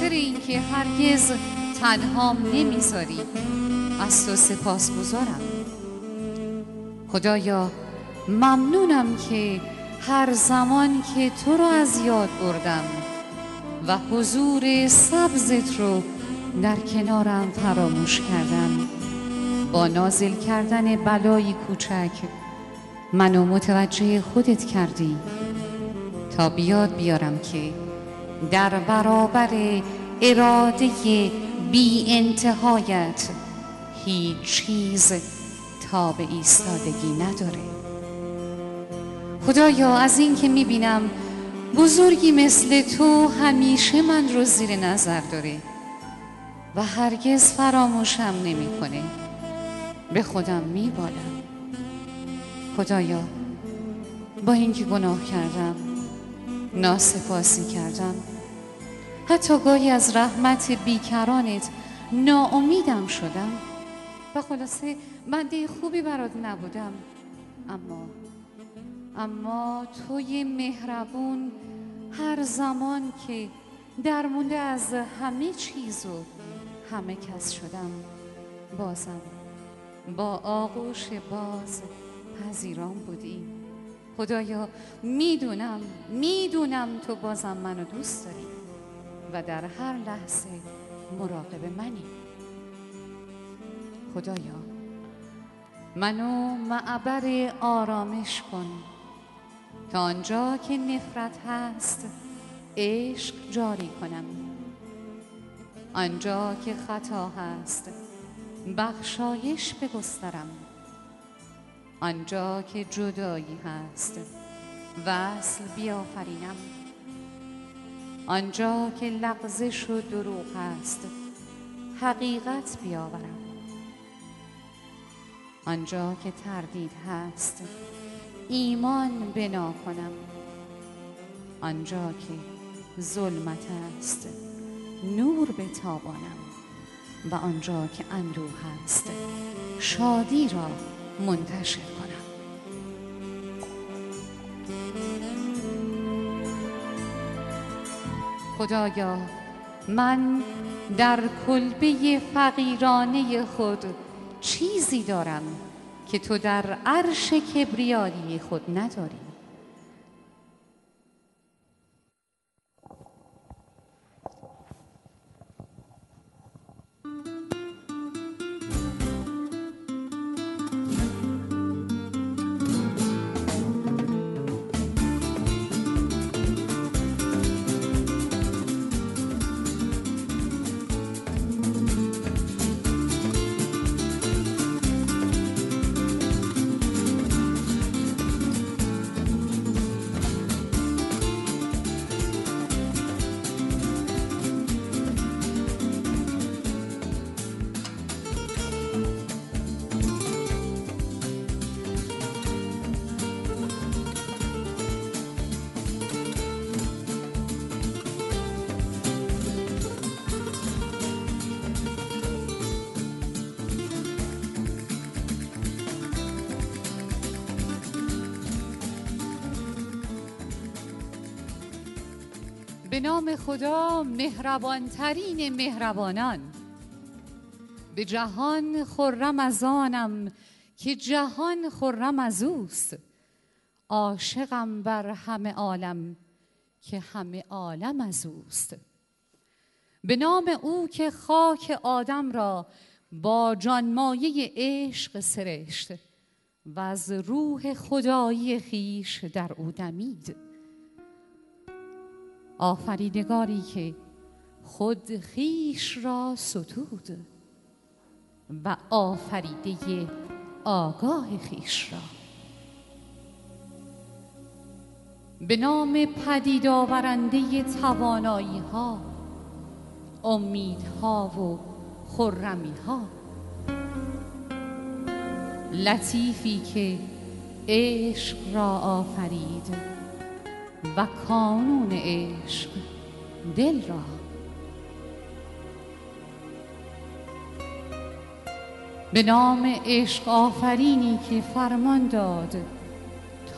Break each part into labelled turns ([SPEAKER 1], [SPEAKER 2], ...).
[SPEAKER 1] خاطر اینکه هرگز تنهام نمی‌ذاری. از تو سپاس گذارم. خدایا ممنونم که هر زمان که تو رو از یاد بردم و حضور سبزت رو در کنارم فراموش کردم. با نازل کردن بلایی کوچک منو متوجه خودت کردی. تا بیاد بیارم که در برابر اراده بی انتهایت هیچ چیز تا به ایستادگی نداره. خدایا از این که می‌بینم بزرگی مثل تو همیشه من رو زیر نظر داره و هرگز فراموشم نمی‌کنه. به خودم میبالم. خدایا با اینکه گناه کردم ناسپاسی کردم. حتی گاهی از رحمت بیکرانت ناامیدم شدم. و خلاصه بنده خوبی برات نبودم. اما اما توی مهربون هر زمان که در مونده از همه چیز و همه کس شدم بازم با آغوش باز پذیران بودی. خدایا می‌دونم می‌دونم تو بازم منو دوست داری و در هر لحظه مراقب منی. خدایا منو معبر آرامش کن. تا آنجا که نفرت هست عشق جاری کنم. آنجا که خطا هست بخشایش بگسترم. آنجا که جدایی هست. وصل بیافرینم. آنجا که لغزش و دروغ هست. حقیقت بیاورم. آنجا که تردید هست. ایمان بنا کنم آنجا که ظلمت است. نور بتابانم. و آنجا که اندوه هست. شادی را منتشر کنم. خدایا من در کلبه فقیرانه خود چیزی دارم که تو در عرش کبریایی خود نداری. نام خدا مهربانترین مهربانان. به جهان خرم از آنم که جهان خرم از اوست. عاشقم بر همه عالم که همه عالم از اوست. به نام او که خاک آدم را با جانمایه عشق سرشت و از روح خدایی خیش در او دمید. آفریدگاری که خود خیش را ستود و آفریده آگاه خیش را. به نام پدید آورنده توانایی ها امیدها و خرمی ها لطیفی که عشق را آفرید. و کانون عشق دل را. به نام عشق آفرینی که فرمان داد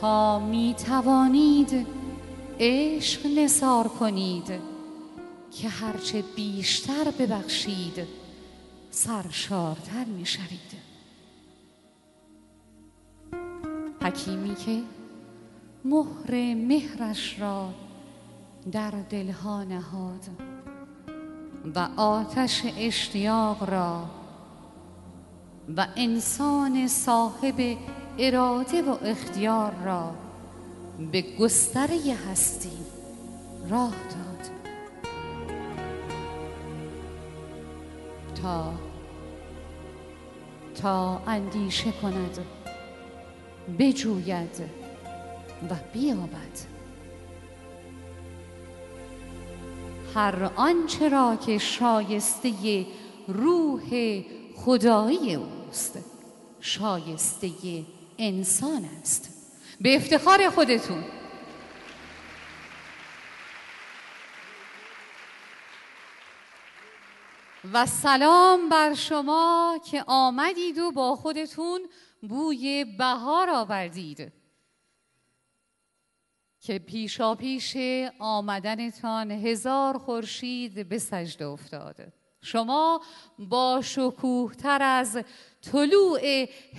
[SPEAKER 1] تا می توانید عشق نثار کنید که هرچه بیشتر ببخشید سرشارتر می شوید. حکیمی که مهر مهرش را در دلها نهاد و آتش اشتیاق را و انسان صاحب اراده و اختیار را به گستره هستی راه داد. تا تا اندیشه کند بجوید. و بیابد هر آنچه را که شایسته روح خدایی اوست شایسته انسان است. به افتخار خودتون. و سلام بر شما که آمدید و با خودتون بوی بهار آوردید. که پیشا پیش آمدنتان هزار خورشید به سجده افتاده شما با شکوه تر از طلوع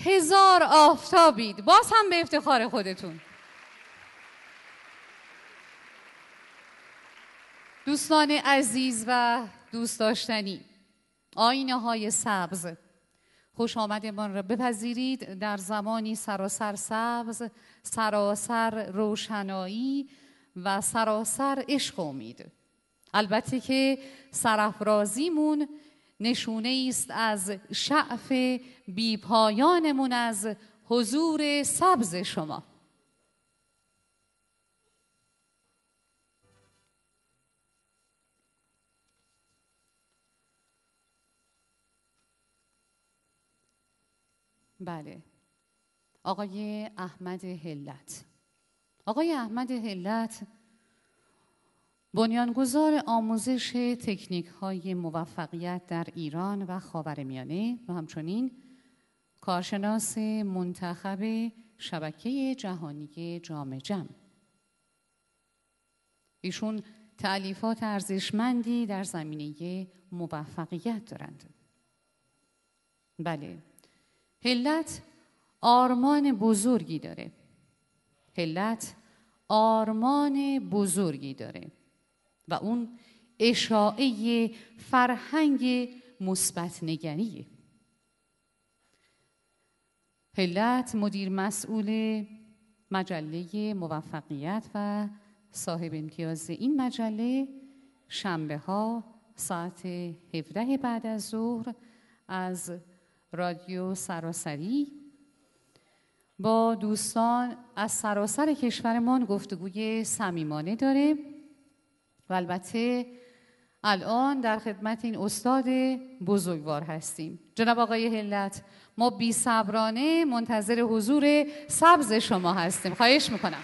[SPEAKER 1] هزار آفتابید. باز هم به افتخار خودتون. دوستان عزیز و دوست داشتنی آینه های سبز خوش آمدمان را بپذیرید. در زمانی سراسر سبز سراسر روشنایی و سراسر عشق امید. البته که سرافرازیمون نشونه است از شعف بیپایانمون از حضور سبز شما. بله. آقای احمد هلت آقای احمد هلت بنیانگذار آموزش تکنیک های موفقیت در ایران و خاورمیانه و همچنین کارشناس منتخب شبکه جهانی جام جم. ایشون تعلیفات ارزشمندی در زمینه موفقیت دارند. بله. هلت آرمان بزرگی داره. هلت آرمان بزرگی داره. و اون اشاعه فرهنگ مثبت نگریه. هلت مدیر مسئول مجله موفقیت و صاحب امتیاز این مجله شنبه ها ساعت 17 بعد از ظهر از رادیو سراسری. با دوستان از سراسر کشورمان گفتگوی صمیمانه داره و البته الان در خدمت این استاد بزرگوار هستیم. جناب آقای هلت ما بی صبرانه منتظر حضور سبز شما هستیم. خواهش می‌کنم.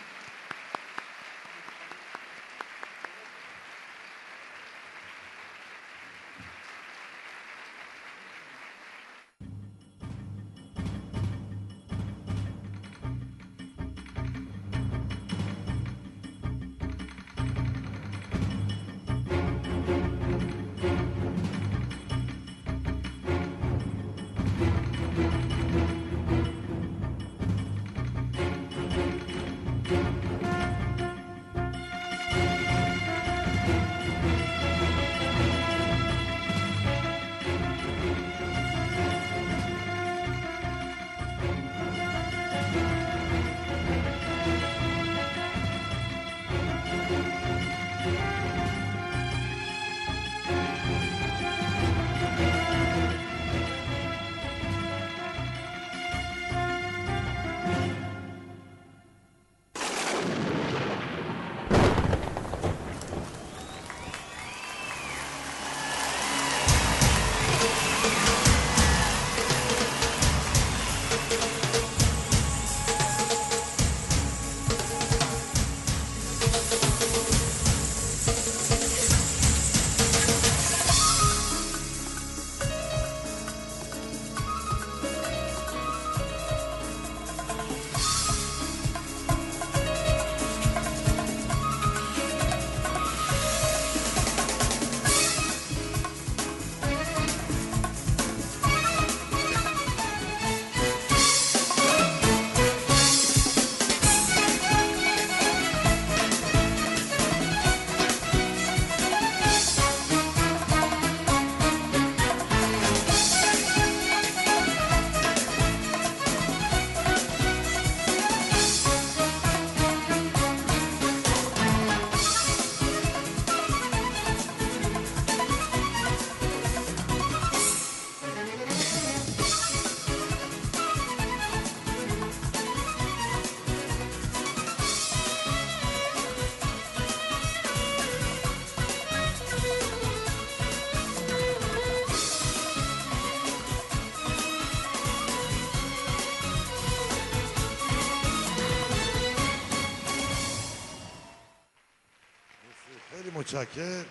[SPEAKER 2] متشکر.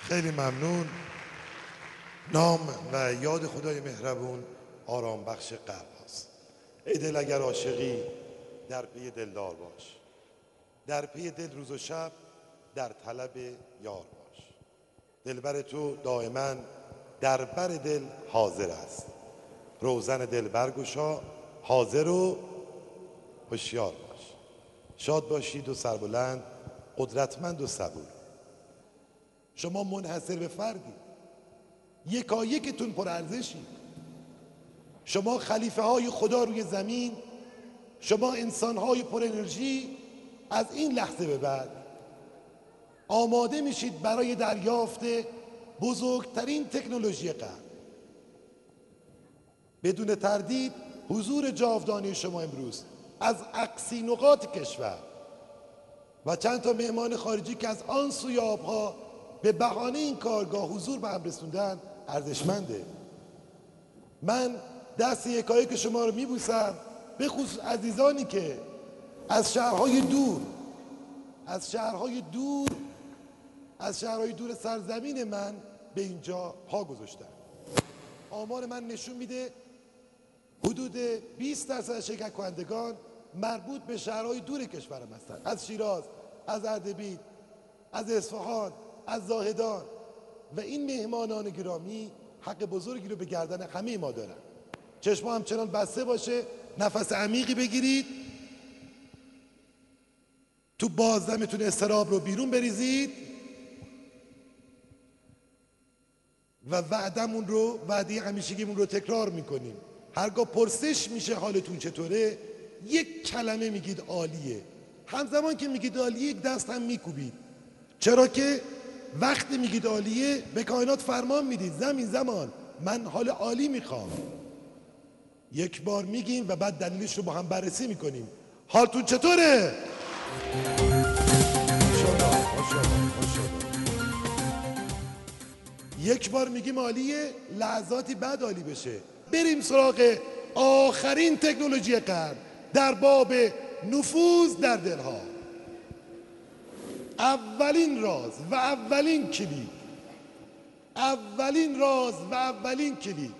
[SPEAKER 2] خیلی ممنون. نام و یاد خدای مهربون آرام بخش قلب هست ای دل اگر عاشقی در پی دلدار باش. در پی دل روز و شب در طلب یار باش. دلبر تو دائما در بر دل حاضر است. روزن دل برگشا حاضر و هوشیار باش. شاد باشید و سربلند قدرتمند و صبور. شما منحصر به فردی. یکا یکتون پر ارزشی. شما خلیفه های خدا روی زمین شما انسان های پر انرژی از این لحظه به بعد. آماده میشید برای دریافت بزرگترین تکنولوژی قرن. بدون تردید حضور جاودانی شما امروز از اقصی نقاط کشور و چند تا مهمان خارجی که از آن سوی آبها به بهانه این کارگاه حضور به هم رسوندن ارزشمنده. من دست یکایی که شما رو میبوسم به خصوص عزیزانی که از شهرهای دور از شهرهای دور از شهرهای دور سرزمین من به اینجا پا گذاشتن. آمار من نشون میده حدود 20 درصد شرکت کنندگان مربوط به شهرهای دور کشورم هستند از شیراز از اردبیل از اصفهان از زاهدان. و این مهمانان گرامی حق بزرگی رو به گردن همه ما دارن. چشم همچنان بسته باشه نفس عمیقی بگیرید. تو بازدمتون استراب رو بیرون بریزید. و وعدمون رو وعده همیشگیمون رو تکرار می‌کنیم. هرگاه پرسش میشه حالتون چطوره یک کلمه میگید عالیه. همزمان که میگید عالیه یک دست هم میکوبید. چرا که وقتی میگید عالیه به کائنات فرمان می‌دید. زمین زمان. من حال عالی می‌خوام. یک بار میگیم و بعد دلیلش رو با هم بررسی می‌کنیم. حالتون چطوره؟ یک بار میگیم عالیه لحظاتی بعد عالی بشه. بریم سراغ آخرین تکنولوژی قرن. در باب نفوذ در دلها. اولین راز و اولین کلید. اولین راز و اولین کلید.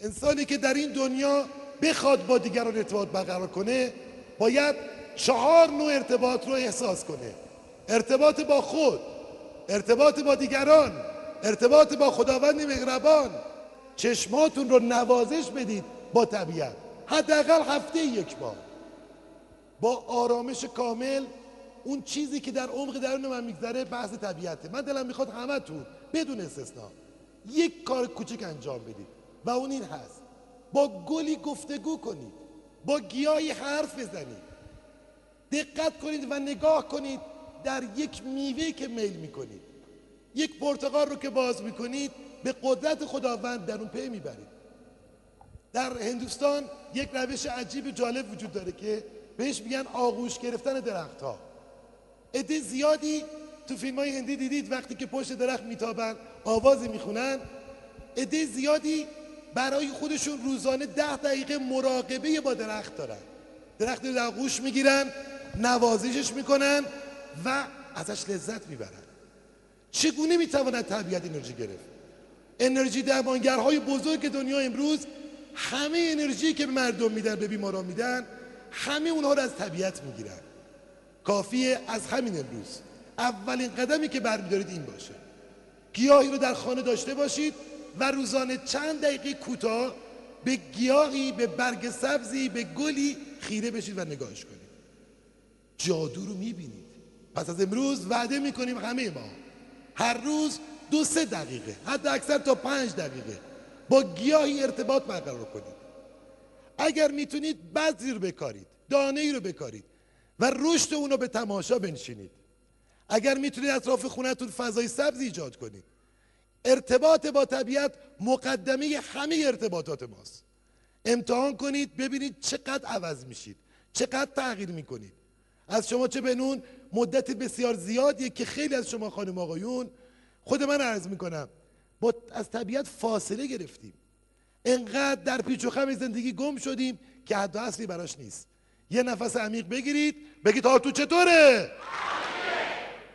[SPEAKER 2] انسانی که در این دنیا بخواد با دیگران ارتباط برقرار کنه باید چهار نوع ارتباط رو احساس کنه. ارتباط با خود ارتباط با دیگران ارتباط با خداوند مهربان. چشماتون رو نوازش بدید با طبیعت. حداقل هفته یک بار. با آرامش کامل اون چیزی که در عمق درون من میگذره بحث طبیعته. من دلم می‌خواد همتون بدون استثنا یک کار کوچک انجام بدید. و اون این هست. با گلی گفتگو کنید. با گیاهی حرف بزنید. دقت کنید و نگاه کنید در یک میوه که میل می‌کنید. یک پرتقال رو که باز می‌کنید به قدرت خداوند در اون پی می‌برید. در هندوستان یک روش عجیب جالب وجود داره که بهش میگن آغوش گرفتن درخت ها عده زیادی تو فیلم های هندی دیدید وقتی که پشت درخت میتابن آوازی می‌خونن. عده زیادی برای خودشون روزانه ده دقیقه مراقبه با درخت دارن. درخت رو در گوش می‌گیرن نوازشش می‌کنن و ازش لذت می‌برن. چگونه می‌تواند طبیعت انرژی گرفت؟ انرژی درمانگرهای بزرگ دنیا امروز همه انرژی که به مردم میدن به بیماران میدن همه اونها رو از طبیعت می‌گیرن. کافیه از همین امروز. اولین قدمی که برمیدارید این باشه. گیاهی رو در خانه داشته باشید و روزانه چند دقیقه کوتاه به گیاهی به برگ سبزی به گلی خیره بشید و نگاهش کنید. جادو رو می‌بینید. پس از امروز وعده می‌کنیم همه ما هر روز دو سه دقیقه حتی اکثر تا پنج دقیقه با گیاهی ارتباط برقرار کنید اگر می‌تونید بذری رو بکارید دانه ای رو بکارید و رشد اون رو به تماشا بنشینید. اگر می‌تونید اطراف خونتون فضای سبزی ایجاد کنید. ارتباط با طبیعت مقدمه همه ارتباطات ماست. امتحان کنید ببینید چقدر عوض میشید چقدر تغییر می‌کنید. از شما چه بنون؟ مدت بسیار زیادیه که خیلی از شما خانم آقایون خود من عرض می‌کنم با از طبیعت فاصله گرفتیم. انقدر در پیچ و خم زندگی گم شدیم که حد اصلی براش نیست. یه نفس عمیق بگیرید بگید حالتون چطوره؟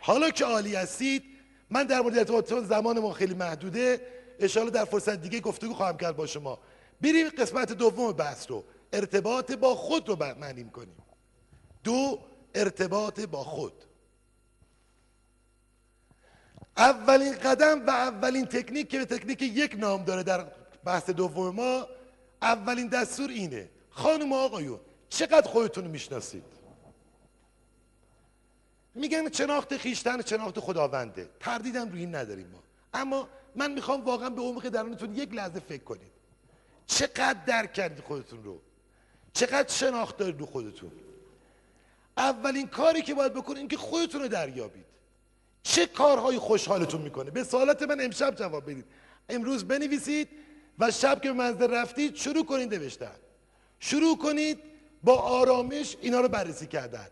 [SPEAKER 2] حالا که عالی هستید من در مورد ارتباط زمان ما خیلی محدوده اشاره در فرصت دیگه گفتگو خواهم کرد با شما. بریم قسمت دوم بحث رو ارتباط با خود رو معنی کنیم دو ارتباط با خود. اولین قدم و اولین تکنیک که به تکنیک یک نام داره در بحث دوم ما اولین دستور اینه. خانم آقایون چقدر خودتون می‌شناسید؟ میگن شناخت خیشتن شناخت خداونده. تردیدم روی این نداریم ما. اما من می‌خوام واقعا به عمق درونتون یک لحظه فکر کنید. چقدر درک کردید خودتون رو؟ چقدر شناخت دارید رو خودتون؟ اولین کاری که باید بکنید این که خودتون رو دریابید. چه کارهایی خوشحالتون می‌کنه؟ به سوالات من امشب جواب بدید. امروز بنویسید. و شب که به منزل رفتید شروع کنید نوشتن. شروع کنید با آرامش اینا رو بررسی کردن.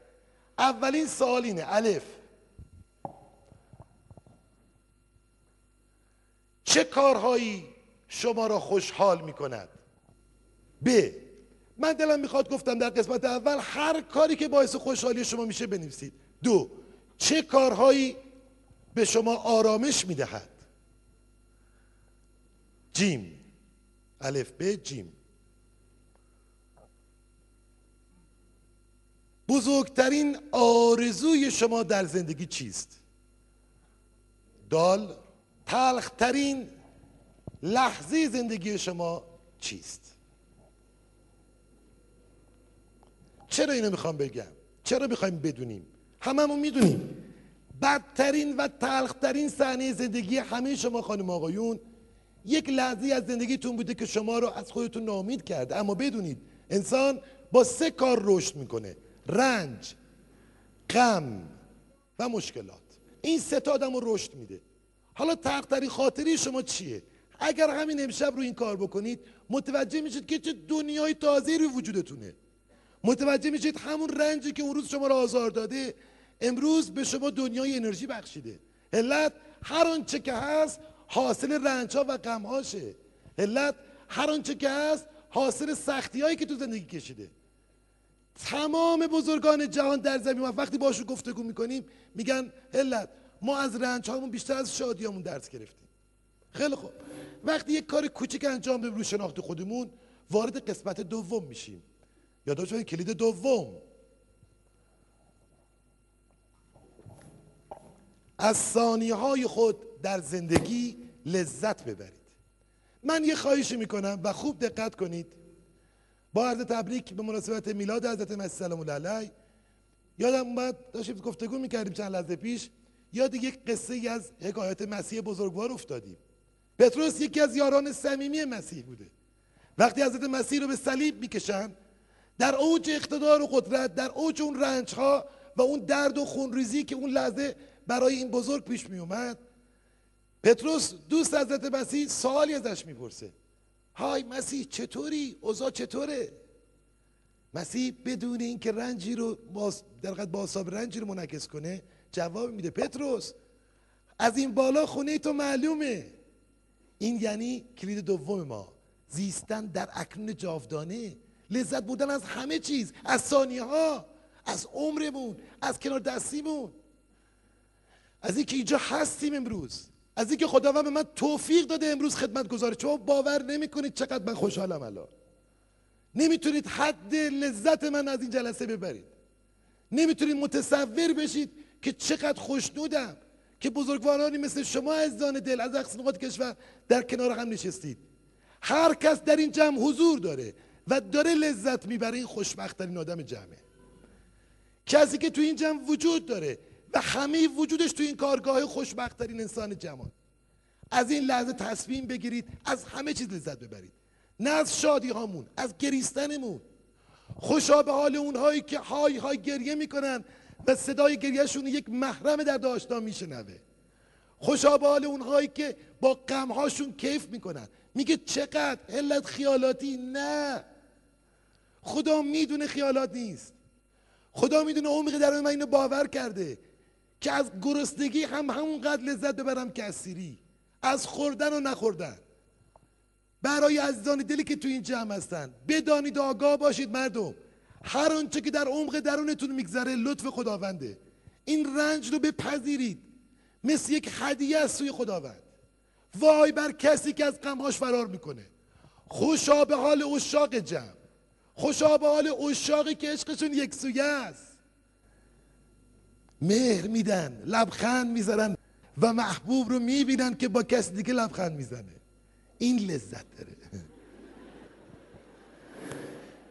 [SPEAKER 2] اولین سوال اینه الف. چه کارهایی شما را خوشحال می کند ب. من دلم می‌خواد گفتم در قسمت اول هر کاری که باعث خوشحالی شما میشه بنویسید. دو چه کارهایی به شما آرامش می‌دهد؟ جیم. الف ب جیم. بزرگترین آرزوی شما در زندگی چیست؟ دال تلخترین لحظه زندگی شما چیست؟ چرا اینو می‌خوام بگم؟ چرا می‌خوایم بدونیم؟ هممون می‌دونیم. بدترین و تلخترین صحنه زندگی همه شما خانم آقایون یک لحظه از زندگیتون بوده که شما رو از خودتون ناامید کرده. اما بدونید انسان با سه کار رشد می‌کنه. رنج غم و مشکلات. این سه تا آدم رو رشد میده. حالا تقدری خاطری شما چیه؟ اگر همین امشب رو این کار بکنید متوجه میشید که چه دنیای تازه روی وجودتونه. متوجه میشید همون رنجی که اون روز شما رو آزار داده امروز به شما دنیای انرژی بخشیده. علت هر آنچه که هست حاصل رنج ها و غم هاشه علت هر آنچه که هست حاصل سختی هایی که تو زندگی کشیده. تمام بزرگان جهان در زمین و وقتی باشون گفتگو می‌کنیم میگن علت ما از رنج هامون بیشتر از شادیامون درس گرفتیم. خیلی خوب. وقتی یک کار کوچک انجام بدیم رو شناخت خودمون وارد قسمت دوم میشیم. یادداشت کلید دوم. از ثانیه های خود در زندگی لذت ببرید. من یه خواهشی می‌کنم و خوب دقت کنید. با عرض تبریک به مناسبت میلاد حضرت مسیح سلام الله علیه. یادم اومد داشتیم گفتگو می‌کردیم چند لحظه پیش. یاد یک قصه ای از حکایت مسیح بزرگوار افتادیم. پتروس یکی از یاران صمیمی مسیح بوده. وقتی حضرت مسیح رو به صلیب می‌کشن در اوج اقتدار و قدرت در اوج اون رنج ها و اون درد و خونریزی که اون لحظه برای این بزرگ پیش می اومد پتروس دوست حضرت مسیح سوالی ازش می‌پرسه. های مسیح چطوری؟ اوضاع چطوره؟ مسیح بدون اینکه رنجی رو در با رنجی رو منعکس کنه جواب میده پتروس از این بالا خونه تو معلومه. این یعنی کلید دوم ما. زیستن در اکنون جاودانه. لذت بودن از همه چیز از ثانیه ها از عمرمون از کنار دستیمون. از اینکه اینجا هستیم امروز. از اینکه خداوند به من توفیق داده امروز خدمت گذاره. شما باور نمی‌کنید چقدر من خوشحالم الان. نمی‌تونید حد لذت من از این جلسه ببرید. نمی‌تونید متصور بشید که چقدر خوشنودم که بزرگوارانی مثل شما از دان دل از اقصی نقاط کشور در کنار هم نشستید. هر کس در این جمع حضور داره و داره لذت می‌بره این خوشبختترین آدم جمعه. کسی که تو این جمع وجود داره و همه وجودش تو این کارگاه خوشبختترین انسان جهان. از این لحظه تصمیم بگیرید از همه چیز لذت ببرید. نه از شادی هامون از گریستنمون. خوشا به حال اونهایی که های های گریه می‌کنن و صدای گریهشون یک محرم در داشتان میشنوه. خوشا به حال اونهایی که با غمهاشون کیف می‌کنن. میگه چقدر علت خیالاتی؟ نه. خدا می‌دونه خیالات نیست. خدا می‌دونه عمق در من اینو باور کرده. که از گرسنگی هم همونقدر لذت ببرم که از سیری. از خوردن و نخوردن. برای عزیزان دلی که تو این جمع هستن بدانید آگاه باشید مردم. هر آنچه که در عمق درونتون میگذره لطف خداونده. این رنج رو بپذیرید. مثل یک هدیه از سوی خداوند. وای بر کسی که از غمهاش فرار می‌کنه. خوشا به حال اشاق جمع. خوشا به حال اشاقی که عشقشون یک سویه است. مهر میدن لبخند می‌ذارن و محبوب رو می‌بینن که با کسی دیگه لبخند می‌زنه. این لذت داره.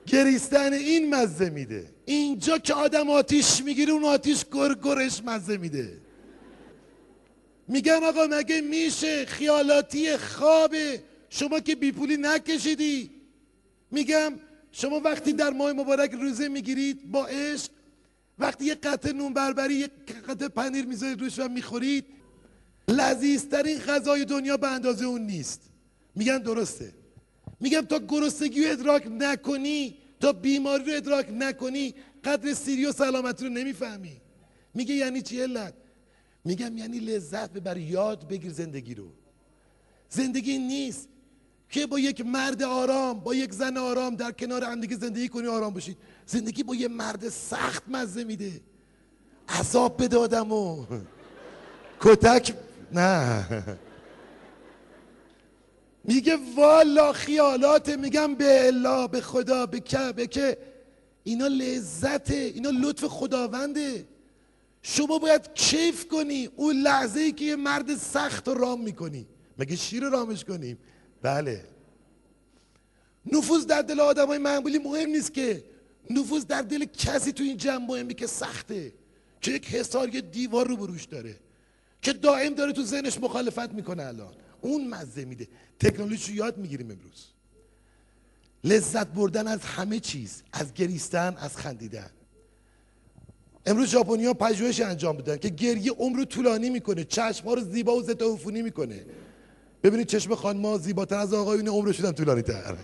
[SPEAKER 2] گریستن این مزه میده. اینجا که آدم آتیش می‌گیره اون آتیش گرگرش مزه میده. میگم آقا مگه میشه خیالاتی خوابه شما که بیپولی نکشیدی؟ میگم شما وقتی در ماه مبارک روزه می‌گیرید با عشق وقتی یه قطع نون بربری یه قطع پنیر می‌ذارید روش و می‌خورید لذیذترین غذای دنیا به اندازه اون نیست. میگن درسته. میگم تا گرسنگی رو ادراک نکنی تا بیماری رو ادراک نکنی قدر سیری و سلامتی رو نمی‌فهمی. میگه یعنی چی علت؟ میگم یعنی لذت ببر یاد بگیر زندگی رو. زندگی نیست. که با یک مرد آرام با یک زن آرام در کنار هم دیگه زندگی کنی آرام باشید زندگی با یه مرد سخت مزه میده. عذاب بده آدمو. کتک نه. میگه والا خیالات میگم به الله به خدا به کعبه که. اینا لذته اینا لطف خداونده. شما باید کیف کنی. اون لحظه ای که یه مرد سخت رام می‌کنی. مگه شیر رامش کنیم؟ بله. نفوذ در دل آدم های معمولی مهم نیست که. نفوذ در دل کسی تو این جمع مهمی که سخته. که یک حسار یه دیوار رو بروش داره. که دائم داره تو ذهنش مخالفت می‌کنه الان. اون مزه میده. تکنولوژی رو یاد می‌گیریم امروز. لذت بردن از همه چیز. از گریستن از خندیدن. امروز ژاپنیا پژوهش انجام دادن که گریه عمر رو طولانی می‌کنه. چشم ها رو زیبا و ضد عفونی می‌کنه. ببینید چشم خانم زیباتر از آقایون عمرشون هم طولانی تر.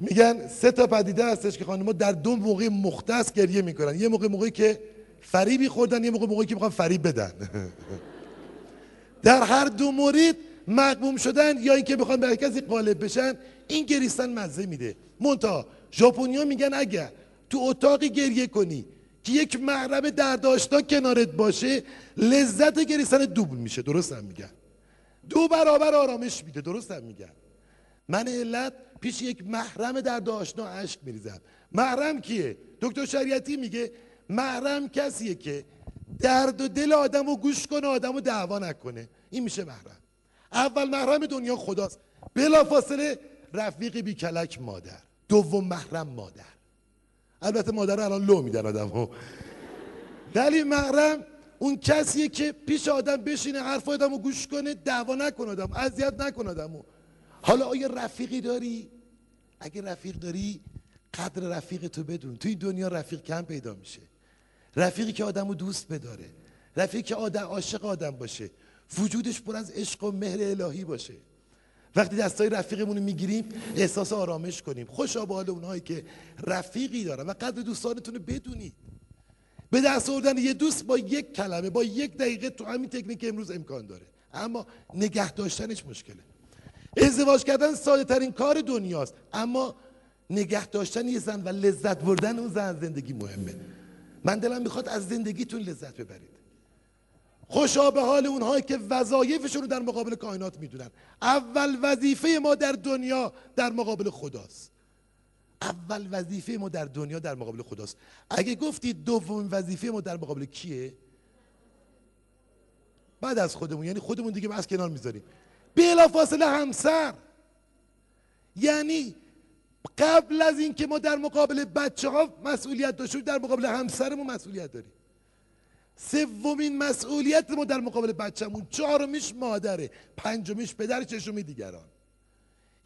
[SPEAKER 2] میگن سه تا پدیده هستش که خانم‌ها در دو موقع مختص گریه می‌کنن. یه موقع موقعی که فریبی خوردن یه موقع موقعی که می‌خوان فریب بدن. در هر دو مورد مقبوم شدن یا اینکه بخوان به کسی قالب بشن این گریستن مزه میده. مونتا ژاپنیا میگن اگر تو اتاقی گریه کنی که یک محرم درداشتا کنارت باشه لذت گریستن دوبل میشه. درست میگن دو برابر آرامش میده. درست میگن من علت پیش یک محرم در داشتنا عشق میریزم. محرم کیه؟ دکتر شریعتی میگه محرم کسیه که درد و دل آدم رو گوش کنه آدم رو دعوا نکنه. این میشه محرم. اول محرم دنیا خداست. بلا فاصله رفیق بی کلک مادر. دوم محرم مادر. البته مادر الان لو میدن آدم ولی محرم اون کسیه که پیش آدم بشینه حرف آدم رو گوش کنه دعوا نکنه آدم اذیت نکنه آدم حالا آیا رفیقی داری؟ اگه رفیق داری قدر رفیق تو بدون. تو این دنیا رفیق کم پیدا میشه. رفیقی که آدم رو دوست بداره. رفیقی که آدم عاشق آدم باشه. وجودش پر از عشق و مهر الهی باشه. وقتی دستای رفیقمون رو می‌گیریم احساس آرامش کنیم. خوشا به حال اونهایی که رفیقی دارن و قدر دوستانتون رو بدونید. به دست آوردن یه دوست با یک کلمه با یک دقیقه تو همین تکنیک امروز امکان داره. اما نگه داشتنش مشکله. ازدواج کردن ساده ترین کار دنیاست. اما نگه داشتن یه زن و لذت بردن اون زن زندگی مهمه. من دلم می‌خواد از زندگیتون لذت ببرید خوشا به حال اونهایی که وظایفشون رو در مقابل کائنات می‌دونن. اول وظیفه ما در دنیا در مقابل خداست. اول وظیفه ما در دنیا در مقابل خداست. اگه گفتید دومین وظیفه ما در مقابل کیه؟ بعد از خودمون. یعنی خودمون دیگه از کنار می‌ذاریم. بلا فاصله همسر. یعنی قبل از اینکه ما در مقابل بچه ها مسئولیت داشتیم در مقابل همسرمون مسئولیت داریم. سومین مسئولیت ما در مقابل بچه‌مون چهارمیش مادره پنجمیش پدر چشمی دیگران.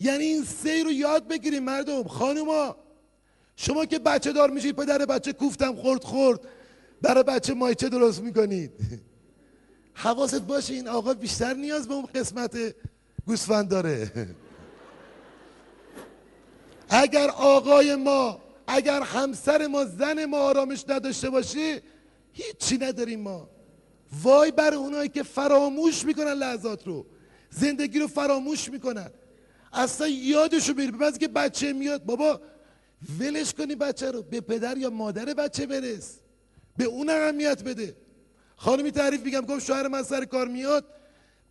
[SPEAKER 2] یعنی این سه رو یاد بگیریم مردم. خانوما شما که بچه دار میشید پدر بچه کوفتم خورد خورد. برای بچه مایچه درست می‌کنید. حواست باشه این آقا بیشتر نیاز به اون قسمت گوسفند داره. اگر آقای ما اگر همسر ما زن ما آرامش نداشته باشه هیچی نداریم ما. وای بر اونایی که فراموش می‌کنن لحظات رو. زندگی رو فراموش می‌کنن. اصلا یادشو بری بعضی که بچه میاد. بابا ولش کنی بچه رو. به پدر یا مادر بچه برس. به اون اهمیت بده. خانمی تعریف میگم گفت شوهر من سر کار میاد.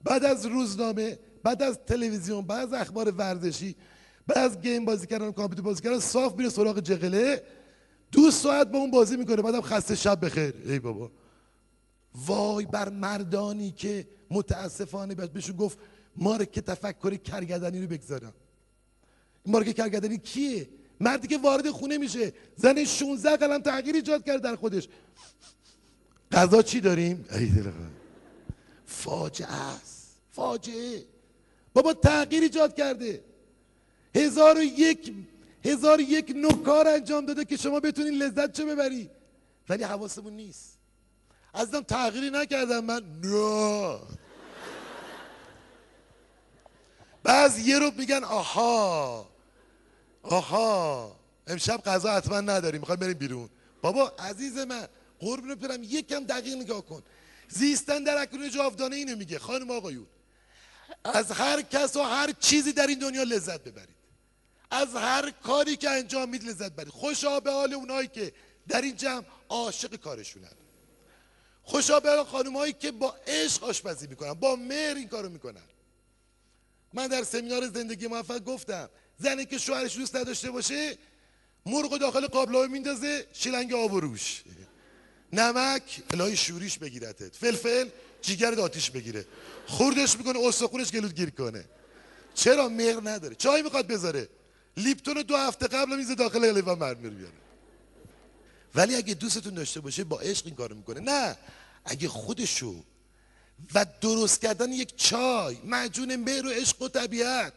[SPEAKER 2] بعد از روزنامه بعد از تلویزیون بعد از اخبار ورزشی بعد از گیم بازی کردن کامپیوتر بازی کردن صاف میره سراغ جغله. دو ساعت با اون بازی می‌کنه بعدم خسته شب بخیر. ای بابا. وای بر مردانی که متاسفانه بهشون گفت ما که تفکر کرگدنی رو بگذارم. مارک کرگدنی کیه؟ مردی که وارد خونه میشه. زن 16 قلم تغییر ایجاد کرد در خودش. غذا چی داریم؟ ای فاجعه است. فاجعه. بابا تغییر ایجاد کرده. هزار و یک هزار یک نکار انجام داده که شما بتونین لذت چه ببری. ولی حواسمون نیست. ازم تغییری نکردم من. نه. بعض یه رو میگن آها. آها. امشب غذا حتما نداریم. می‌خوایم بریم بیرون. بابا عزیز من قربون برم یکم دقیق نگاه کن. زیستن در اکنون جاودانه اینو میگه. خانم آقایون از هر کس و هر چیزی در این دنیا لذت ببرید. از هر کاری که انجام می‌دید لذت ببرید خوشا به حال اونایی که در این جمع عاشق کارشونن. خوشا به حال خانمهایی که با عشق آشپزی می‌کنن با مهر این کارو می‌کنن. من در سمینار زندگی موفق گفتم زنی که شوهرش دوست نداشته باشه مرغ داخل قابلمه میندازه شیلنگ آب و روش. نمک الهی شوریش بگیرتت. فلفل جیگر آتیش بگیره. خوردش می‌کنه استخونش گلود گیر کنه. چرا مهر نداره؟ چای می‌خواد بذاره. لیپتون دو هفته قبل میزه داخل لیوان مرمیر بیاره. ولی اگه دوستتون داشته باشه با عشق این کارو می‌کنه. نه اگه خودشو و درست کردن یک چای معجون مهر و عشق و طبیعت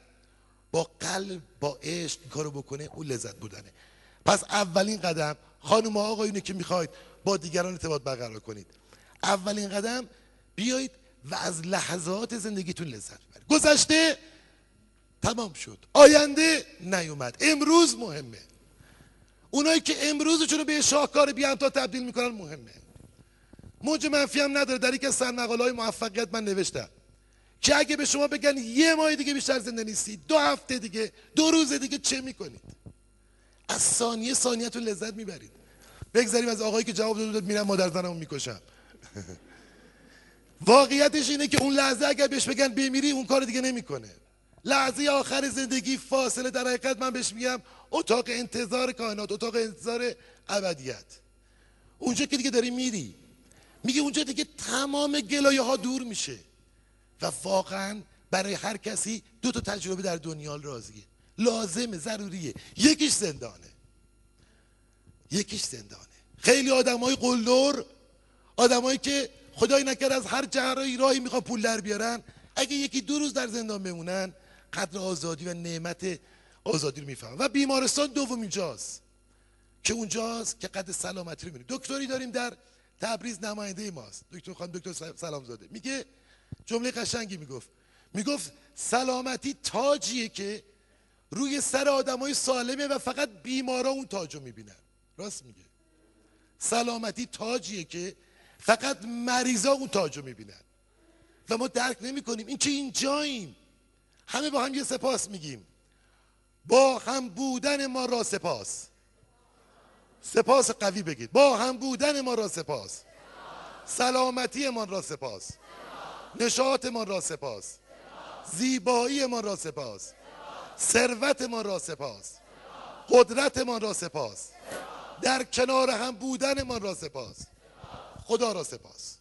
[SPEAKER 2] با قلب با عشق این کارو بکنه اون لذت بودنه پس اولین قدم خانم ها آقایونی که می‌خواید با دیگران ارتباط برقرار کنید. اولین قدم بیایید و از لحظات زندگیتون لذت ببرید. گذشته تمام شد. آینده نیومد. امروز مهمه. اونایی که امروزشون رو به شاهکار بی تا تبدیل می‌کنن مهمه. موج منفی هم نداره. در یک از های موفقیت من نوشتم. که اگه به شما بگن یه ماه دیگه بیشتر زنده نیستی دو هفته دیگه دو روز دیگه چه می‌کنید؟ از ثانیه ثانیهتون لذت می‌برید. بگذاریم از آقایی که جواب داد میرم مادر زنمو می‌کشم واقعیتش اینه که اون لحظه اگر بهش بگن بمیری اون کار دیگه نمی‌کنه. لحظه آخر زندگی فاصله. در حقیقت من بهش میگم اتاق انتظار کائنات اتاق انتظار ابدیت. اونجا که دیگه داری میری میگه اونجا دیگه تمام گلایه ها دور میشه. و واقعا برای هر کسی دو تا تجربه در دنیا راضیه. لازمه ضروریه. یکیش زندانه. یکیش زندانه. خیلی آدم های قلدر آدمایی که خدای نکرد از هر جهرایی راهی می‌خوان پول در بیارن اگه یکی دو روز در زندان بمونن قدر آزادی و نعمت آزادی رو می‌فهمن و بیمارستان دوم اینجاست. که اونجاست که قدر سلامتی رو می‌بینیم دکتری داریم در تبریز نماینده ماست. دکتر خانم دکتر سلامزاده. میگه جمله قشنگی می‌گفت. می‌گفت سلامتی تاجیه که روی سر آدمای سالمه و فقط بیمارا اون تاجو می‌بینن. راست میگه. سلامتی تاجیه که فقط مریضا اون تاجو می‌بینن. و ما درک نمی کنیم این که اینجاییم. همه با هم یه سپاس میگیم. با هم بودن ما را سپاس. سپاس قوی بگید. با هم بودن ما را سپاس. سلامتی ما را سپاس. نشاط ما را سپاس. زیبایی ما را سپاس. ثروت ما را سپاس. قدرت ما را سپاس. در کنار هم بودن ما را سپاس. خدا را سپاس.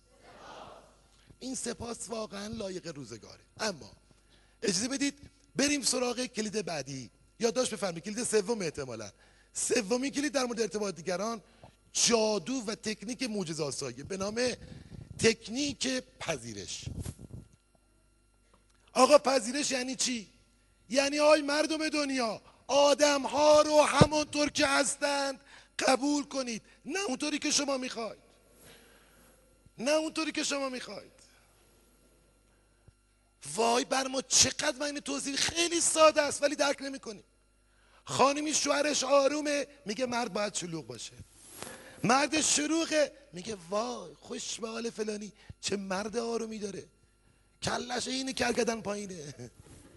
[SPEAKER 2] این سپاس واقعا لایق روزگاره. اما اجازه بدید بریم سراغ کلید بعدی. یادداشت بفرمایید. کلید سوم احتمالا. سومین کلید در مورد ارتباط دیگران جادو و تکنیک معجزه آسایی به نام تکنیک پذیرش. آقا پذیرش یعنی چی؟ یعنی آی مردم دنیا آدم ها رو همونطور که هستند قبول کنید. نه اونطوری که شما می‌خواید. نه اونطوری که شما می‌خواید. وای بر ما چقدر من توضیح خیلی ساده است ولی درک نمی‌کنیم خانمی شوهرش آرومه میگه مرد باید شلوغ باشه. مرد شروعه میگه وای خوش به حال فلانی چه مرد آرومی داره. کلش اینه کرگدن پایینه.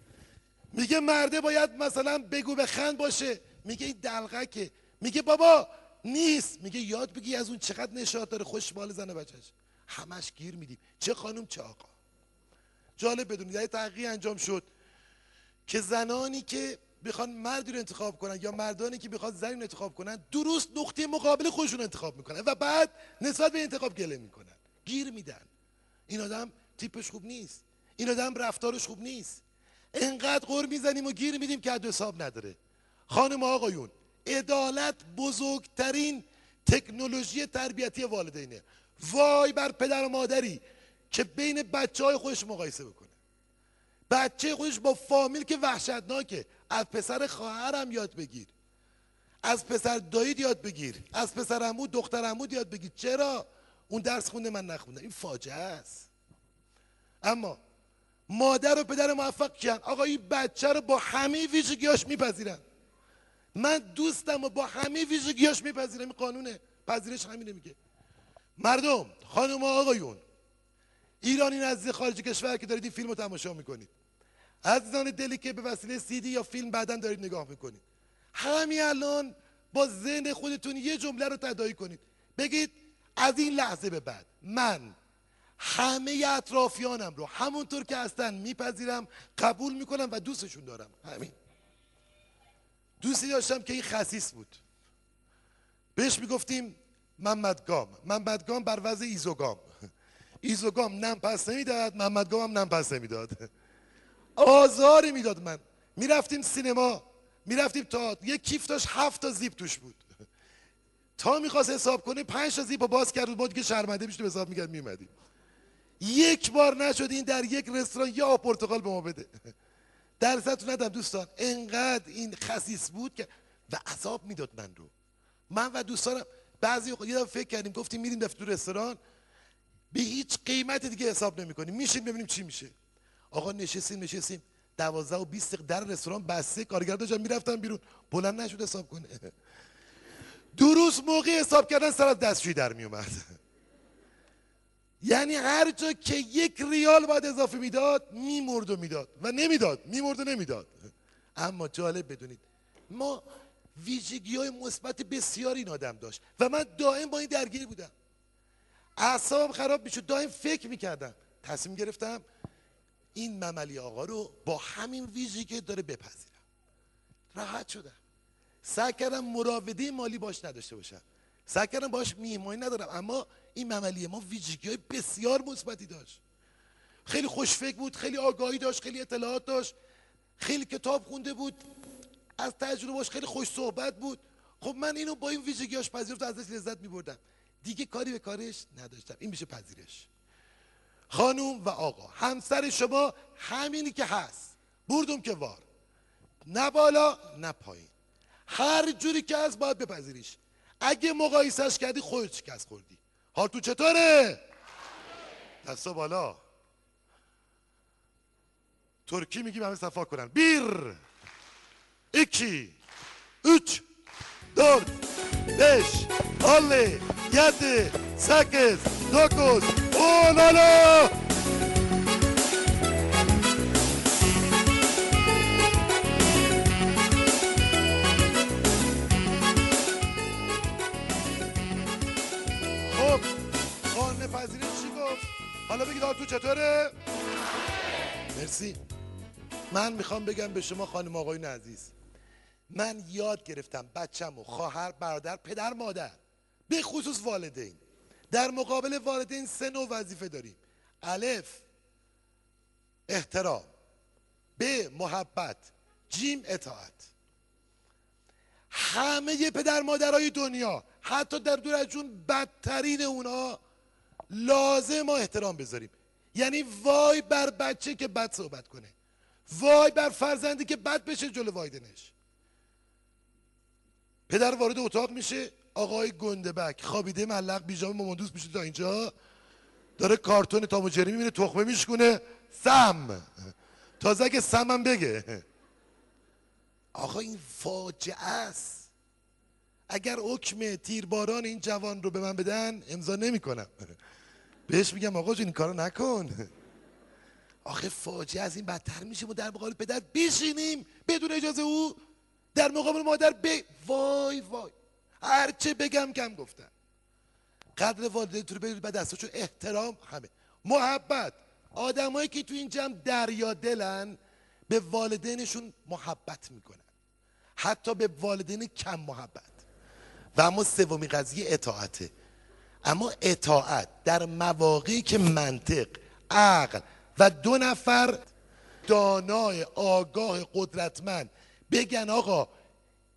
[SPEAKER 2] میگه مرده باید مثلا بگو به خند باشه. میگه این دلغکه. میگه بابا نیست. میگه یاد بگی از اون چقدر نشاط داره خوش بال زنه بچهش. همش گیر میدیم. چه خانم چه آقا. جالب بدونید یه تحقیق انجام شد که زنانی که بخوان مردی رو انتخاب کنن یا مردانی که بخواد زنی رو انتخاب کنن درست نقطه مقابل خودشون انتخاب می‌کنن و بعد نسبت به انتخاب گله می‌کنن. گیر میدن. این آدم تیپش خوب نیست. این آدم رفتارش خوب نیست. انقدر غور می‌زنیم و گیر میدیم که حد حساب نداره. خانم آقایون عدالت بزرگترین تکنولوژی تربیتی والدینه. وای بر پدر و مادری. که بین بچه های خودش مقایسه بکنه. بچه خودش با فامیل که وحشتناکه. از پسر خواهرم یاد بگیر. از پسر دایید یاد بگیر. از پسر عمو دختر عمود یاد بگیر. چرا؟ اون درس خونده من نخوندم. این فاجعه است. اما مادر و پدر موفق کیان؟ آقا این بچه رو با همه ویژگیاش میپذیرن. من دوستم و با همه ویژگیاش میپذیرم. این قانونه. پذیرش همینه میگه. مردم خانم آقایون ایرانی نزد خارج کشور که دارید این فیلم رو تماشا می‌کنید. عزیزان دلی که به وسیله سیدی یا فیلم بعدا دارید نگاه می‌کنید. همین الان با ذهن خودتون یه جمله رو تدایی کنید. بگید از این لحظه به بعد من همه اطرافیانم رو همونطور که هستن میپذیرم قبول می‌کنم و دوستشون دارم. همین. دوستی داشتم که این خصیص بود. بهش می‌گفتیم محمد گام. محمد گام بر وضع ایزوگام. ایزوگام نم پس نمی‌داد محمد گام هم نم پس نمی‌داد. آزاری می‌داد من. می‌رفتیم سینما می‌رفتیم تا یه کیف داشت هفت تا زیب توش بود. تا می‌خواست حساب کنه پنج تا زیب باز کرد بود که شرمنده می‌شد حساب می‌کرد میومدیم یک بار نشد این در یک رستوران یا پرتغال به ما بده. درصدتون ندم دوستان. انقدر این خصیص بود که و عذاب می‌داد من رو. من و دوستانم بعضی یه فکر کردیم گفتیم میریم دفتر تو رستوران. به هیچ قیمت دیگه حساب نمی‌کنیم میشیم ببینیم چی میشه. آقا نشستیم نشستیم. دوازده و بیست در رستوران بسته کارگر داشتن می‌رفتن بیرون. بلند نشد حساب کنه. دو موقع حساب کردن سر از دستشویی در میومد یعنی هر جا که یک ریال باید اضافه می‌داد میمرد و می‌داد. و نمی‌داد میمرد و نمی‌داد. اما جالب بدونید ما ویژگی های مثبت بسیار این آدم داشت. و من دائم با این درگیر بودم. اعصابم خراب می‌شد. دائم فکر می‌کردم. تصمیم گرفتم این مملی آقا رو با همین ویژگی داره بپذیرم. راحت شدم. سعی کردم مراوده مالی باش نداشته باشم. سعی کردم باش میهمانی ندارم اما این مملی ما ویژگی های بسیار مثبتی داشت. خیلی خوشفکر بود خیلی آگاهی داشت خیلی اطلاعات داشت. خیلی کتاب خونده بود از تجربهاش خیلی خوش صحبت بود. خب من اینو با این ویژگیاش پذیرفت ازش لذت میبردم. دیگه کاری به کارش نداشتم. این میشه پذیرش. خانوم و آقا همسر شما همینی که هست. بردم که وار. نه بالا نه پایین. هر جوری که از باید بپذیریش. اگه مقایسش کردی خودت شکست خوردی. حال تو چطوره دستا بالا. ترکی میگی همه صفا کنن بیر. ایکی. üç, دور. دش آله. 7, 8, 9, 10. خب قانون پذیری چی گفت؟ حالا بگید تو چطوره؟ مرسی من می‌خوام بگم به شما خانم آقای عزیز من یاد گرفتم بچم و خواهر برادر پدر مادر به خصوص والدین. در مقابل والدین سه نوع وظیفه داریم. الف احترام. به محبت. جیم اطاعت. همه پدر مادرای دنیا حتی در دور از جون بدترین اونا لازم ما احترام بذاریم. یعنی وای بر بچه که بد صحبت کنه. وای بر فرزندی که بد بشه جلو وایدنش پدر وارد اتاق میشه آقای گندبک خوابیده ملق بیجام ماماندوس میشه تا اینجا؟ داره کارتون تام و جری می‌بینه تخمه میشکونه. سم! تازه اگه سمم بگه. آقا این فاجعه است. اگر حکم تیرباران این جوان رو به من بدن امضا نمی‌کنم. بهش میگم آقا جون این کارو نکن. آخه فاجعه از این بدتر میشه. ما در مقابل پدر بشینیم بدون اجازه او. در مقابل مادر ب وای وای. هرچه بگم کم گفتن قدر والدینتون رو بدونید بعد دستاشون احترام همه. محبت. آدمایی که تو این جمع دریا دلن به والدینشون محبت می‌کنن. حتی به والدین کم محبت. و اما سومین قضیه اطاعته. اما اطاعت در مواقعی که منطق عقل و دو نفر دانای آگاه قدرتمند بگن آقا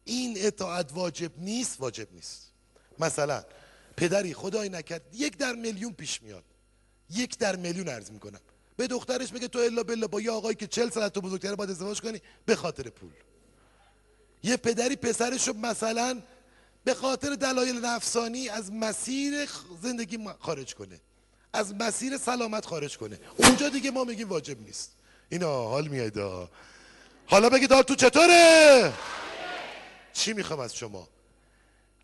[SPEAKER 2] این اطاعت واجب نیست واجب نیست. مثلا پدری خدای نکرد یک در میلیون پیش میاد. یک در میلیون عرض می‌کنم. به دخترش بگه تو الا بلا با یه آقایی که چل سال تو بزرگتره باید ازدواج کنی به خاطر پول. یه پدری پسرش رو مثلا به خاطر دلایل نفسانی از مسیر زندگی خارج کنه. از مسیر سلامت خارج کنه. اونجا دیگه ما میگیم واجب نیست. اینا حال میاد حالا بگید حال تو چطوره؟ چی می‌خوام از شما؟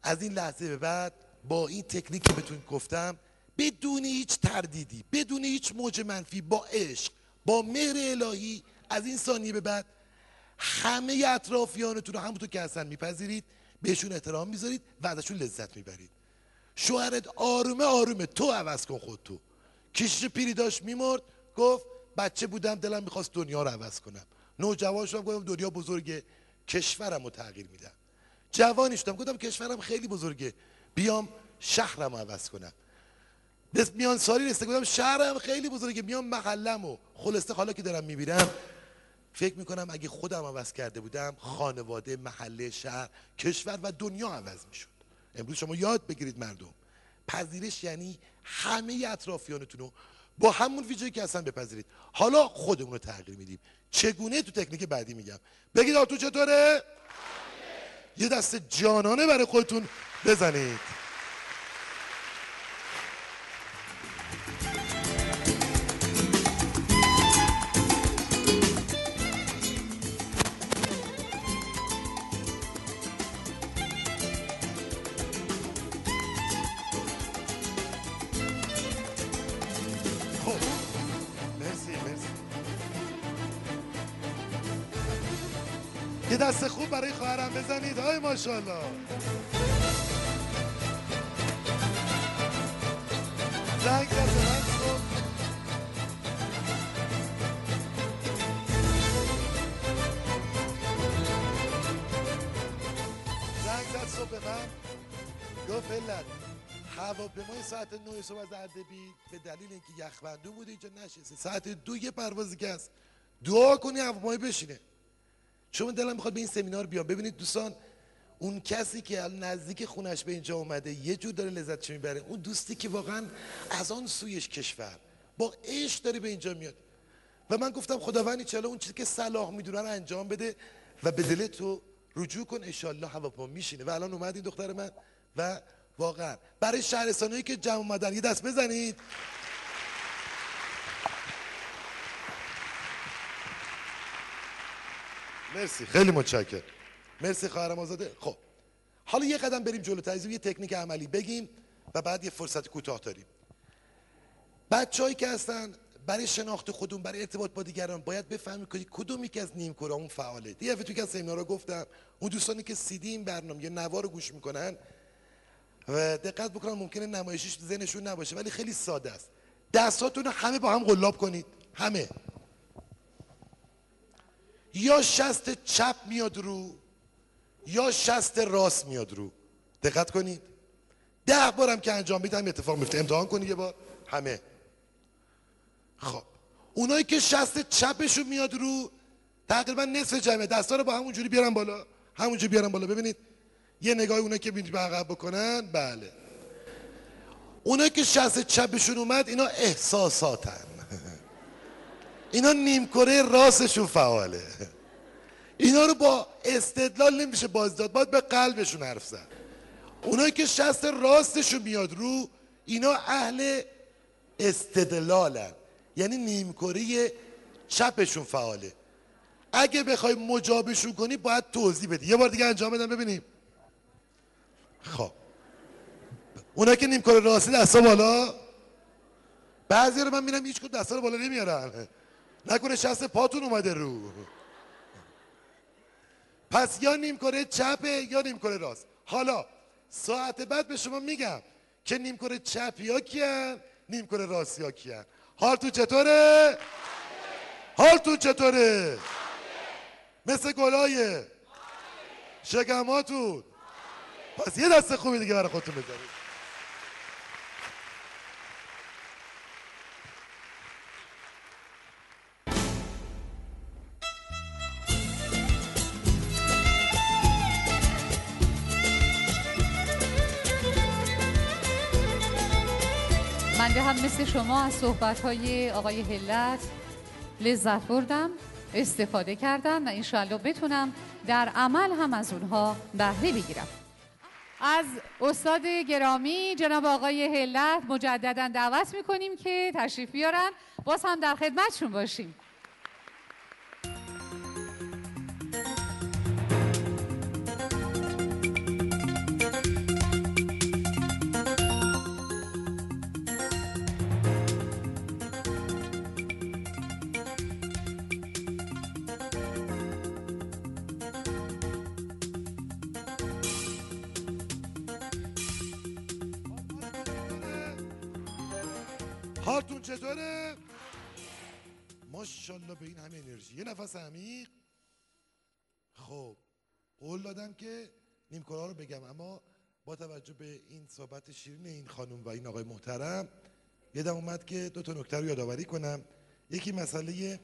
[SPEAKER 2] از این لحظه به بعد با این تکنیک که بهتون گفتم بدون هیچ تردیدی بدون هیچ موج منفی با عشق با مهر الهی از این ثانیه به بعد همه اطرافیانتون رو همونطور که هستن میپذیرید بهشون احترام می‌ذارید و ازشون لذت می‌برید. شوهرت آرومه آرومه تو عوض کن خود تو کشش پیری داشت میمرد گفت بچه بودم دلم می‌خواست دنیا رو عوض کنم. نوجوان شدم گفتم دنیا بزرگه کشورم رو تغییر میدم. جوانی شدم. گفتم کشورم خیلی بزرگه. بیام شهرم عوض کنم. میان سالی رسته گفتم شهرم خیلی بزرگه. میام محلم و خلصه حالا که دارم می‌بینم فکر می‌کنم اگه خودم عوض کرده بودم خانواده محله شهر کشور و دنیا عوض می‌شد. امروز شما یاد بگیرید مردم. پذیرش یعنی همه اطرافیانتون رو با همون ویژگی که اصلا بپذیرید. حالا خودمون رو تغییر میدیم. چگونه؟ تو تکنیک بعدی میگم. بگید تو چطوره؟ یه دست جانانه برای خودتون بزنید. به دلیل اینکه یخبندون بوده اینجا نشسته. ساعت دو یه پروازی که هست. دعا کنی هواپیمای بشینه. چون دلم می‌خواد به این سمینار بیام. ببینید دوستان اون کسی که نزدیک خونش به اینجا اومده یه جور داره لذت می‌بره. اون دوستی که واقعا از آن سویش کشور با عشق داره به اینجا میاد. و من گفتم خداوندی چلا اون چیزی که صلاح می‌دونه رو انجام بده و به دل تو رجوع کن انشالله هواپیما میشینه. و الان اومد این دختر من و واقعا برای شهرستانی که جمع اومدن یه دست بزنید. مرسی خیلی متشکرم. مرسی خواهرم آزاده خب حالا یه قدم بریم جلوتر یه تکنیک عملی بگیم و بعد یه فرصت کوتاه داریم. بچه‌هایی که هستن برای شناخت خودمون برای ارتباط با دیگران باید بفهمید که کدوم یکی از نیم اون فعاله. دفعه توی که از سمینارها گفتم اون دوستانی که سیدی این برنامه یا نوا رو گوش می‌کنن و دقت بکنن ممکنه نمایشش تو ذهنشون نباشه ولی خیلی ساده است. دستاتون رو همه با هم قلاب کنید. همه. یا شست چپ میاد رو یا شست راست میاد رو. دقت کنید. ده بارم که انجام میدم اتفاق میفته. امتحان کنید یه بار. همه. خب. اونایی که شست چپشون میاد رو تقریبا نصف جمعه. دستا رو با همونجوری بیارن بالا. همونجوری بیارن بالا. ببینید. یه نگاه اونایی که به عقب بکنن بله. اونایی که شست چپشون اومد اینا احساساتن. اینا نیمکره راستشون فعاله. اینا رو با استدلال نمیشه باز داد باید به قلبشون حرف زد. اونایی که شست راستشون میاد رو اینا اهل استدلالن. یعنی نیمکره چپشون فعاله. اگه بخوای مجابشون کنی باید توضیح بدی. یه بار دیگه انجام بدم ببینیم. خب. اونایی که نیمکره راستی دستا بالا بعضی رو من میرم هیچ کدوم دستا رو بالا نمیارن. نکنه شست پاتون اومده رو. پس یا نیم کره چپه یا نیم کره راست. حالا ساعت بعد به شما میگم که نیم کره چپی ها کیان نیم کره راستی ها کیان حالتون چطوره؟ حالتون چطوره؟ مثل گلای شکماتون پس یه دست خوبی دیگه برای خودتون بذارید.
[SPEAKER 1] شما از صحبت‌های آقای هلت لذت بردم استفاده کردم و انشاءالله بتونم در عمل هم از اونها بهره بگیرم. از استاد گرامی جناب آقای هلت مجددا دعوت می‌کنیم که تشریف بیارن. باز هم در خدمتشون باشیم.
[SPEAKER 2] چطوره؟ ماشاءالله به این همه انرژی. یه نفس عمیق. خب قول دادم که نیم رو بگم. اما با توجه به این صحبت شیرین این خانم و این آقای محترم یادم اومد که دو تا نکته رو یادآوری کنم. یکی مسئله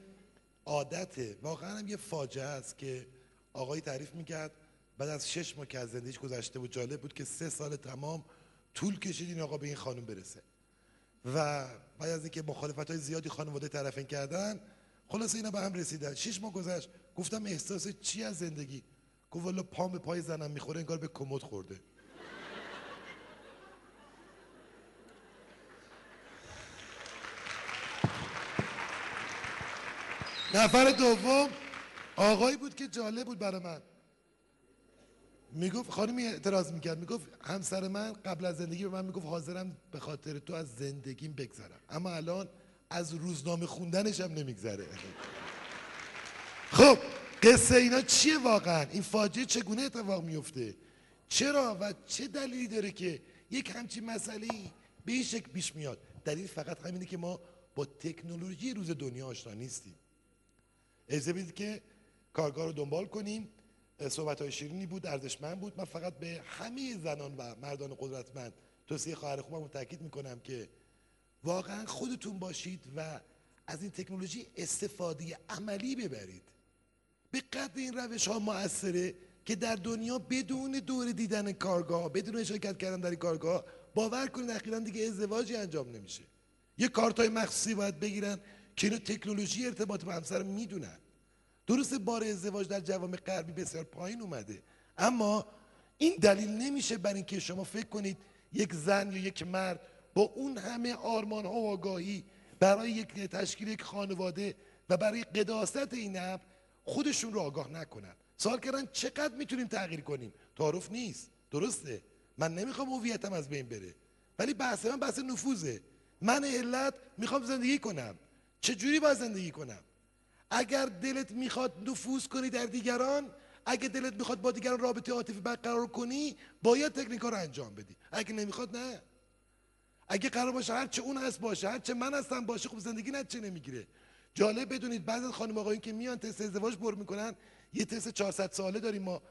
[SPEAKER 2] عادته واقعا هم یه فاجعه است که آقای تعریف می‌کرد بعد از شش ماه که از زندگیش گذشته بود جالب بود که سه سال تمام طول کشید این آقا به این خانم برسه. و بعد از اینکه مخالفت های زیادی خانواده طرفین کردن خلاص اینا به هم رسیدن. شش ماه گذشت گفتم احساس چی از زندگی؟ گفت والا پام به پای زنم می‌خوره انگار به کمد خورده. نفر دوم آقایی بود که جالب بود برای من. می‌گفت خانمی اعتراض می‌کرد می‌گفت همسر من قبل از زندگی به من می‌گفت حاضرم به خاطر تو از زندگیم بگذرم. اما الان از روزنامه خوندنش هم نمیگذره. خب قصه اینا چیه واقعا؟ این فاجعه چگونه اتفاق میفته چرا و چه دلیلی داره که یک همچین مسئله به این شکل پیش میاد؟ دلیل فقط همینه که ما با تکنولوژی روز دنیا آشنا نیستیم. اجازه بدید که کارگاه رو دنبال کنیم. صحبت های شیرینی بود ارزشمند بود. من فقط به همه زنان و مردان قدرتمند توصیه خواهر خوبم تاکید می‌کنم که واقعا خودتون باشید و از این تکنولوژی استفاده عملی ببرید. به قدر این روش ها موثره که در دنیا بدون دور دیدن کارگاه بدون اشتراک کردن در این کارگاه باور کنید اخیرا دیگه ازدواجی انجام نمیشه. یه کارت های مخصوصی باید بگیرن که اینو تکنولوژی ارتباط با همسر می‌دونن. درست بار ازدواج در جوامع غربی بسیار پایین اومده. اما این دلیل نمیشه بر اینکه شما فکر کنید یک زن یا یک مرد با اون همه آرمان ها و آگاهی برای یک تشکیل یک خانواده و برای قداست این امر خودشون رو آگاه نکنن. سوال کردن چقدر می‌تونیم تغییر کنیم؟ تعارف نیست. درسته. من نمی‌خوام هویتم از بین بره. ولی بحث من بحث نفوذه. من علت می‌خوام زندگی کنم. چه جوری باید زندگی کنم؟ اگر دلت می‌خواد نفوذ کنی در دیگران اگه دلت می‌خواد با دیگران رابطه عاطفی برقرار کنی باید تکنیکا رو انجام بدی. اگه نمی‌خواد نه. اگه قرار باشه هر چه اون هست باشه. هر چه من هستم باشه. خب زندگی چه نمی‌گیره. جالب بدونید بعضی از خانم آقایون که میان تست ازدواج بر می‌کنن یه تست 400 ساله داریم ما.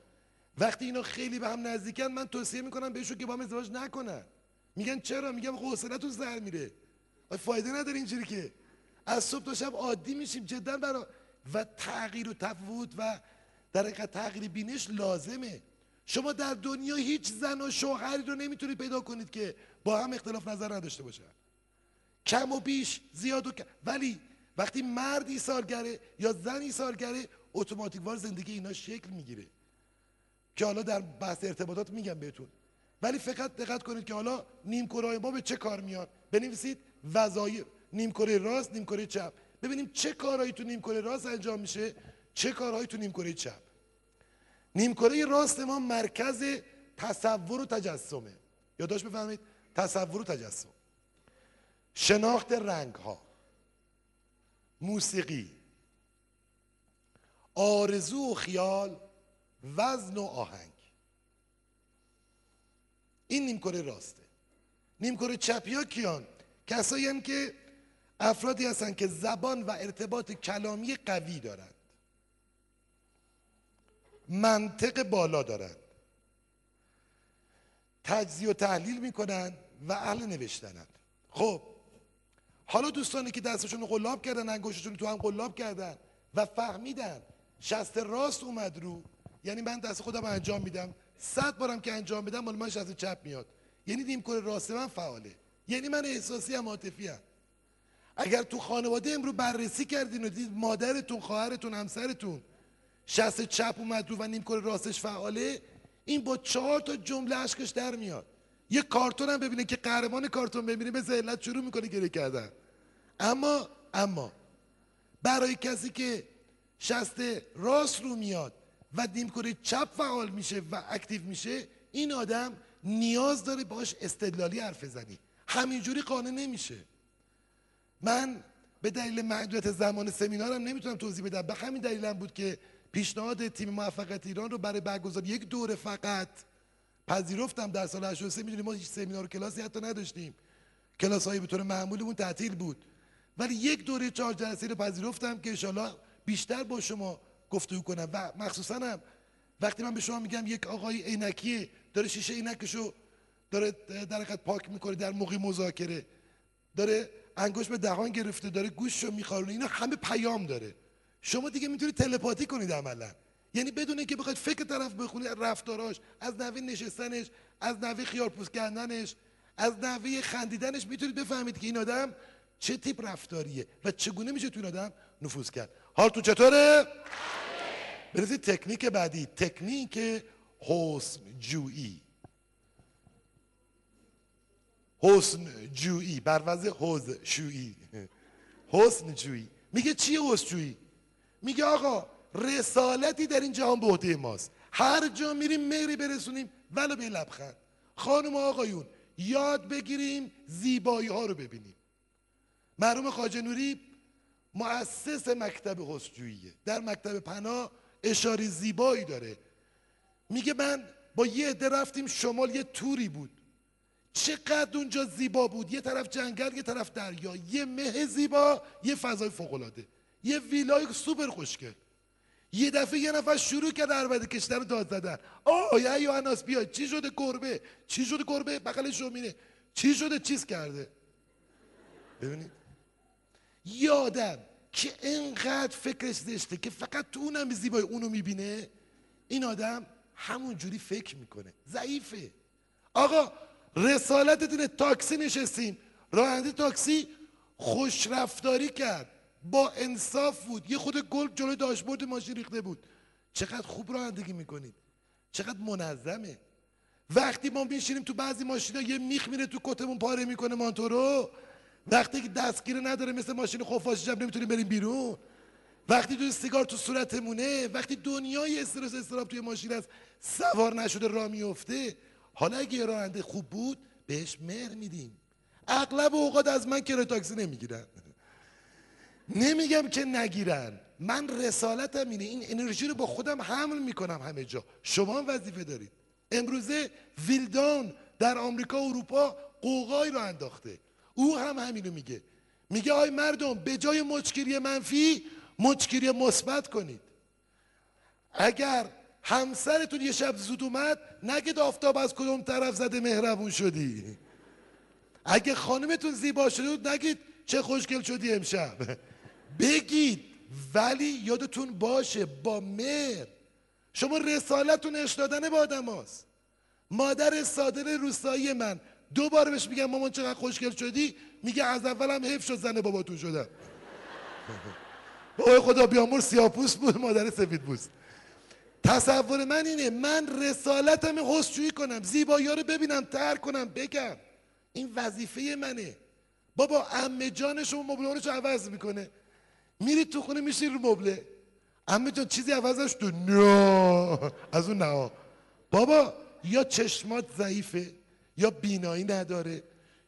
[SPEAKER 2] وقتی اینا خیلی به هم نزدیکن من توصیه می‌کنم بهشون که با هم ازدواج نکنن. میگن چرا؟ میگم حوصلتون سر میره. فایده نداره اینجوری که. از صبح تا شب عادی میشیم جدا برا و تغییر و تفاوت و در حقیقت تغییر بینش لازمه. شما در دنیا هیچ زن و شوهری رو نمی‌تونید پیدا کنید که با هم اختلاف نظر نداشته باشن. کم و بیش زیاد و کم ولی وقتی مردی سالگره یا زنی سالگره اتوماتیک وار زندگی اینا شکل می‌گیره. که حالا در بحث ارتباطات میگم بهتون. ولی فقط دقت کنید که حالا نیم ما به چه کار میاد بنویسید وظایف. نیم کره راست نیم کره چپ. ببینیم چه کارهایی تو نیم کره راست انجام میشه چه کارهایی تو نیم کره چپ. نیم کره راست ما مرکز تصور و تجسمه. یادداشت بفهمید تصور و تجسم. شناخت رنگ ها موسیقی. آرزو و خیال وزن و آهنگ. این نیمکره راسته. نیمکره چپی ها کیان؟ کسایی که افرادی هستن که زبان و ارتباط کلامی قوی دارند. منطق بالا دارند. تجزیه و تحلیل می‌کنن و اهل نوشتنند خب حالا دوستانی که دستشون قلاب کردن انگشتشون تو هم قلاب کردن و فهمیدن شست راست اومد رو یعنی من دست خودم انجام میدم. صد بارم که انجام بدم مال من شست چپ میاد. یعنی نیمکره راست من فعاله. یعنی من احساسی هم عاطفی هم. اگر تو خانواده امرو بررسی کردین و دید مادرتون خواهرتون همسرتون شست چپ اومد رو و نیمکره راستش فعاله این با چهار تا جمله اشکش در میاد. یه کارتون هم ببینه که قهرمان کارتون ببینه به علت شروع می‌کنه گریه کردن. اما اما برای کسی که شست راست رو میاد و نیمکره چپ فعال میشه و اکتیو میشه این آدم نیاز داره باش استدلالی حرف بزنی. همینجوری قانع نمیشه. من به دلیل محدودیت زمان سمینارم نمی‌تونم توضیح بدم. به همین دلیلم بود که پیشنهاد تیم موفقیت ایران رو برای برگزار یک دوره فقط پذیرفتم در سال 83 می‌دونیم ما هیچ سمینار و کلاسی حتی نداشتیم. کلاس هایی به طور معمولمون تعطیل بود. ولی یک دوره چهار جلسه رو پذیرفتم که انشالله بیشتر با شما گفتگو کنم. و مخصوصا هم وقتی من به شما میگم یک آقای عینکی داره شیشه عینکشو داره در پاک می‌کنه در موقع مذاکره. داره انگشت به دهان گرفته داره گوششو میخارونه اینا همه پیام داره. شما دیگه می‌تونید تلپاتی کنید عملا. یعنی بدون اینکه بخواید فکر طرف بخونید رفتاراش از نوی نشستنش از نوی خیار پوست کردنش از نوی خندیدنش می‌تونید بفهمید که این آدم چه تیپ رفتاریه و چگونه میشه تو این آدم نفوذ کرد. حال تو چطوره؟ برسید تکنیک بعدی. تکنیک حسن جویی حسن جویی بر وضع حوز شویی. حسن جویی. میگه چیه حسن جویی؟ میگه آقا رسالتی در این جهان به عهده ماست. هر جا میریم مهری برسونیم ولو به لبخند. خانم و آقایون یاد بگیریم زیبایی ها رو ببینیم. مرحوم خواجه نوری مؤسس مکتب حسجوییه در مکتب پناه اشاره زیبایی داره. میگه من با یه عده رفتیم شمال یه توری بود. چقدر اونجا زیبا بود. یه طرف جنگل یه طرف دریا. یه مه زیبا یه فضای فوقالعاده. یه ویلای سوپر خوشگل یه دفعه یه نفر شروع کرد عربده کشتن داد زدن. آه یا یوحناس بیا. چی شده گربه؟ چی شده گربه؟ بغلش میره چی شده؟ چیز کرده. ببینید. یادم که انقدر فکرش زشته که فقط تو اونم زیبای اونو می‌بینه این آدم همون جوری فکر می‌کنه. ضعیفه. آقا رسالت دینه تاکسی نشستیم راننده تاکسی خوش رفتاری کرد. با انصاف بود. یه خود گل جلوی داشبورد ماشین ریخته بود. چقدر خوب رانندگی می‌کنید. چقدر منظمه. وقتی ما میشینیم تو بعضی ماشینا یه میخ میره تو کتمون پاره می‌کنه مانتورو. وقتی که دستگیره نداره مثل ماشین خفاش جب نمی‌تونیم بریم بیرون. وقتی تو سیگار تو صورتمونه وقتی دنیای استرس استراب توی ماشین است سوار نشده را میفته حالا اگه راننده خوب بود بهش مهر میدیم. اغلب اوقات از من کرایه تاکسی نمی‌گیرن. نمیگم که نگیرن. من رسالتم اینه. این انرژی رو با خودم حمل می‌کنم همه جا. شما هم وظیفه دارید. امروزه ویلدان در آمریکا و اروپا قوقای رو انداخته. او هم همینو میگه. میگه آی مردم به جای مچگیری منفی مچگیری مثبت کنید. اگر همسرتون یه شب زود اومد نگید آفتاب از کدوم طرف زده مهربون شدی؟ اگه خانمتون زیبا شده نگید چه خوشگل شدی امشب. بگید ولی یادتون باشه با مهر شما رسالتون اش دادن آدم هاست. مادر صادر روستایی من. دو بار بهش میگم مامان چقدر خوشگل شدی؟ میگه از اولم حیف شد زن باباتون شدم. بابای خدا بیامور سیاپوس بود مادر سفید پوست. تصور من اینه من رسالتم حسجویی کنم زیبایی رو ببینم ترک کنم بگم. این وظیفه منه. بابا امه جانش و مبلانش عوض می‌کنه؟ میری تو خونه میشی رو مبله. امه جان چیزی عوضش تو نه. از اون نه. بابا یا چشمات ضعیفه یا بینایی نداره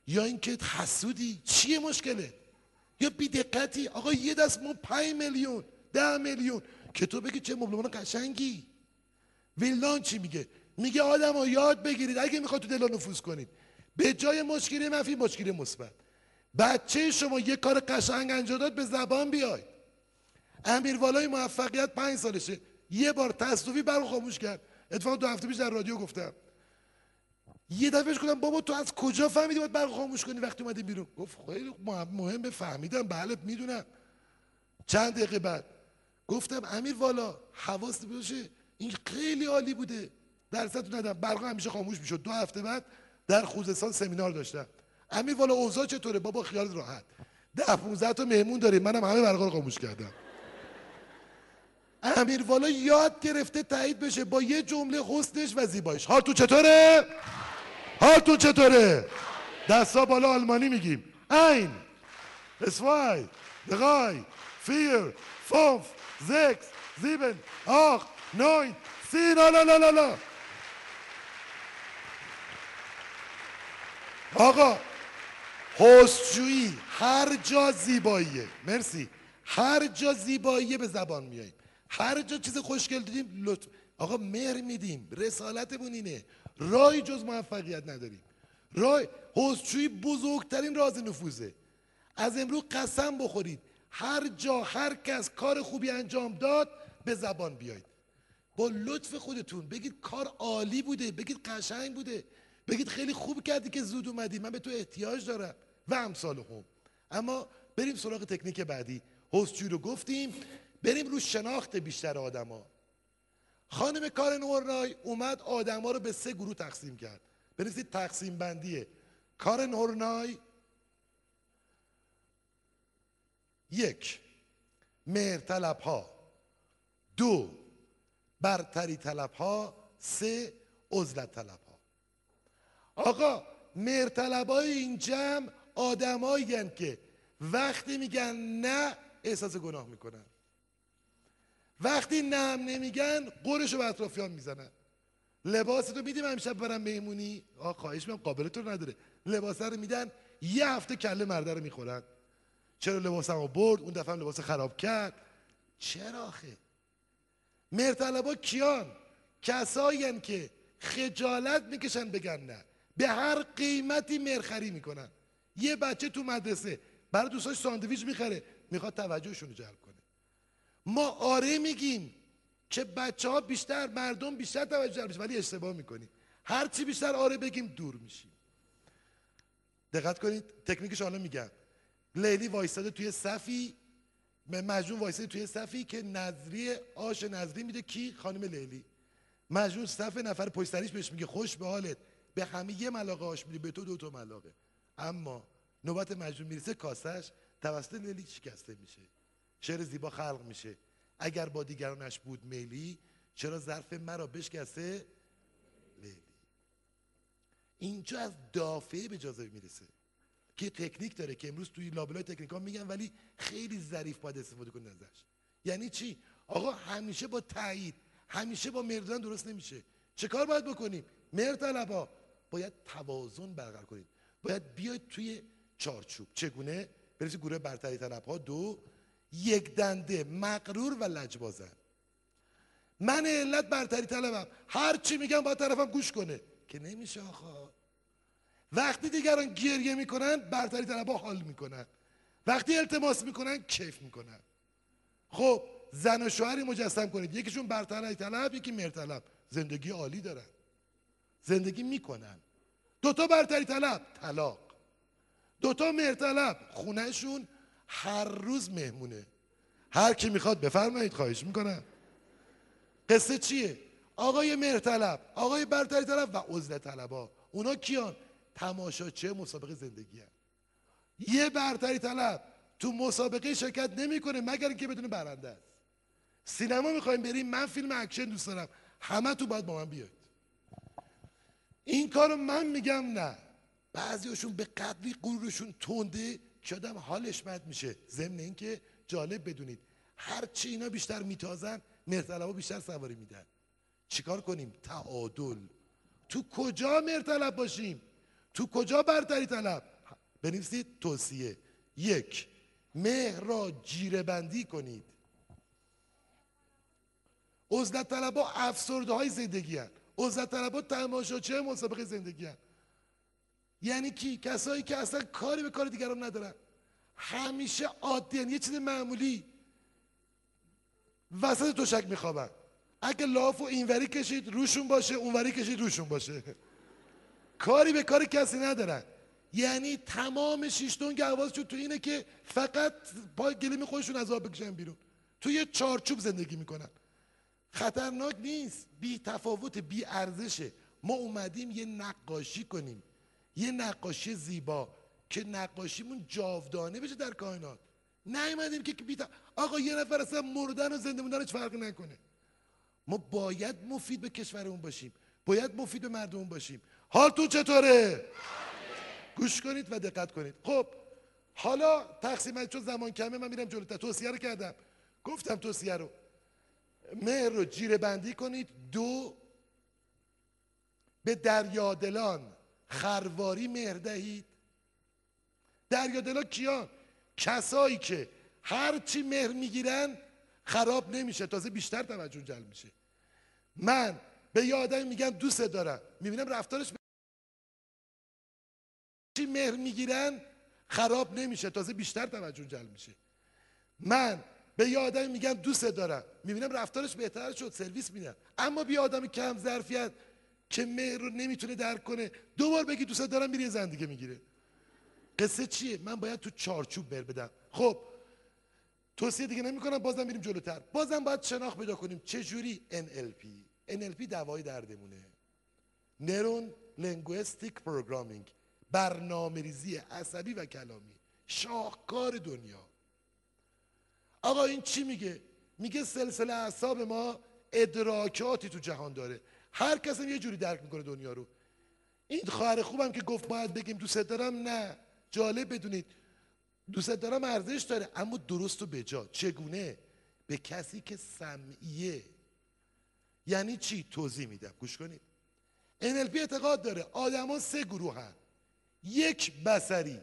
[SPEAKER 2] یا اینکه حسودی. چیه مشکله؟ یا بیدقتی؟ آقا یه دست ما پنج میلیون ده میلیون. که تو بگی چه مبلمان قشنگی. ویلدان چی میگه؟ میگه آدم ها یاد بگیرید. اگه می‌خواد تو دلا نفوذ کنید. به جای مشکلی منفی مشکلی مثبت. بچه شما یه کار قشنگ انجام داد به زبان بیاید. امیر والای موفقیت پنج سالشه. یه بار تصوفی برو خاموش کرد. اتفاقا دو هفته پیش در رادیو گفتم. یه دفعه گفتم بابا تو از کجا فهمیدی باید برق خاموش کنی وقتی اومدی بیرون؟ گفت خیلی مهمه فهمیدم. بله می‌دونم. چند دقیقه بعد گفتم امیر والا حواست باشه. این خیلی عالی بوده. درستون ندم برقا همیشه خاموش می‌شد. دو هفته بعد در خوزستان سمینار داشتم. امیر والا اوضاع چطوره؟ بابا خیالت راحت. ده 15 تا مهمون داریم. منم همه برقا رو خاموش کردم. امیر والا یاد گرفته تایید بشه با یه جمله حسنش و زیبایش. حالتون چطوره؟ حالتون چطوره؟ دستا بالا آلمانی میگیم. این اسوای دغای فیر فونف زکس زیبن آخ. noi sì, no, no, no, no, no. آقا حسجویی هر جا زیباییه. مرسی. هر جا زیباییه به زبان میاییم. هر جا چیز خوشگل دیدیم لطف. آقا مهر میدیم. رسالتمون اینه. رای جز موفقیت نداریم. رای حسجویی بزرگترین راز نفوذه. از امروز قسم بخورید. هر جا هر کس کار خوبی انجام داد به زبان بیایید. با لطف خودتون. بگید کار عالی بوده بگید قشنگ بوده. بگید خیلی خوب کردی که زود اومدی. من به تو احتیاج دارم و امثال هم اما بریم سراغ تکنیک بعدی. حوزچویی رو گفتیم. بریم رو شناخت بیشتر آدما. خانم کارن هورنای اومد آدما رو به سه گروه تقسیم کرد. بنویسید تقسیم بندیه. کارن هورنای یک مهر ها دو برتری طلب ها سه عزلت طلب ها آقا مهر های این جمع آدمایی که وقتی میگن نه احساس گناه می‌کنن. وقتی نم نمیگن قرشو به اطرافیان می‌زنن. لباس تو میدیم امشب برم مهمونی. آقا خواهش میام قابلت رو نداره. لباس رو میدن یه هفته کله مرده رو می‌خورن. چرا لباسمو برد؟ اون دفعه لباس خراب کرد. چرا آخه؟ مرتلبا کیان؟ کسایی که خجالت می‌کشن بگن نه به هر قیمتی مرخری می‌کنن. یه بچه تو مدرسه برای دوستاش ساندویچ می‌خره می‌خواد توجهشون رو جلب کنه. ما آره میگیم که بچه ها بیشتر مردم بیشتر توجه بشه ولی اشتباه می‌کنیم. هرچی بیشتر آره بگیم دور میشیم. دقت کنید تکنیکش حالا میگم. لیلی وایستاده توی صفی مجنون وایستاده توی صفی که نظری آش نظری میده کی؟ خانم لیلی. مجنون صف نفر پشت بهش میگه خوش به حالت. به همه یه ملاقه آش میده به تو دو تا ملاقه. اما نوبت مجنون می‌رسه کاسش توسط لیلی شکسته میشه. شعر زیبا خلق میشه. اگر با دیگرانش بود میلی چرا ظرف مرا بشکسته لیلی؟ اینجا از دافعه به جاذبه می‌رسه. که تکنیک داره که امروز توی لابلای تکنیک ها میگن ولی خیلی ظریف باید استفاده کنید ازش. یعنی چی؟ آقا همیشه با تایید همیشه با مردان درست نمیشه. چه کار باید بکنیم؟ مرد باید توازن برقرار کنید باید بیاید توی چارچوب. چگونه؟ برسید گروه برتری طلب ها دو یک دنده مقرور و لجبازن. من علت برتری طلبم. هر چی میگم باید طرفم گوش کنه. که نمیشه آخا وقتی دیگران گریه می‌کنن برتری طلبها حال می‌کنن. وقتی التماس می‌کنن کیف می‌کنن. خب زن و شوهری مجسم کنید. یکیشون برتری طلب یکی مرطلب زندگی عالی دارن. زندگی می‌کنن. دوتا برتری طلب طلاق. دوتا مرطلب خونهشون هر روز مهمونه. هر کی می‌خواد بفرمایید خواهش می‌کنم. قصه چیه؟ آقای مرطلب آقای برتری طلب و عزل طلبا. اونا کیان؟ تماشاچه مسابقه زندگی هن. یه برتری طلب. تو مسابقه شرکت نمی‌کنه مگر اینکه بدون برنده است. سینما می‌خوایم بریم. من فیلم اکشن دوست دارم. همتون باید با من بیاید. این کارو من میگم نه. بعضیشون به قدری غرورشون تنده که آدم حالش بد میشه. ضمن اینکه جالب بدونید. هرچی اینا بیشتر میتازن مهرطلبا بیشتر سواری میدن. چیکار کنیم؟ تعادل. تو کجا مهرطلب باشیم؟ تو کجا برتری طلب؟ بنویسید توصیه. یک مهر را جیره بندی کنید. عزلت طلبا افسرده های زندگی هن. عزلت طلبا تماشاچه مسابقه زندگی هن. یعنی کی؟ کسایی که اصلا کاری به کار دیگران ندارن. همیشه عادی یه چیز معمولی. وسط توشک میخوابن. اگه لاف و اینوری کشید روشون باشه اونوری کشید روشون باشه. کاری به کار کسی ندارن. یعنی تمام شیشتون حواسشون تو اینه که فقط پای گلیم خودشون از آب بکشن بیرون. تو یه چارچوب زندگی می‌کنن خطرناک نیست. بی تفاوت بی ارزشه. ما اومدیم یه نقاشی کنیم. یه نقاشی زیبا. که نقاشیمون جاودانه بشه در کائنات. نیومدیم که بی آقا یه نفر اصلا مردن و زنده موندنش فرق نکنه. ما باید مفید به کشورمون باشیم. باید مفید به مردمون باشیم. حالتون چطوره؟ گوش کنید و دقت کنید. خب حالا تقسیم چون زمان کمه من میرم جلوتر توصیه رو کردم. گفتم توصیه رو. مهر رو جیره بندی کنید. دو به دریادلان خرواری مهر دهید. دریادلان کیان کسایی که هرچی مهر می‌گیرن خراب نمیشه. تازه بیشتر توجه جلب میشه. من به یه آدمی میگم دوست دارم. می‌بینم رفتارش چی مهر می‌گیرن خراب نمیشه تازه بیشتر توجه جلب میشه. من به یه آدمی میگم دوست دارم. می‌بینم رفتارش بهتر شد سرویس میدم. اما بیا آدم کم ظرفیت که مهر رو نمی‌تونه درک کنه دوبار بگی دوست دارم میری زن دیگه می‌گیره. قصه چیه؟ من باید تو چارچوب بر بدم. خب توصیه دیگه نمی‌کنم بازم میریم جلوتر. بازم باید شناخت پیدا کنیم چه جوری NLP NLP دوای دردمونه. Neuro Linguistic Programming برنامه ریزی عصبی و کلامی. شاهکار دنیا. آقا این چی میگه؟ میگه سلسله اعصاب ما ادراکاتی تو جهان داره. هر کس یه جوری درک می‌کنه دنیا رو. این خواهر خوبم که گفت باید بگیم دوست دارم نه. جالب بدونید دوست دارم ارزش داره اما درست و بجا. چگونه؟ به کسی که سمعیه. یعنی چی؟ توضیح میدم. گوش کنید. NLP اعتقاد داره. آدما سه گروه یک بسری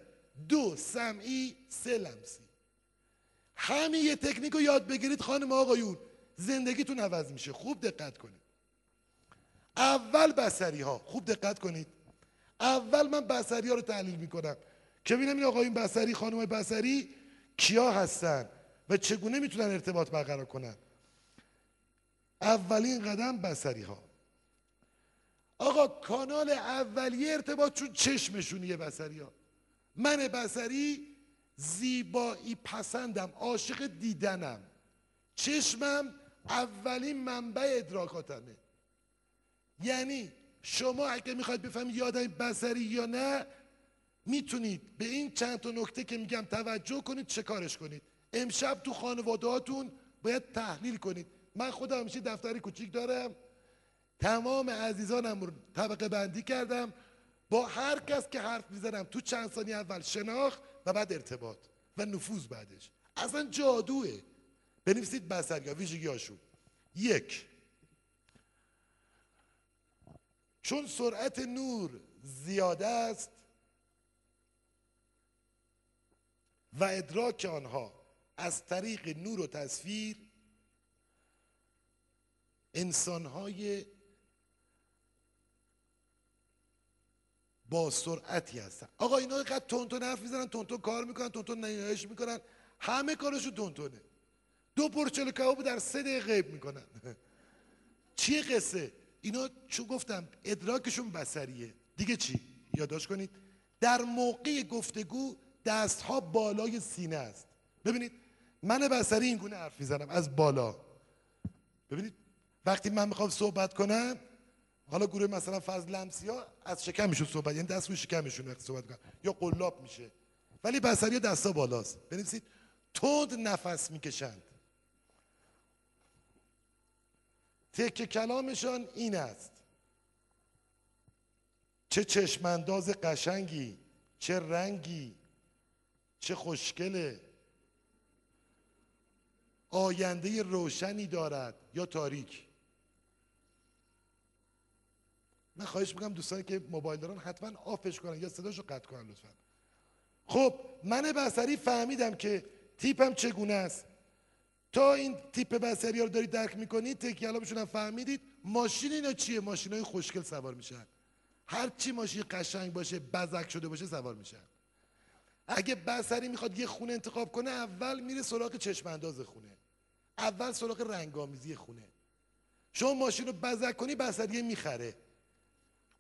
[SPEAKER 2] دو سمعی سه لمسی. همین یه تکنیک رو یاد بگیرید خانم آقایون. زندگیتون عوض میشه. خوب دقت کنید. اول بسری ها خوب دقت کنید. اول من بسری ها رو تحلیل می‌کنم. که ببینم این آقایون بسری خانم بسری کیا هستن و چگونه می‌تونن ارتباط برقرار کنن. اولین قدم بسری ها آقا کانال اولیه ارتباط چون چشمشونیه بسری ها. من بسری زیبایی پسندم عاشق دیدنم. چشمم اولین منبع ادراکاتمه. یعنی شما اگه می‌خواید بفهمید یادم بسری یا نه می‌تونید به این چند تا نکته که میگم توجه کنید چه کارش کنید. امشب تو خانوادهاتون باید تحلیل کنید. من خودم همیشه دفتری کوچیک دارم. تمام عزیزانم رو طبقه بندی کردم. با هر کس که حرف می‌زنم تو چند ثانیه اول شناخت و بعد ارتباط و نفوذ بعدش. اصلا جادوه. بنویسید بسریا ویژگی یک. چون سرعت نور زیاده است و ادراک آنها از طریق نور و تصویر انسانهای با سرعتی هستن. آقا اینا اینقدر تون حرف می‌زنن تون کار می‌کنن تون تون نیایش می‌کنن. همه کارشون تون دو پرچل کباب در سه دقیقه غیب می‌کنن. چیه قصه؟ اینا چون گفتم ادراکشون بسریه دیگه چی؟ یادداشت کنید. در موقع گفتگو دست ها بالای سینه است. ببینید من بسری این گونه حرف می‌زنم از بالا. ببینید وقتی من می‌خوام صحبت کنم حالا گروه مثلا فضل لمسی ها از شکمشون صحبت یعنی دست روی شکمشون وقتی صحبت کنن یا قلاب میشه. ولی بسری دستا بالاست. بنویسید تند نفس می‌کشند. تک کلامشان این است. چه چشمانداز قشنگی چه رنگی چه خوشگله. آینده روشنی دارد. یا تاریک. من خواهش می‌کنم دوستانی که موبایل دارن حتما آفش کنن یا صداشو قطع کنن لطفا. خب من بسری فهمیدم که تیپم چگونه است. تا این تیپ بسری رو دارید درک می‌کنید تکیالامشون هم فهمیدید ماشین اینا چیه؟ ماشین های خوشگل سوار میشن. هر چی ماشین قشنگ باشه بزک شده باشه سوار میشن. اگه بسری می‌خواد یه خونه انتخاب کنه اول میره سراغ چشم انداز خونه. اول سراغ رنگامیزی خونه. شما ماشین رو بزک کنی بسریه می‌خره.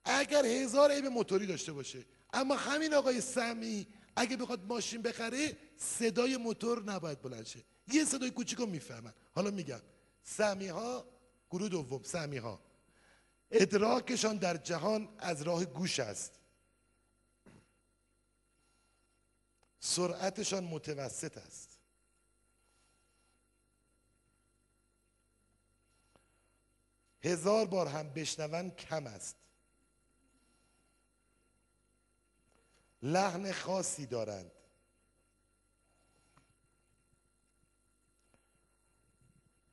[SPEAKER 2] اگر هزار عیب موتوری داشته باشه اما همین آقای سمی اگه بخواد ماشین بخره صدای موتور نباید بلند شه. یه صدای کوچیک رو حالا میگم. سمی ها گروه دوم سمی ها ادراکشان در جهان از راه گوش است. سرعتشان متوسط است. هزار بار هم بشنون کم است. لحن خاصی دارند.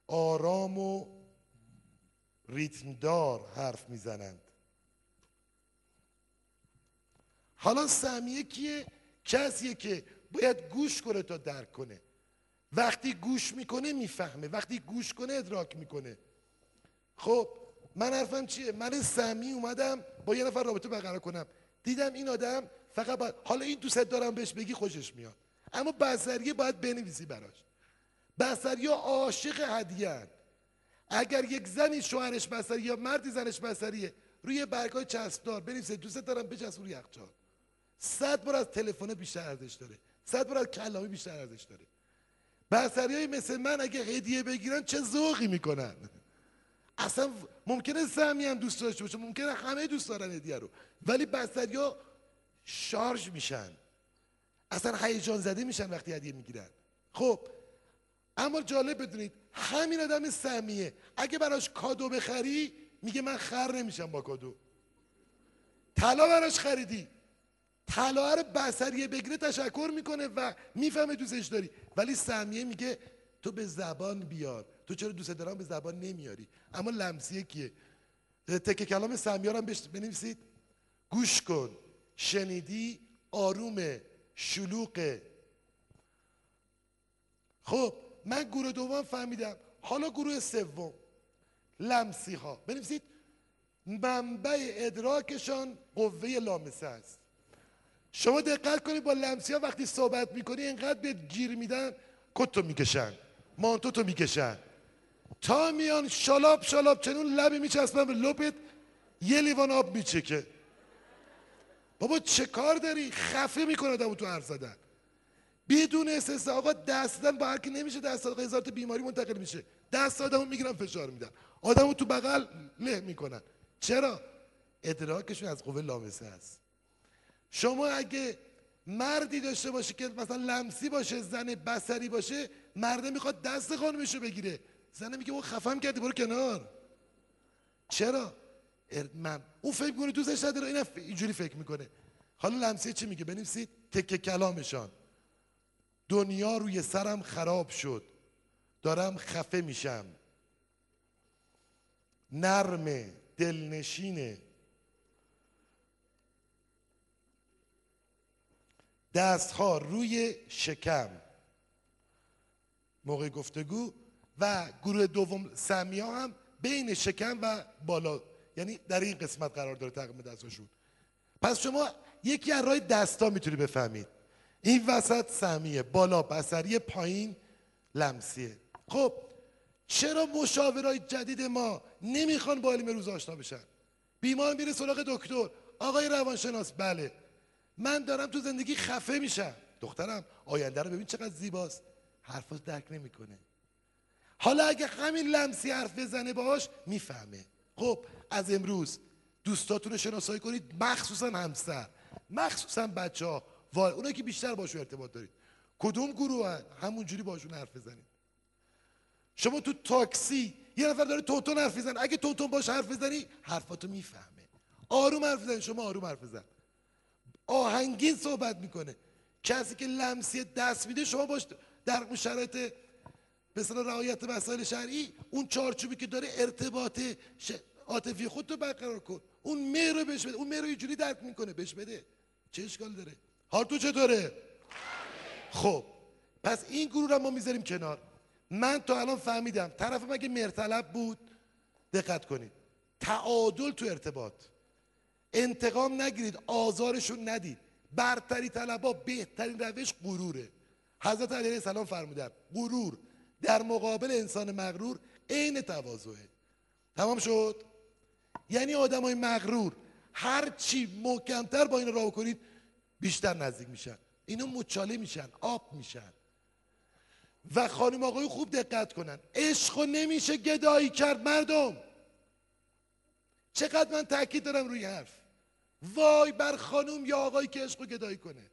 [SPEAKER 2] آرام و ریتمدار حرف می‌زنند. حالا سهمیه کیه؟ کسیه که باید گوش کنه تا درک کنه. وقتی گوش می‌کنه می‌فهمه وقتی گوش کنه ادراک می‌کنه. خب من حرفم چیه؟ من سمی اومدم با یه نفر رابطه برقرار کنم. دیدم این آدم فقط باید حالا این دوست دارم بهش بگی خوشش میاد. اما بسریه باید بنویسی براش. بسریه عاشق هدیه اگر یک زنی شوهرش بسری یا مردی زنش بسریه روی برگای چسبدار بنویسه دوست دارم بچسب روی یخچال. صد بار از تلفن بیشتر ارزش داره. صد بار از کلامی بیشتر ارزش داره. های مثل من اگه هدیه بگیرن چه ذوقی می‌کنن؟ اصلا ممکنه سهمی هم دوست داشته باشه ممکنه همه دوست دارن هدیه رو. ولی بسری ها شارژ میشن. اصلا هیجان زده میشن وقتی هدیه می‌گیرن. خب اما جالب بدونید همین آدم سهمیه اگه براش کادو بخری میگه من خر نمیشم با کادو. طلا براش خریدی. طلا رو بسریه بگیره تشکر می‌کنه و می‌فهمه دوستش داری. ولی سهمیه میگه تو به زبان بیار. تو چرا دوست دارم به زبان نمیاری؟ اما لمسیه کیه؟ تک کلام سهمیه رو هم بنویسید. گوش کن. شنیدی آرومه شلوغه خب من گروه دوم فهمیدم. حالا گروه سوم. لمسی ها بنویسید. منبع ادراکشان قوه لامسه است. شما دقت کنید با لمسی ها وقتی صحبت می‌کنی اینقدر بهت گیر میدن کتو می‌کشن. مانتو تو می‌کشن. تا میان شالاب شالاب چنون لبی میچسبن به لپت یه لیوان آب میچکه. بابا چه کار داری؟ خفه می‌کنه آدمو تو حرف زدن. بدون استثنا آقا دست دادن با هر کی نمیشه دست آقا هزار بیماری منتقل میشه. دست آدمو می‌گیرن فشار میدن. آدمو تو بغل له می‌کنن. چرا؟ ادراکشون از قوه لامسه است. شما اگه مردی داشته باشه که مثلا لمسی باشه زن بسری باشه مرده می‌خواد دست خانمشو بگیره. زنه میگه او خفم کردی برو کنار. چرا؟ من اون فکر می‌کنه دوستش نداره این اینجوری فکر می‌کنه. حالا لمسی چی میگه؟ بنویسید تکه کلامشان. دنیا روی سرم خراب شد. دارم خفه میشم. نرم دلنشینه دستها روی شکم. موقع گفتگو و گروه دوم سمیا هم بین شکم و بالا یعنی در این قسمت قرار داره تقیم دستاشون. پس شما یکی از راه دستا می‌تونی بفهمید. این وسط سهمیه بالا بسری پایین لمسیه. خب چرا مشاورای جدید ما نمی‌خوان با علم روز آشنا بشن؟ بیمار میره سراغ دکتر. آقای روانشناس بله. من دارم تو زندگی خفه میشم. دخترم آینده رو ببین چقدر زیباست. حرفاش درک نمی‌کنه. حالا اگه همین لمسی حرف بزنه باش می‌فهمه. خب از امروز دوستاتون رو شناسایی کنید. مخصوصا همسر. مخصوصا بچه ها. اونایی که بیشتر باشون ارتباط دارید. کدوم گروه هن؟ همونجوری باشون حرف بزنید. شما تو تاکسی یه نفر داره توتون حرف بزن اگه توتون باش حرف بزنی حرفاتو می‌فهمه. آروم حرف بزن شما آروم حرف بزن. آهنگین صحبت می‌کنه. کسی که لمسی دست میده شما باش در شرایط مثلا رعایت مسائل شرعی اون چارچوبی که داره ارتباط عاطفی خود رو برقرار کن. اون مهر رو بهش بده. اون مهر رو اینجوری درک می‌کنه بهش بده. چه اشکال داره؟ حال تو چطوره؟ خب پس این گروه رو ما می‌ذاریم کنار. من تا الان فهمیدم طرف مگه مرطلب بود؟ دقت کنید. تعادل تو ارتباط. انتقام نگیرید آزارشون ندید. برتری طلبا بهترین روش غروره. حضرت علیه السلام فرمودن غرور. در مقابل انسان مغرور عین تواضعه. تمام شد؟ یعنی آدمای مغرور هر چی محکمتر با این راه کنید بیشتر نزدیک میشن. اینا مچاله میشن آب میشن. و خانم آقای خوب دقت کنن. عشق نمیشه گدایی کرد مردم. چقدر من تاکید دارم روی حرف. وای بر خانم یا آقایی که عشق گدایی کنه.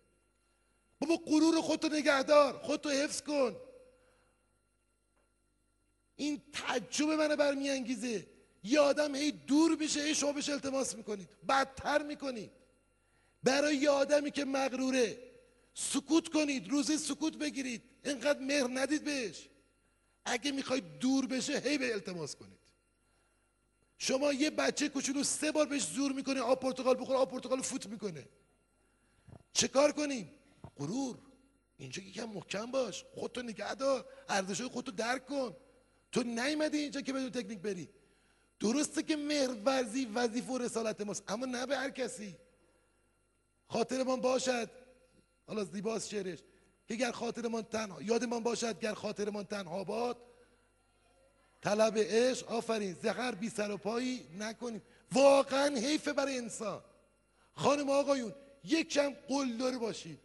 [SPEAKER 2] بابا غرور خودتو نگهدار خودتو حفظ کن. این تعجب منو برمیانگیزه. یه آدم هی دور میشه هی شما بهش التماس می‌کنید. بدتر می‌کنید. برای یه آدمی که مغروره سکوت کنید روزی سکوت بگیرید. اینقدر مهر ندید بهش. اگه می‌خواید دور بشه هی به التماس کنید. شما یه بچه کوچولو سه بار بهش زور می‌کنه آب پرتقال بخور آب پرتقال فوت می‌کنه. چه کار کنیم؟ غرور. اینجا یکم محکم باش. خودتو نگه دار. ارزشهای خودتو درک کن. تو نیومدی اینجا که بدون تکنیک بری. درسته که مهرورزی وظیفه و رسالت ماست اما نه به هر کسی. خاطرمان باشد. حالا زیباست شعرش. که گر خاطرمان تنها یادمان باشد گر خاطرمان تنها باد. طلب عشق آفرین. زهر بی سر و پایی نکنیم. واقعا حیفه برای انسان. خانم آقایون یکم قلدر باشید.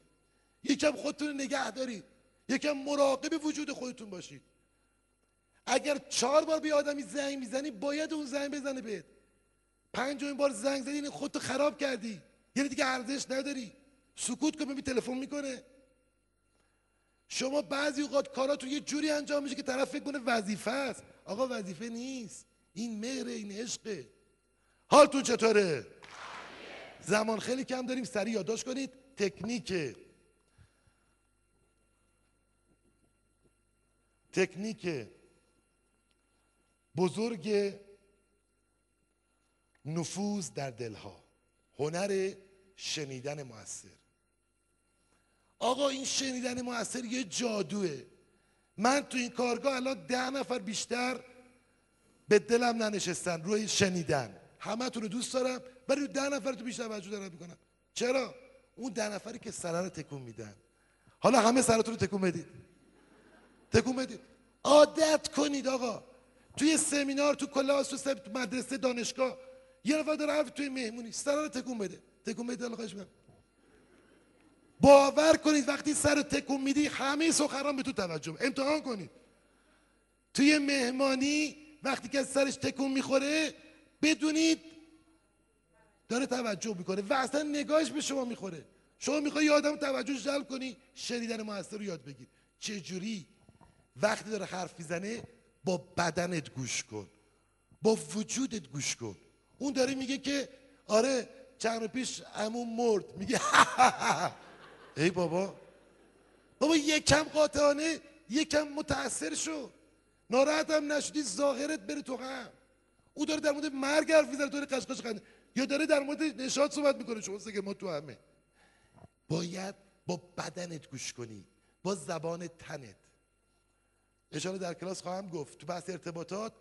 [SPEAKER 2] یکم خودتون نگه دارید. یکم مراقب وجود خودتون باشید. اگر چهار بار به آدمی زنگ می‌زنی باید اون زنگ بزنه بهت. پنجمین بار زنگ زدی یعنی خودتو خراب کردی. یعنی دیگه ارزش نداری. سکوت کن ببین تلفن می‌کنه. شما بعضی اوقات کاراتون یه جوری انجام میشه که طرف فکر کنه وظیفه است. آقا وظیفه نیست. این مهره این عشقه. حالتون چطوره؟ زمان خیلی کم داریم. سریع یادداشت کنید. تکنیک. تکنیک. بزرگ نفوذ در دلها. هنر شنیدن موثر آقا این شنیدن موثر یه جادوه. من تو این کارگاه الان ده نفر بیشتر به دلم ننشستن روی شنیدن. همه رو دوست دارم ولی ده نفر تو بیشتر وجود دارم می‌کنم. چرا؟ اون ده نفری که سره رو تکون میدن. حالا همه سرتون رو تکون بدید. تکون بدید. عادت کنید آقا. توی سمینار تو کلاس تو مدرسه دانشگاه یه نفر داره حرف توی مهمونی سر رو تکون بده. تکون بده خواهش باور کنید وقتی سر تکون میدی همه سخران به تو توجه امتحان کنید. توی مهمانی وقتی که سرش تکون می‌خوره بدونید داره توجه می‌کنه و اصلا نگاهش به شما می‌خوره. شما می‌خوای آدم توجهش جلب کنی شنیدن موثر رو یاد بگیر. چجوری؟ وقتی داره حرف می‌زنه با بدنت گوش کن. با وجودت گوش کن. اون داره میگه که آره چند پیش امون مرد. میگه ای بابا. بابا یکم قاطعانه یکم متاثر شو. ناراحت هم نشدی ظاهرت بره تو هم او داره در مورد مرگ حرف می‌زنه داره قشقش خنده. یا داره در مورد نشاط صحبت می‌کنه شما که ما تو همه. باید با بدنت گوش کنی با زبان تنت. اشاره در کلاس خواهم گفت. تو بحث ارتباطات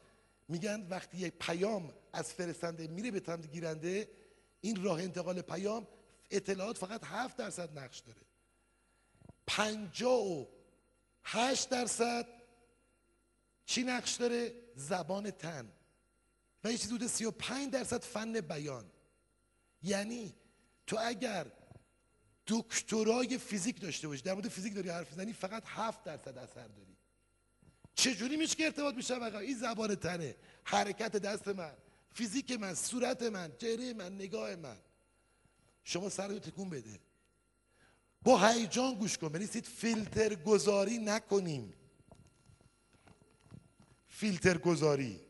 [SPEAKER 2] میگن وقتی یک پیام از فرستنده میره به سمت گیرنده این راه انتقال پیام اطلاعات فقط هفت درصد نقش داره. پنجا و هشت درصد چی نقش داره؟ زبان تن. و یه چیز و پنج درصد فن بیان. یعنی تو اگر دکترای فیزیک داشته باشی در مورد فیزیک داری حرف زنی فقط هفت درصد اثر داری. چجوری میشه که ارتباط میشه این زبان تنه. حرکت دست من فیزیک من صورت من چهره من نگاه من. شما سر رو تکون بده. با هیجان گوش کن. بنویسید فیلتر گذاری نکنیم. فیلتر گذاری.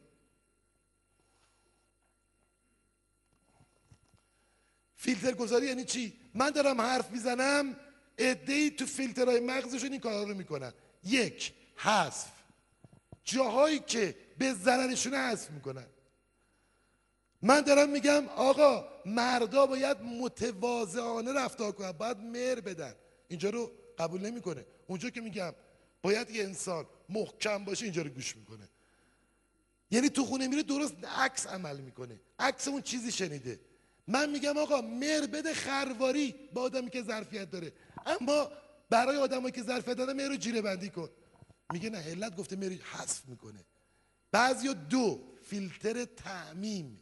[SPEAKER 2] فیلتر گذاری یعنی چی؟ من دارم حرف می‌زنم ای تو فیلترهای مغزشون این کارا رو می‌کنن. یک حذف. جاهایی که به ضررشون حذف می‌کنن. من دارم میگم آقا مردا باید متواضعانه رفتار کنن باید مهر بدن. اینجا رو قبول نمی‌کنه. اونجا که میگم باید یه انسان محکم باشه اینجا رو گوش می‌کنه. یعنی تو خونه میره درست عکس عمل می‌کنه. عکس اون چیزی شنیده. من میگم آقا مهر بده خرواری با آدمی که ظرفیت داره. اما برای آدمایی که ظرفیت داره مهر رو جیره بندی کن. میگه نه علت گفته مهر حذف می‌کنه. بعضیا دو فیلتر تعمیم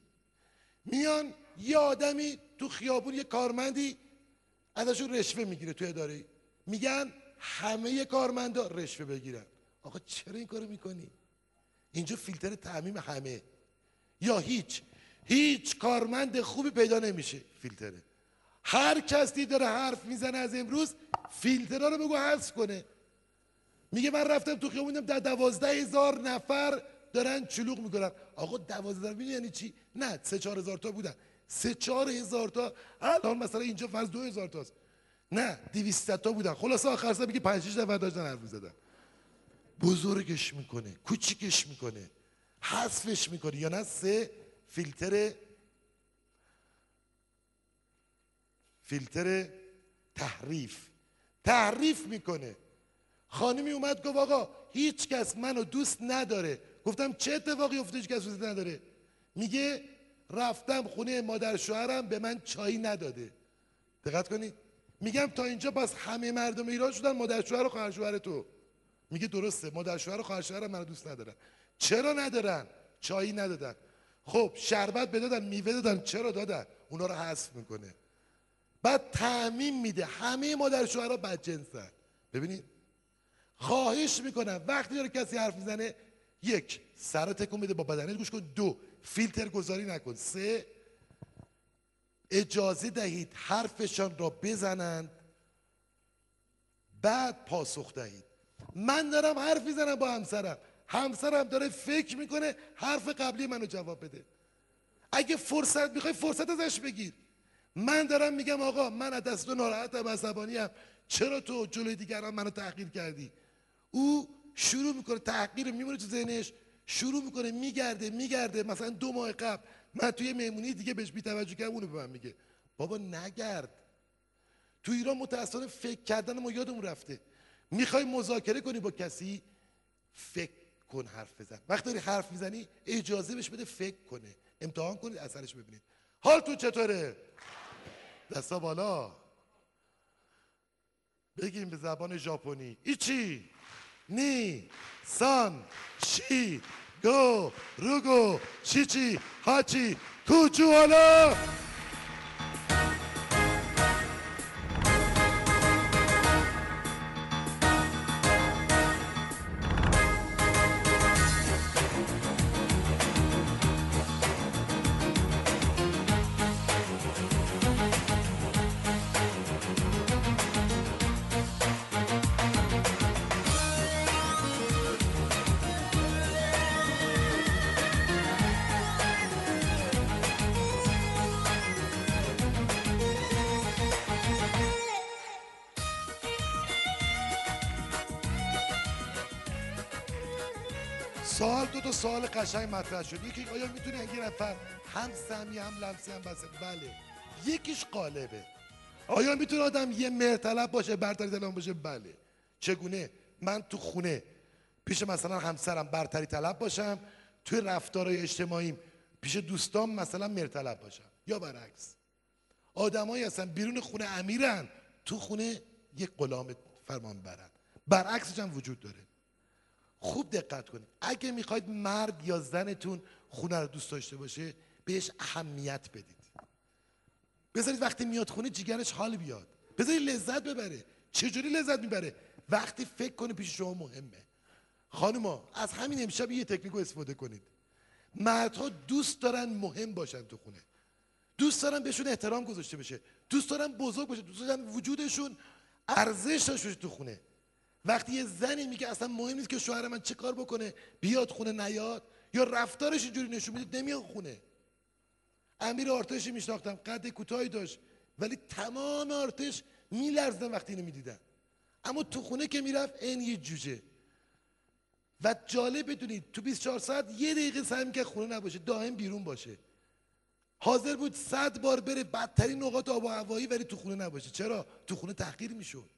[SPEAKER 2] میان یه آدمی تو خیابون یه کارمندی ازشون رشوه می‌گیره تو اداره. میگن همه کارمندا رشوه بگیرن. آقا چرا این کارو می‌کنی؟ اینجا فیلتر تعمیم همه. یا هیچ هیچ کارمند خوبی پیدا نمیشه فیلتره. هر کسی داره حرف می‌زنه از امروز فیلترها رو بگو حذف کنه. میگه من رفتم تو خیابون در دوازده هزار نفر دارن چلوغ می‌کنن. آقا دوازده هزار یعنی چی؟ نه سه چهار هزار تا بودن. سه چهار هزار تا. الان مثلا اینجا فرض دو هزار تاست. نه دویست تا بودن. خلاصه آخر سر میگه پنج شش نفر داشتن حرف می‌زدن. بزرگش می‌کنه کوچیکش می‌کنه حذفش می‌کنه. یا نه سه فیلتر فیلتر تحریف. تحریف می‌کنه. خانمی اومد گفت آقا هیچ کس منو دوست نداره. گفتم چه اتفاقی افتاد هیچ کس دوست نداره. میگه رفتم خونه مادر شوهرم به من چایی نداده. دقت کنید. میگم تا اینجا پس همه مردم ایران شدن مادر شوهر و خواهر شوهر تو. میگه درسته مادر شوهر و خواهر شوهر منو دوست ندارن. چرا ندارن؟ چایی ندادن. خب شربت بدادن میوه دادن چرا دادن؟ اونا رو حذف می‌کنه. بعد تعمیم میده. همه مادر شوهرها بدجنسن ببینید خواهش می‌کنم. وقتی داره کسی حرف می‌زنه یک سر تکون بده با بدنت گوش کن. دو فیلتر گذاری نکن. سه اجازه دهید حرفشان را بزنند. بعد پاسخ دهید. من دارم حرف می‌زنم با همسرم. همسرم داره فکر می‌کنه حرف قبلی منو جواب بده. اگه فرصت می‌خوای فرصت ازش بگیر. من دارم میگم آقا من از دست تو ناراحتم عصبانی ام چرا تو جلوی دیگران منو تحقیر کردی؟ او شروع می‌کنه تحقیر میمونه تو ذهنش شروع می‌کنه میگرده میگرده. مثلا دو ماه قبل من توی مهمونی دیگه بهش بیتوجه کردم اونو به من میگه. بابا نگرد. تو ایران متاسفانه فکر کردن ما یادمون رفته. می‌خوای مذاکره کنی با کسی؟ فکر کن حرف بزن. وقتی داری حرف می‌زنی اجازه بهش بده فکر کنه. امتحان کنید اثرش ببینید. حال تو چطوره؟ دستا بالا. بگیم به زبان ژاپنی. ایچی. 二、三、四、五、六、七、七、八、七，九、九、十。قشنگ مطرح شد. یکی آیا می‌تونه یه نفر هم سمی هم لمسی هم بسه؟ بله. یکیش قالبه. آیا می‌تونه آدم یه مرتلب باشه برتری طلب باشه؟ بله. چگونه؟ من تو خونه پیش مثلا همسرم برتری طلب باشم توی رفتارهای اجتماعیم پیش دوستام مثلا مرتلب باشم. یا برعکس. آدمایی هستن بیرون خونه امیرن تو خونه یک غلام فرمان برن برعکسش هم وجود داره. خوب دقت کنید. اگه می‌خواید مرد یا زنتون خونه رو دوست داشته باشه بهش اهمیت بدید. بذارید وقتی میاد خونه جیگرش حال بیاد. بذارید لذت ببره. چجوری لذت می‌بره؟ وقتی فکر کنه پیش شما مهمه. خانما از همین امشب یه تکنیک رو استفاده کنید. مردها دوست دارن مهم باشن تو خونه. دوست دارن بهشون احترام گذاشته بشه. دوست دارن بزرگ باشه دوست دارن وجودشون ارزش داشته تو خونه. وقتی یه زنی میگه اصلا مهم نیست که شوهر من چه کار بکنه بیاد خونه نیاد یا رفتارش اینجوری نشون میده نمیاد خونه. امیر ارتشی میشناختم قد کوتاهی داشت ولی تمام ارتش میلرزدن وقتی اینو می‌دیدن. اما تو خونه که می‌رفت این یه جوجه. و جالب بدونید تو 24 ساعت یه دقیقه سعی می‌کرد خونه نباشه دائم بیرون باشه. حاضر بود صد بار بره بدترین نقاط آب و هوایی ولی تو خونه نباشه. چرا؟ تو خونه تحقیر می‌شد.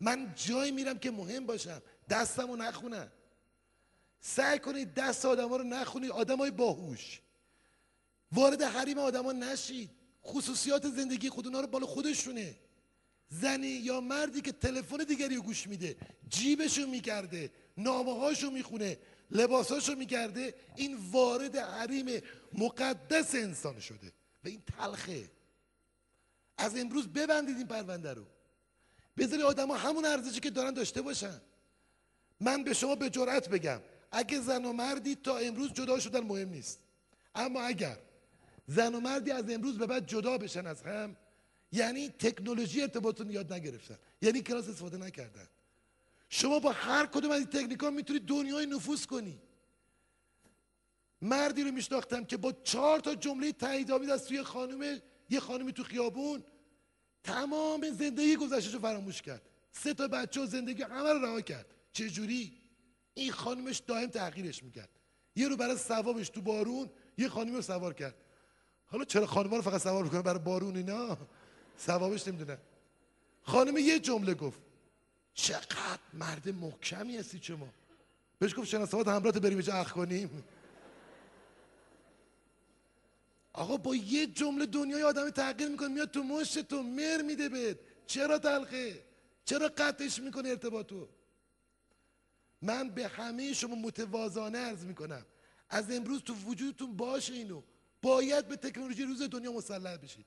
[SPEAKER 2] من جایی میرم که مهم باشم. دستمو نخونن سعی کنید دست آدم ها رو نخونید آدم های باهوش. وارد حریم آدم ها نشید. خصوصیات زندگی خود رو بالا خودشونه. زنی یا مردی که تلفن دیگری رو گوش میده جیبشو می‌کرده نامه هاشو می‌خونه لباساشو می‌کرده این وارد حریم مقدس انسان شده. و این تلخه. از امروز ببندید این پرونده رو. بذاری آدم ها همون ارزشی که دارن داشته باشن. من به شما به جرأت بگم اگه زن و مردی تا امروز جدا شدن مهم نیست. اما اگر زن و مردی از امروز به بعد جدا بشن از هم یعنی تکنولوژی ارتباطتون یاد نگرفتن یعنی کلاس استفاده نکردن. شما با هر کدوم از این تکنیکا می‌تونید دنیای نفوذ کنی. مردی رو میشناختم که با چهار تا جمله تاییدآمیز از توی خانم یه خانمی تو خیابون تمام زندگی گذشتش رو فراموش کرد. سه تا بچه و زندگی همه رو رها کرد. چه جوری این خانمش دائم تغییرش می‌کرد. یه رو برای ثوابش تو بارون یه خانمی رو سوار کرد. حالا چرا خانم رو فقط سوار می‌کنه برای بارون اینا؟ ثوابش نمی‌دونن خانم یه جمله گفت. چقدر مرد محکمی هستی شما. بهش گفت شناسوات همراه بریم اینجا اخ کنیم. آقا با یه جمله دنیای آدمی تغییر می‌کنه میاد تو مشت تو مر میده بهت. چرا تلخه؟ چرا قطعش می‌کنه ارتباطو من به همه شما متوازانه عرض می‌کنم. از امروز تو وجودتون باشه اینو. باید به تکنولوژی روز دنیا مسلح بشید.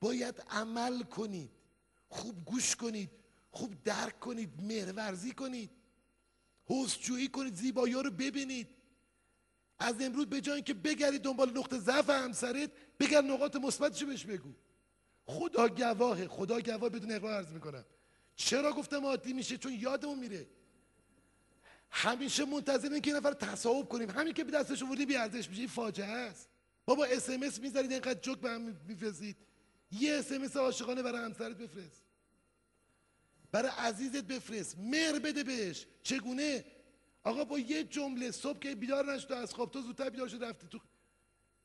[SPEAKER 2] باید عمل کنید. خوب گوش کنید. خوب درک کنید. مهرورزی کنید. حسجویی کنید. زیبایی رو ببینید. از امروز به جای اینکه بگردید دنبال نقطه ضعف همسرت بگرد نقاط مثبتشو بهش بگو. خدا گواهه خدا گواه بدون اقرار عرض می‌کنم. چرا گفتم عادی میشه؟ چون یادمون میره. همیشه منتظرین که این نفر تصاحب کنیم. همین که به دستش آوردی بی ارزش میشه. فاجعه است. بابا اس ام اس می‌ذارید اینقدر جوک به هم میفرستید. یه اس ام اس عاشقانه برای همسرت بفرست. برای عزیزت بفرست. مهر بده بهش. چگونه؟ آقا با یه جمله صبح که بیدار نشد از خواب تو زودتر بیدار شد رفتی تو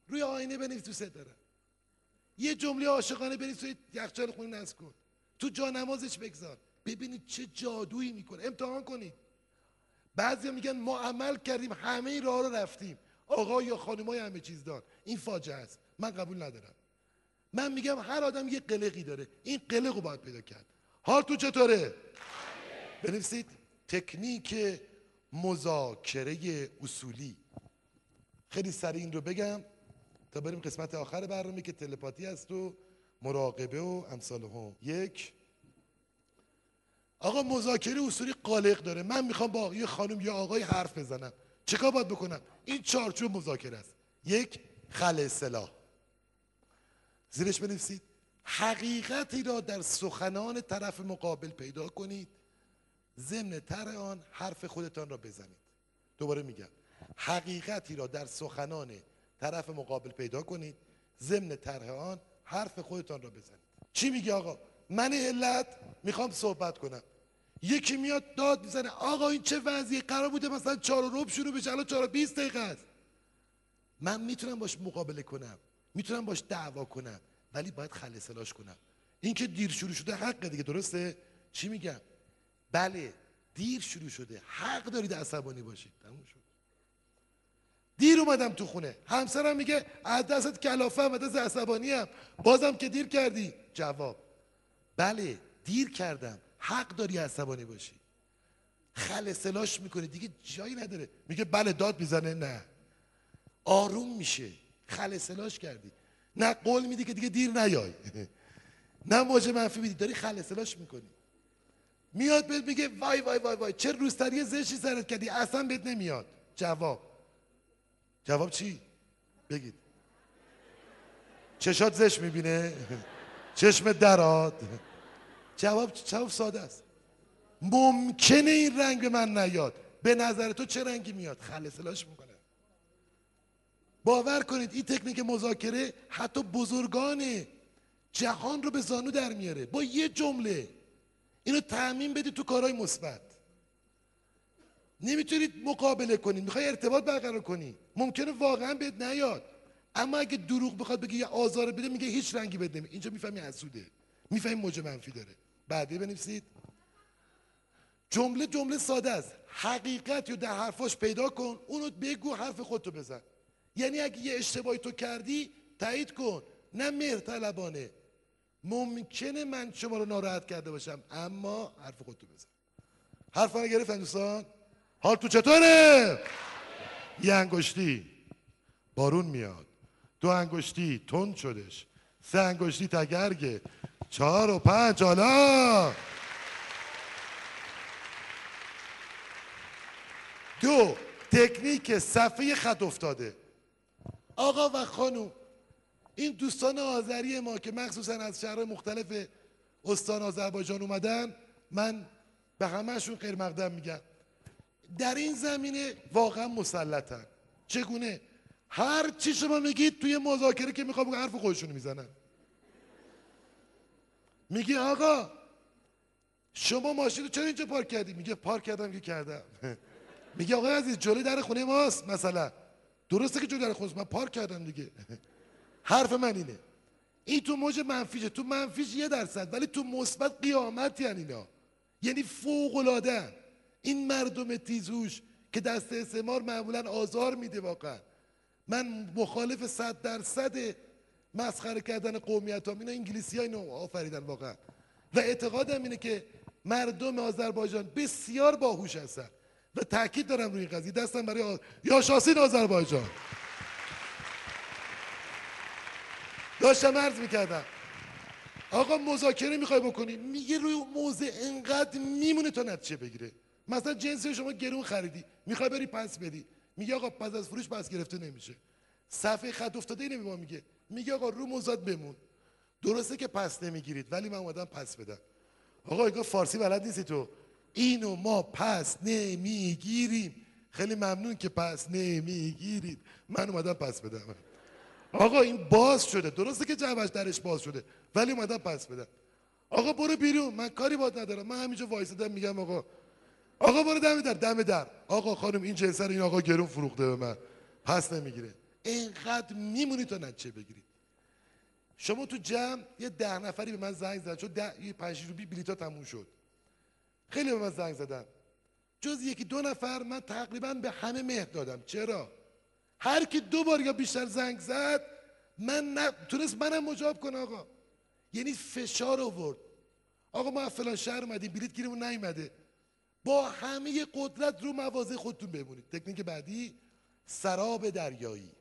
[SPEAKER 2] روی آینه بنویس تو داره یه جمله عاشقانه بنویس توی یخچال خونه نصب کن. تو جانمازش بگذار. ببینید چه جادویی می‌کنه. امتحان کنید. بعضی میگن ما عمل کردیم همه این راه رو رفتیم. آقا یا خانمای همه چیز دار. این فاجعه است. من قبول ندارم. من میگم هر آدم یه قلقی داره. این قلق رو باید پیدا کرد. حال تو چطوره؟ بنویسید. تکنیک مذاکره اصولی. خیلی سریع این رو بگم تا بریم قسمت آخر برنامه که تلپاتی است و مراقبه و امثال هم. یک. آقا مذاکره اصولی قالق داره. من می‌خوام با یه خانم یا آقای حرف بزنم. چیکار باید بکنم؟ این چارچوب مذاکره است. یک خل اصلاح زیرش بنویسید. حقیقتی را در سخنان طرف مقابل پیدا کنید. ضمن تر آن حرف خودتان را بزنید. دوباره میگم حقیقتی را در سخنان طرف مقابل پیدا کنید ضمن طرح آن حرف خودتان را بزنید. چی میگه آقا؟ من علت می‌خوام صحبت کنم. یکی میاد داد می‌زنه آقا این چه وضعیه؟ قرار بوده مثلا چهار روب شروع بشه الان چهار بیست دقیقه است. من می‌تونم باش مقابله کنم می‌تونم باش دعوا کنم ولی باید خلصلاش کنم. این که دیر شروع شده حق دیگه درسته؟ چی میگم؟ بله دیر شروع شده. حق دارید عصبانی باشید. تموم شد. دیر اومدم تو خونه. همسرم میگه از دستت هم دست عصبانی هم بازم که دیر کردی. جواب بله دیر کردم. حق داری عصبانی باشی. خل سلاش می‌کنه. دیگه جایی نداره. میگه بله داد می‌زنه. نه. آروم میشه. خل سلاش کردی. نه قول میدی که دیگه دیر نیای. نه موجه منفی میدی. داری خل سلاش می‌کنی. میاد بهت میگه وای وای وای وای چه روستری زشتی سرت کردی؟ اصلا بهت نمیاد. جواب. جواب چی؟ بگید. چشات زشت می‌بینه؟ چشم دراد جواب جواب ساده است. ممکنه این رنگ به من نیاد. به نظر تو چه رنگی میاد؟ خلصلاش می‌کنه. باور کنید این تکنیک مذاکره حتی بزرگان جهان رو به زانو در میاره. با یه جمله. اینو تعمین بدید تو کارهای مثبت. نمی‌تونید مقابله کنید می‌خوای ارتباط برقرار کنی. ممکنه واقعا بهت نیاد. اما اگه دروغ بخواد بگه یه آزار بده میگه هیچ رنگی بده نمی اینجا می‌فهمی حسوده. می‌فهمی موج منفی داره. بعدی بنویسید. جمله جمله ساده است. حقیقت رو در حرفاش پیدا کن. اونو بگو حرف خودتو بزن. یعنی اگه یه اشتباهی تو کردی تایید کن. نه مهرطلبانه. ممکنه من شما رو ناراحت کرده باشم اما حرف خودتو بزن. حرف من گرفتن دوستان؟ حال تو چطوره؟ یه انگشتی. بارون میاد. دو انگشتی تند شدش. سه انگشتی تگرگه. چهار و پنج حالا. دو تکنیک صفحه خط افتاده. آقا و خانوم این دوستان آذری ما که مخصوصا از شهرهای مختلف استان آذربایجان اومدن من به همهشون خیر مقدم میگم. در این زمینه واقعا مسلطن. چگونه؟ هر چی شما میگید توی مذاکره که می‌خوام حرف خودشون می‌زنن. میگی آقا شما ماشین رو چرا اینجا پارک کردی؟ میگه پارک کردم که کردم. میگه آقا عزیز جلوی در خونه ماست مثلا. درسته که جلوی در خونه من پارک کردم دیگه. حرف من اینه. این تو موج منفیشه. تو منفیش یه درصد ولی تو مثبت قیامت یعنی اینا. یعنی فوق العاده این مردم تیزوش که دست استعمار معمولا آزار میده واقعا. من مخالف صد درصد مسخره کردن قومیت هم اینا انگلیسی ها اینو آفریدن واقعا. و اعتقادم اینه که مردم آذربایجان بسیار باهوش هستن. و تاکید دارم روی این قضیه. دستم برای آ... یاشاسین آذربایجان. داشتم عرض می‌کردم. آقا مذاکره می‌خوای بکنی؟ میگه روی موضع انقدر میمونه تا نتیجه بگیره. مثلا جنس شما گرون خریدی می‌خوای بری پس بدی. میگه آقا پس از فروش پس گرفته نمیشه. صفحه خط افتاده اینه میگه. میگه آقا رو موزاد بمون. درسته که پس نمی‌گیرید ولی من اومدم پس بدم. آقا ایگاه فارسی بلد نیستی تو. اینو ما پس نمی‌گیریم. خیلی ممنون که پس نمی‌گیرید. من اومدم پس بدم. آقا این باز شده. درسته که جوش درش باز شده ولی اومدم پس بدم. آقا برو بیرون. من کاری باد ندارم. من همینجا وایسادم میگم آقا. آقا برو دم در دم در. آقا خانم این جنس این آقا گرون فروخته به من. پس نمی‌گیره. اینقدر میمونی تا نتیجه بگیرید شما تو جمع یه ده نفری به من زنگ زدن. چون ده یه پنج روبی بلیتا تموم شد. خیلی به من زنگ زدن. جز یکی دو نفر من تقریبا به همه مهر دادم. چرا؟ هر کی دو بار یا بیشتر زنگ زد من نه تونست منم مجاب کنه آقا. یعنی فشار آورد. آقا ما فلان شهر اومدیم بلیت گیرمون نیومده. با همه قدرت رو مواضع خودتون بمونید. تکنیک بعدی سراب دریایی.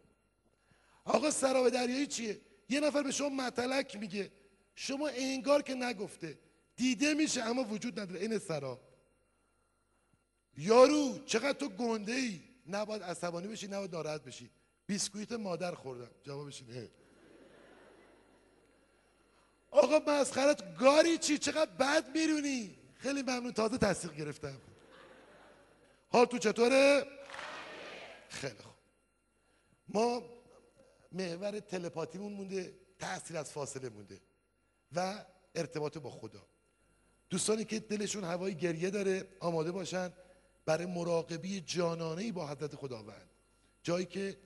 [SPEAKER 2] آقا سراب دریایی چیه؟ یه نفر به شما مطلق میگه. شما انگار که نگفته. دیده میشه اما وجود نداره. این سراب. یارو چقدر تو گنده ای؟ نباید عصبانی بشی نباید ناراحت بشی. بیسکویت مادر خوردم. جوابش اینه. آقا مسخرت گاری چی؟ چقدر بد میرونی خیلی ممنون. تازه تصدیق گرفتم. حال تو چطوره؟ خیلی خوب. ما محور تلپاتیمون مونده تاثیر از فاصله مونده و ارتباط با خدا. دوستانی که دلشون هوای گریه داره آماده باشن. برای مراقبی جانانه با حضرت خداوند جایی که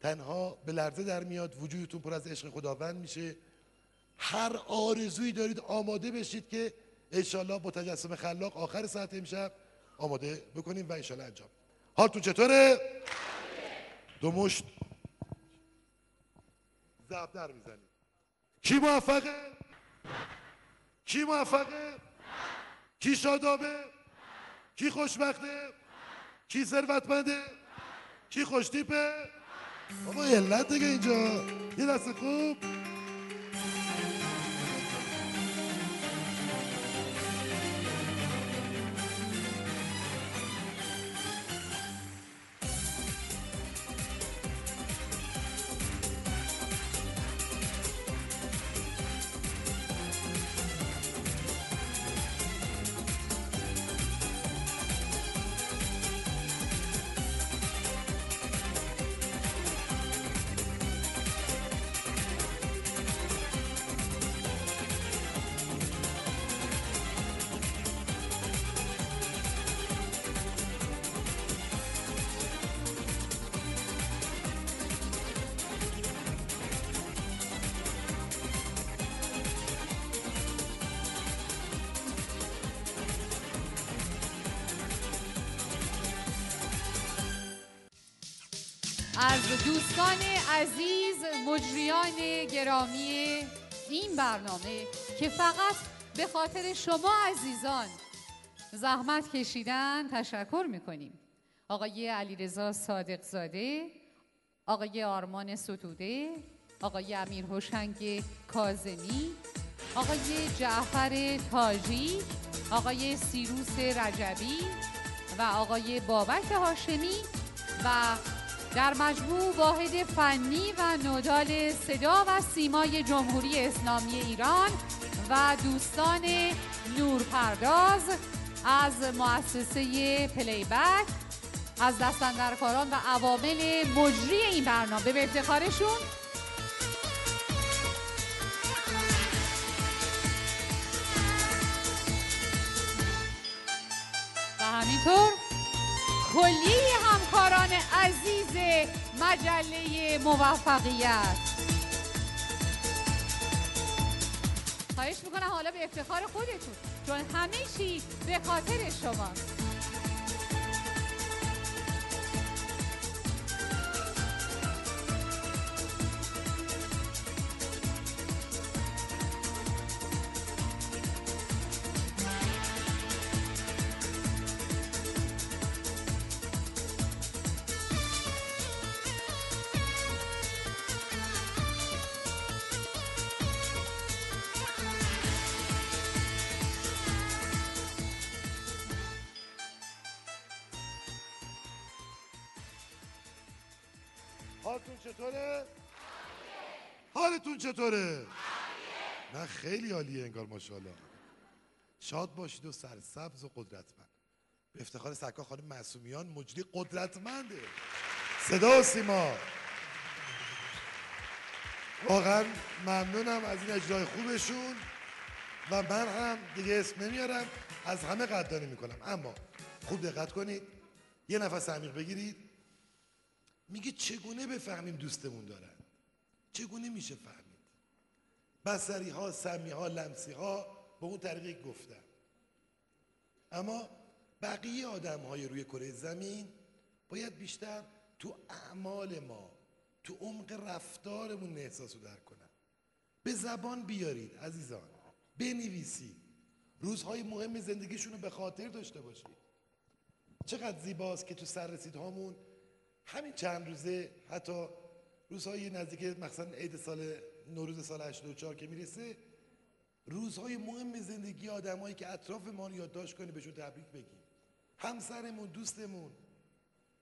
[SPEAKER 2] تنها به لرزه در میاد وجودتون پر از عشق خداوند میشه هر آرزویی دارید آماده بشید که انشالله با تجسم خلاق آخر ساعت امشب آماده بکنیم و انشالله انجام حالتون چطوره؟ دو مشت زب در می‌زنید کی موفقه؟ کی موفقه؟ کی شادابه؟ کی خوشبخته؟ کی ثروتمنده؟ کی خوشتیپه؟ بابا علت دیگه اینجا یه دست خوب
[SPEAKER 1] برنامه که فقط به خاطر شما عزیزان زحمت کشیدن تشکر می‌کنیم. آقای علیرضا صادق زاده آقای آرمان ستوده آقای امیر هوشنگ کازمی آقای جعفر تاجی آقای سیروس رجبی و آقای بابک هاشمی و در مجموع واحد فنی و نودال صدا و سیمای جمهوری اسلامی ایران و دوستان نورپرداز از مؤسسه پلیبک از دستندرکاران و عوامل مجری این برنامه به افتخارشون. و همینطور کلی همکاران عزیز مجله موفقیت. خواهش می‌کنم حالا به افتخار خودتون چون همه چی به خاطر شماست.
[SPEAKER 2] حالتون چطوره؟ حالتون چطوره؟ نه خیلی عالیه انگار ماشاءالله. شاد باشید و سرسبز و قدرتمند. به افتخار سرکار خانم معصومیان مجری قدرتمنده. صدا و سیما. واقعا ممنونم از این اجرای خوبشون. و من هم دیگه اسم نمیارم از همه قدردانی می‌کنم. اما خوب دقت کنید یه نفس عمیق بگیرید. میگه چگونه بفهمیم دوستمون دارن؟ چگونه میشه فهمید؟ بسری ها سمی ها لمسی ها به اون طریقی گفتن. اما بقیه آدم های روی کره زمین باید بیشتر تو اعمال ما تو عمق رفتارمون احساس رو درک کنن. به زبان بیارید عزیزان. بنویسید. روزهای مهم زندگیشون رو به خاطر داشته باشید. چقدر زیباست که تو سررسید هامون همین چند روزه حتی روزهای نزدیک مثلا عید سال نوروز سال 84 که می‌رسه روزهای مهم زندگی آدمایی که اطراف ما رو یادداشت کنیم بهشون تبریک بگیم همسرمون دوستمون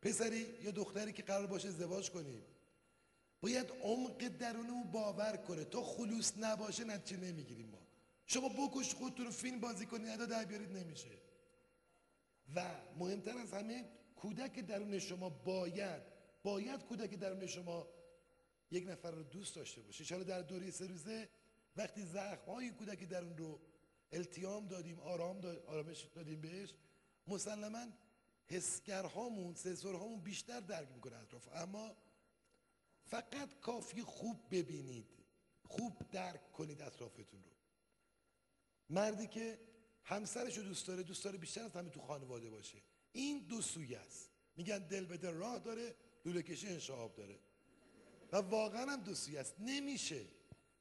[SPEAKER 2] پسری یا دختری که قرار باشه ازدواج کنیم باید عمق درونمون باور کنه. تا خلوص نباشه نتیجه نمی‌گیریم ما. شما بکش خودتون رو فیلم بازی کنید ادا در بیارید نمیشه. و مهمتر از همه کودک درون شما باید باید کودک درون شما یک نفر رو دوست داشته باشه. چرا در دوره سه روزه وقتی زخم های کودک درون رو التیام دادیم آرام داد، آرامش دادیم بهش مسلما حسگرهامون سنسورهامون بیشتر درک می‌کنه اطراف. اما فقط کافی خوب ببینید خوب درک کنید اطرافتون رو. مردی که همسرش رو دوست داره دوست داره بیشتر از همه تو خانواده باشه. این دو سویه است. میگن دل بده راه داره لوله کشی انشعاب داره. و واقعا هم دو سویه است. نمیشه.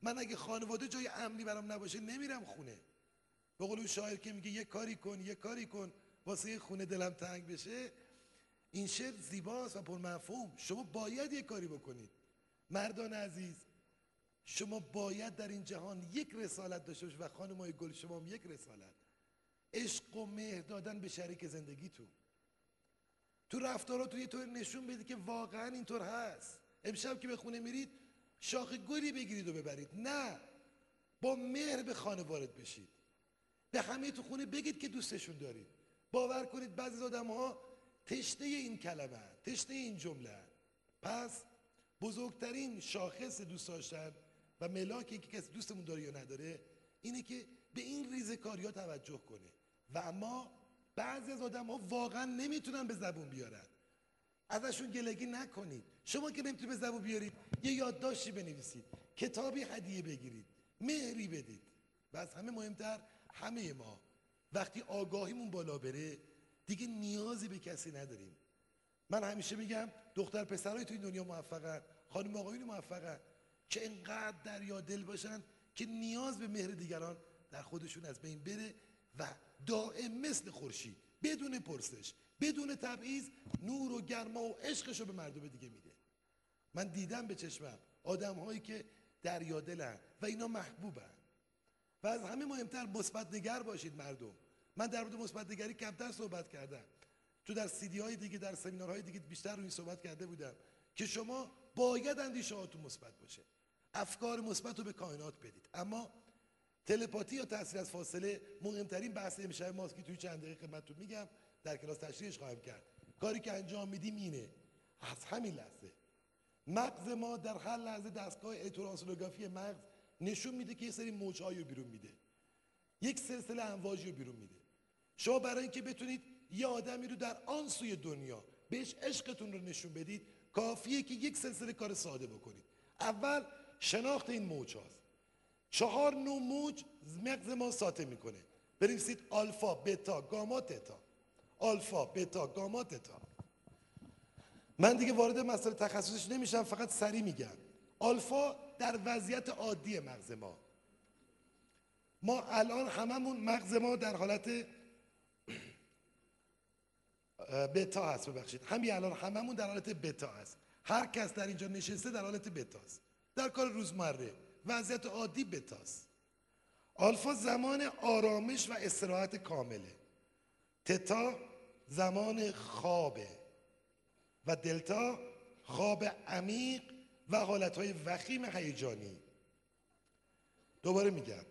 [SPEAKER 2] من اگه خانواده جای امنی برام نباشه نمیرم خونه. به قول شاعر که میگه یه کاری کن یه کاری کن واسه خونه دلم تنگ بشه. این شعر زیباست و پرمفهوم. شما باید یه کاری بکنید. مردان عزیز شما باید در این جهان یک رسالت داشته باشید. و خانمای گل شما هم یک رسالت. عشق و مهر دادن به شریک زندگیتون. تو رفتاراتون یه طور نشون بدید که واقعا اینطور هست. امشب که به خونه میرید شاخ گلی بگیرید و ببرید. نه. با مهر به خانه وارد بشید. به همه تو خونه بگید که دوستشون دارید. باور کنید بعضی از آدم ها تشنه این کلمه هن. تشنه این جمله. پس بزرگترین شاخص دوست داشتن و ملاک اینکه کسی دوستمون داره یا نداره اینه که به این ریزکاری ها توجه کنه. و اما بعضی از آدم ها واقعا نمی‌تونن به زبون بیارن. ازشون گلگی نکنید. شما که نمی‌تونید به زبون بیارید یه یادداشتی بنویسید. کتابی هدیه بگیرید. مهری بدید. و از همه مهمتر همه ما. وقتی آگاهیمون بالا بره دیگه نیازی به کسی نداریم. من همیشه میگم دختر پسرای تو این دنیا موفقن خانم آقایون موفقن. که انقدر دریا دل باشن که نیاز به مهر دیگران در خودشون از بین بره و دائم مثل خورشید. بدون پرسش بدون تبعیض نور و گرما و عشقش رو به مردم دیگه میده. من دیدم به چشمم آدم هایی که دریا دلن و اینا محبوبن. و از همه مهمتر مثبت نگر باشید مردم. من در مورد مثبت نگری کمتر صحبت کردم. تو در سیدی های دیگه در سمینارهای دیگه بیشتر روی صحبت کرده بودم که شما باید اندیشه هاتون مثبت باشه. افکار مثبت رو به کائنات بدید. اما تلپاتی یا تاثیر از فاصله مهمترین بحث امشب ماست که توی چند دقیقه خدمتتون میگم در کلاس تشریحش خواهم کرد. کاری که انجام میدیم اینه از همین لحظه مغز ما در هر لحظه دستگاه الکترونسولوگرافی مغز نشون میده که یه سری موجهایی رو بیرون میده. یک سلسله امواجی رو بیرون میده. شما برای اینکه بتونید یه آدمی رو در آن سوی دنیا بهش عشقتون رو نشون بدید کافیه که یک سلسله کار ساده بکنید. اول شناخت این موج هاست. چهار نوع موج مغز ما ساطع می‌کنه. بنویسید آلفا بتا گاما تتا. آلفا بتا گاما تتا. من دیگه وارد مسئله تخصصش نمیشم فقط سری میگم. آلفا در وضعیت عادی مغز ما. ما الان هممون مغز ما در حالت بتا هست ببخشید. همین الان هممون در حالت بتا هست. هر کس در اینجا نشسته در حالت بتاست در کار روزمره. وضعیت عادی بتاست آلفا زمان آرامش و استراحت کامله. تتا زمان خوابه. و دلتا خواب عمیق و حالتهای وخیم هیجانی. دوباره میگم.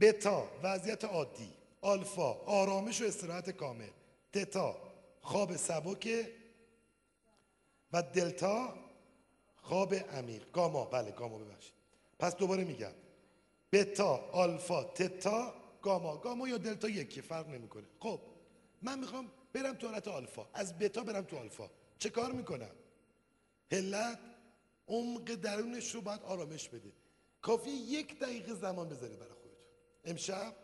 [SPEAKER 2] بتا وضعیت عادی. آلفا آرامش و استراحت کامل. تتا خواب سبک و دلتا خواب عمیق. گاما. بله گاما ببخشید. پس دوباره میگم. بتا آلفا تتا گاما. گاما یا دلتا یکی فرق نمی‌کنه. خب من می‌خوام برم تو حالت آلفا. از بتا برم تو آلفا. چه کار می‌کنم؟ هلت عمق درونش رو باید آرامش بده. کافی یک دقیقه زمان بذاره برای خودتون امشب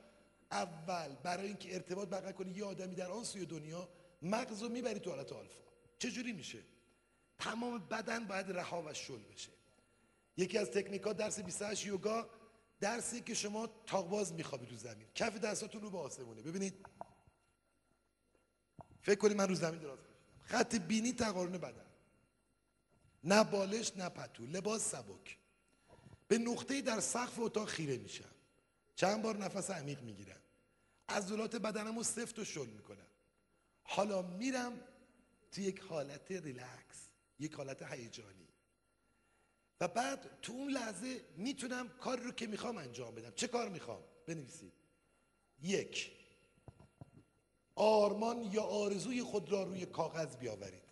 [SPEAKER 2] اول برای اینکه ارتباط برقرار کنی یه آدمی در آن سوی دنیا مغز رو می‌بری تو حالت آلفا. چجوری میشه؟ تمام بدن باید رها و شل بشه. یکی از تکنیکات درس 28 یوگا درسی که شما تاقباز میخوابی تو زمین. کف دستاتون رو به آسمونه. ببینید. فکر کنید من رو زمین دراز کشیدم. خط بینی تقارن بدن. نه بالش نه پتو. لباس سبک. به نقطه در سقف اتاق خیره میشم. چند بار نفس عمیق می‌گیرم. عضلات بدنم رو سفت و شل می‌کنم. حالا میرم تو یک حالت ریلکس یک حالت هیجانی. و بعد تو اون لحظه می‌تونم کار رو که می‌خوام انجام بدم. چه کار می‌خوام؟ بنویسید. یک. آرمان یا آرزوی خود را روی کاغذ بیاورید.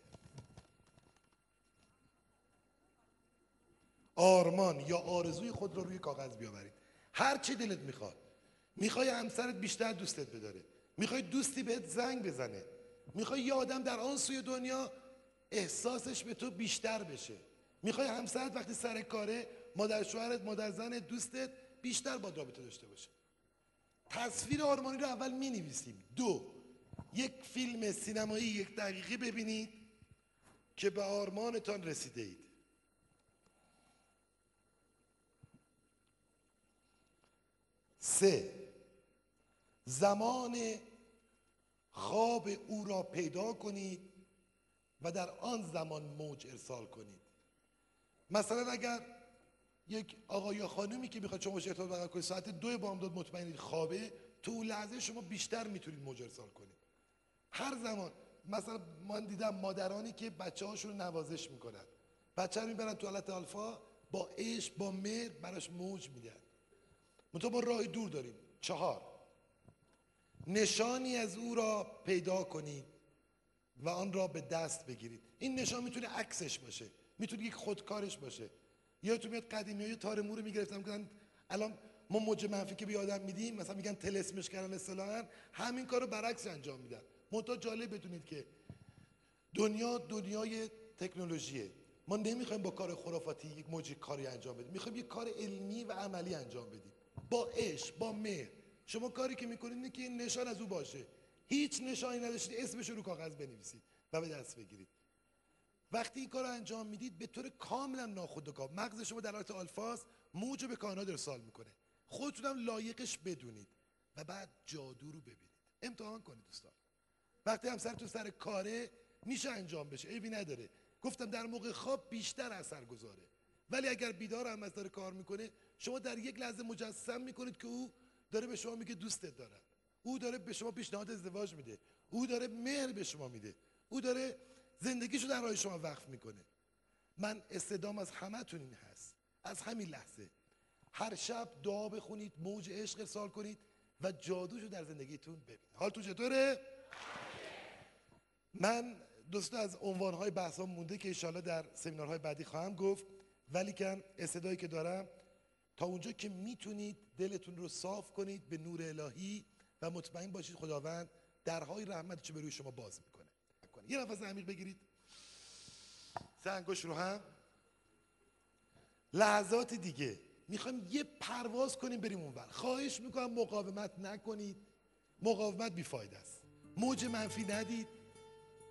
[SPEAKER 2] آرمان یا آرزوی خود را روی کاغذ بیاورید. هر چی دلت می‌خواد. می‌خوای همسرت بیشتر دوستت بداره. می‌خوای دوستی بهت زنگ بزنه. می‌خوای یه آدم در آن سوی دنیا احساسش به تو بیشتر بشه. می‌خوای همسرت وقتی سر کاره مادر شوهرت مادر زنت دوستت بیشتر با رابطه داشته باشه. تصویر آرمانی رو اول می نویسیم دو یک فیلم سینمایی یک دقیقه ببینید که به آرمانتان رسیده اید. سه زمان خواب او را پیدا کنید و در آن زمان موج ارسال کنید. مثلا اگر یک آقا یا خانمی که می‌خواد شما ارتباط برقرار کنید ساعت دو بامداد مطمئنید خوابه تو اون لحظه شما بیشتر می‌تونید موج کنید. هر زمان مثلا من دیدم مادرانی که بچه هاشون نوازش می‌کنن. بچه رو می‌برن تو حالت آلفا با عشق با مهر براش موج میدن. منتها ما راه دور داریم. چهار. نشانی از او را پیدا کنید و آن را به دست بگیرید. این نشان می‌تونه عکسش باشه. می‌تونه یک خودکارش باشه. یا تو میاد قدیمی های تار مو رو می‌گرفتم که الان ما موج منفی که به آدم میدیم مثلا میگن تلسمش کردن اصطلاحا همین کارو برعکس انجام میدن. منتها جالب بدونید که دنیا دنیای تکنولوژیه. ما نمی‌خوایم با کار خرافاتی یک موج کاری انجام بدیم. می‌خوایم یک کار علمی و عملی انجام بدیم. با عشق با مهر. شما کاری که می‌کنید اینه که این نشان از او باشه. هیچ نشانی نداشتید اسمش رو کاغذ بنویسید و به دست بگیرید. وقتی این کار رو انجام می‌دید به طور کاملا ناخودآگاه مغز شما در حالت آلفاست موج به کانال ارسال می‌کنه. خودتونم لایقش بدونید و بعد جادو رو ببینید. امتحان کنید دوستان. وقتی همسرتون سر کاره میشه انجام بشه. عیبی نداره. گفتم در موقع خواب بیشتر اثر گذاره. ولی اگر بیدار هم از داره کار می‌کنه شما در یک لحظه مجسم می‌کنید که او داره به شما میگه دوستت دارم. او داره به شما پیشنهاد ازدواج میده. او داره مهر به شما میده. او داره زندگیشو در راه شما وقف می‌کنه. من استدام از همتون این هست. از همین لحظه. هر شب دعا بخونید موج عشق ارسال کنید و جادوشو در زندگیتون ببینید. حالتون چطوره؟ من دوست از عنوانهای بحث مونده که انشاءالله در سمینارهای بعدی خواهم گفت ولی کن استدایی که دارم تا اونجا که می‌تونید دلتون رو صاف کنید به نور الهی و مطمئن باشید خداوند درهای رحمتش به روی شما باز می‌کنه. یه نفس عمیق بگیرید. سنگوش رو هم. لحظات دیگه. می‌خوایم یه پرواز کنیم بریم اونور. خواهش می‌کنم مقاومت نکنید. مقاومت بیفاید است. موج منفی ندید.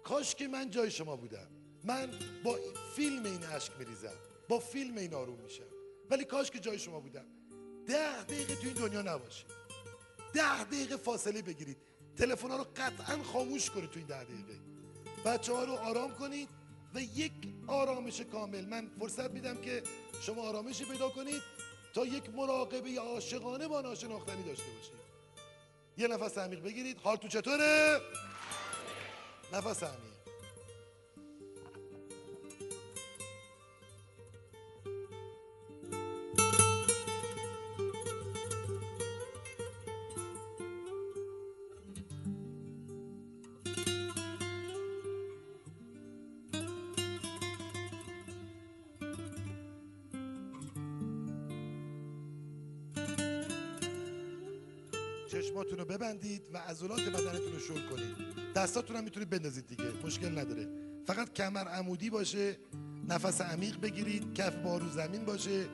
[SPEAKER 2] کاش که من جای شما بودم. من با فیلم این عشق میریزم. با فیلم این آروم میشم. ولی کاش که جای شما بودم. ده دقیقه تو این دنیا نباشید. ده دقیقه فاصله بگیرید. تلفن رو قطعا خاموش کنید تو این ده دقیقه. بچه ها رو آرام کنید و یک آرامش کامل. من فرصت میدم که شما آرامشی پیدا کنید تا یک مراقبه عاشقانه با ناشناختنی داشته باشید. یه نفس عمیق بگیرید. حال تو چطوره؟ نفس عمیق. چشماتون رو ببندید و عضلات بدنتون رو شل کنید. دستاتون هم می‌تونید بندازید دیگه مشکل نداره. فقط کمر عمودی باشه نفس عمیق بگیرید کف با رو زمین باشه.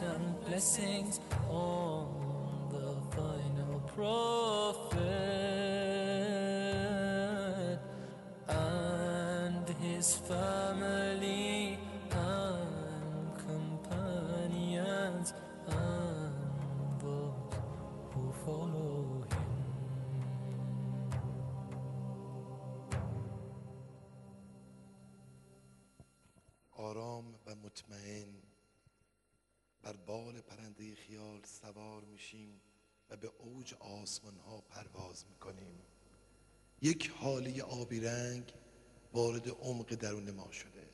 [SPEAKER 3] And blessings on the final prophet and his family
[SPEAKER 2] و به اوج آسمان ها پرواز می‌کنیم. یک حاله آبی رنگ وارد عمق درون ما شده.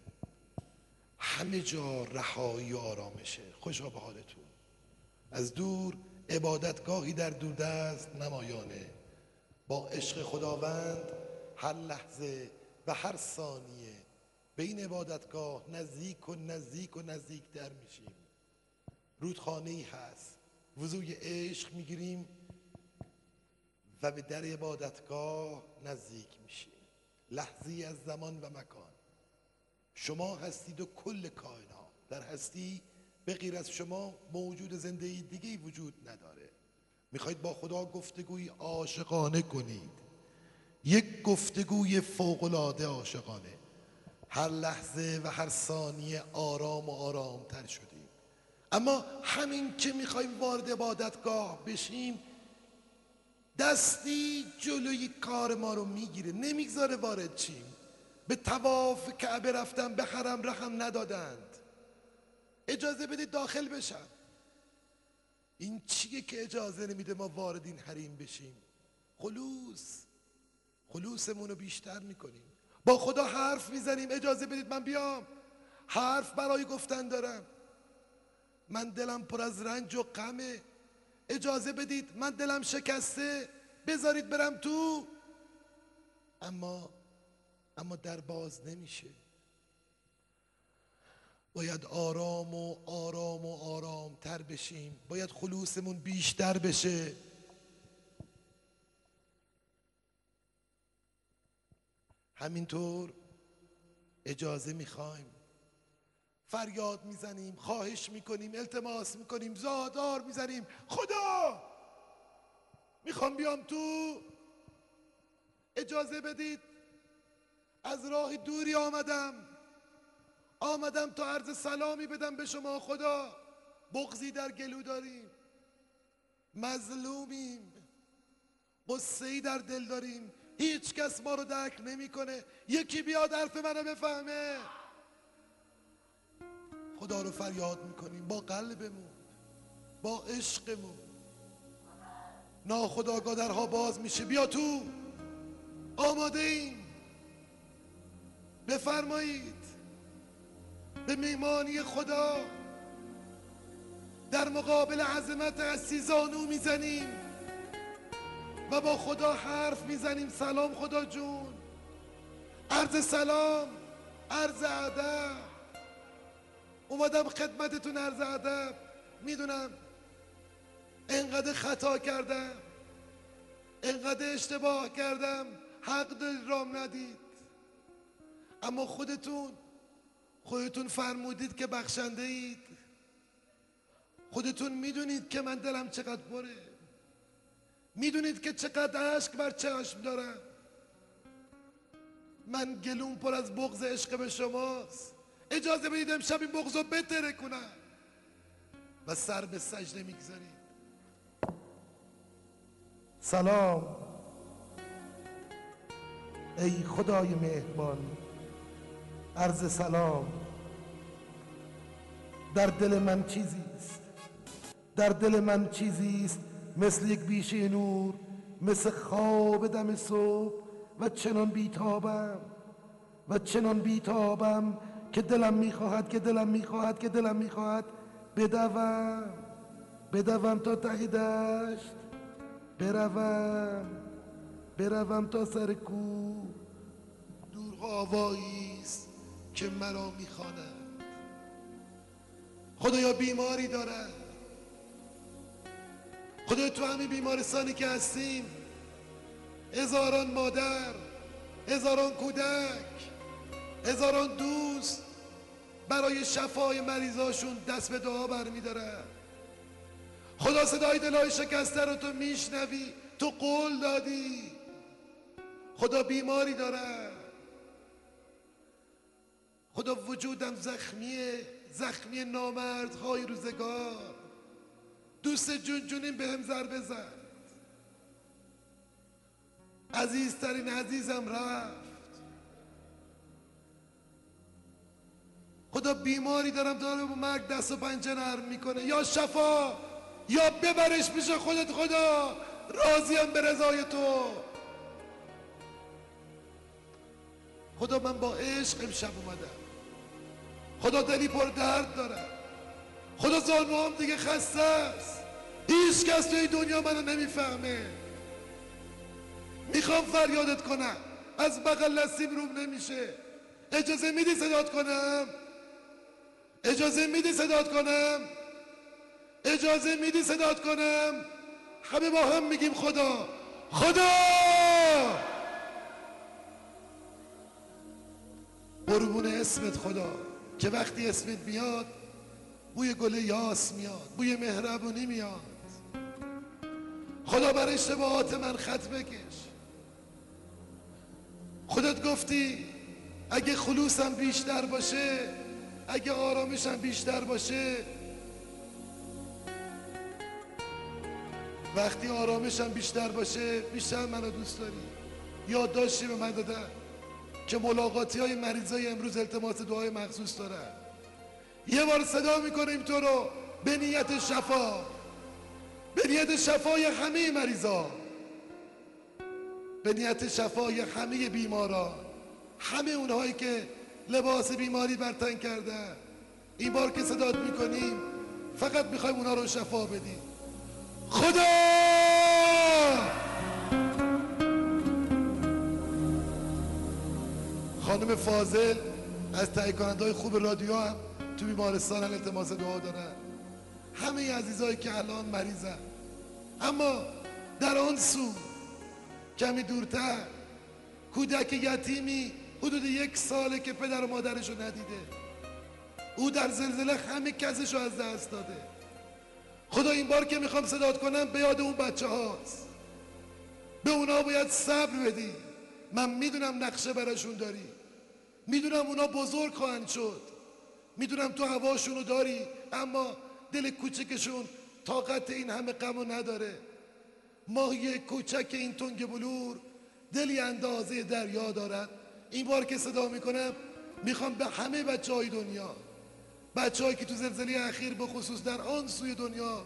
[SPEAKER 2] همه جا رهایی و آرامشه. خوشا به حالتون. از دور عبادتگاهی در دست نمایانه. با عشق خداوند هر لحظه و هر ثانیه به این عبادتگاه نزدیک و نزدیک و نزدیک در میشیم. رودخانه ای هست. وضوی عشق می‌گیریم و به در عبادتگاه نزدیک میشیم. لحظی از زمان و مکان. شما هستید و کل کائنات در هستی. به غیر از شما موجود زنده دیگه وجود نداره. می‌خواید با خدا گفتگوی عاشقانه کنید. یک گفتگوی فوقلاده عاشقانه. هر لحظه و هر ثانیه آرام و آرام تر شدیم اما همین که می‌خوایم وارد عبادتگاه بشیم دستی جلوی کار ما رو می‌گیره نمی‌گذاره وارد چیم. به تواف کعبه رفتن به حرم رقم ندادند. اجازه بدید داخل بشم. این چیه که اجازه نمیده ما وارد این حریم بشیم؟ خلوص. خلوصمون رو بیشتر می‌کنیم. با خدا حرف می‌زنیم. اجازه بدید من بیام. حرف برای گفتن دارم. من دلم پر از رنج و غمه. اجازه بدید من دلم شکسته. بذارید برم تو. اما اما در باز نمیشه. باید آرام و آرام و آرام تر بشیم. باید خلوصمون بیشتر بشه. همینطور اجازه می‌خوایم. فریاد می‌زنیم خواهش می‌کنیم التماس می‌کنیم زادار می‌زنیم. خدا! می‌خوام بیام تو. اجازه بدید. از راه دوری آمدم. آمدم تا عرض سلامی بدم به شما. خدا بغزی در گلو داریم. مظلومیم. قصه ای در دل داریم. هیچ کس ما رو درک نمی‌کنه. یکی بیاد حرف منو بفهمه. خدا رو فریاد می‌کنیم. با قلبمون با عشقمون. ناخداگاه درها باز میشه. بیا تو. آماده ایم. بفرمایید. به میمانی خدا. در مقابل عظمت عزیزانو می‌زنیم. و با خدا حرف می‌زنیم. سلام خدا جون. عرض سلام عرض ادب. اومدم خدمتتون عرض ادب. می‌دونم انقدر خطا کردم انقدر اشتباه کردم حق رام ندید. اما خودتون خودتون فرمودید که بخشنده اید خودتون می‌دونید که من دلم چقدر بره. می‌دونید که چقدر عشق بر چشم دارم. من گلوم پر از بغض عشق به شماست. اجازه بدید امشب این بغض رو بتره کنم. و سر به سجده می‌گذارید سلام. ای خدای مهربان عرض سلام. در دل من چیزی است. در دل من چیزی است مثل یک بیشه نور مثل خواب دم صبح و چنان بیتابم و چنان بیتابم که دلم می‌خواهد که دلم می‌خواهد که دلم می‌خواهد. بدوم بدوم تا ته دشت. بروم بروم تا سر کو. دور آوایی است که مرا می‌خواند. خدایا بیماری دارد خدایا تو همین بیمارستانی که هستیم. هزاران مادر هزاران کودک هزاران دوست. برای شفای مریضاشون دست به دعا برمیدارن خدا صدای دلای شکسته رو تو میشنوی تو قول دادی. خدا بیماری داره. خدا وجودم زخمیه زخمی نامردهای روزگار. دوست جون جونیم به هم ضربه زد عزیزترین عزیزم رفت. خدا بیماری دارم داره با مرگ دست و پنجه نرم می‌کنه. یا شفا یا ببرش پیش خودت خدا. راضیم به رضای تو. خدا من با عشق امشب اومدم. خدا دلی پر درد دارم خدا زانوام دیگه خسته است. هیچ کس توی دنیا منو نمی‌فهمه. می‌خوام فریادت کنم. از بغل نسیم روم نمیشه. اجازه میدی صدات کنم؟ اجازه میدی صدات کنم؟ اجازه میدی صدات کنم؟ همه با هم میگیم خدا. خدا! قربون اسمت خدا که وقتی اسمت میاد بوی گل یاس میاد بوی مهربونی میاد. خدا بر اشتباهات من خط بکش. خودت گفتی اگه خلوصم بیشتر باشه اگه آرامشم بیشتر باشه وقتی آرامشم بیشتر باشه بیشتر منو دوست داری. یادداشتی به من دادن که ملاقاتی های مریضای امروز التماس دعای مخصوص دارن. یه بار صدا می‌کنیم تو رو به نیت شفا. به نیت شفای همه مریضا. به نیت شفای همه بیماران همه اونهایی که لباس بیماری برتن کردن این بار که صدات می‌کنیم فقط می‌خوایم اونا رو شفا بدیم. خدا! خانم فاضل از تهیه کننده های خوب رادیو هم تو بیمارستان التماس دعا دارن همه عزیزایی که الان مریضن. اما در آن سو کمی دورتر کودک یتیمی حدود یک ساله که پدر و مادرش رو ندیده. او در زلزله همه کسش رو از دست داده. خدا این بار که می‌خوام صدات کنم به یاد اون بچه هاست. به اونا باید صبر بدی. من می‌دونم نقشه براشون داری. می‌دونم اونا بزرگ خواهند شد. می‌دونم تو هواشونو داری اما دل کوچکشون طاقت این همه غمو نداره. ماهی کوچک این تنگ بلور دلی اندازه دریا دارد. این بار که صدا می‌کنم می‌خوام به همه بچه های دنیا بچه که تو زلزله اخیر به خصوص در آن سوی دنیا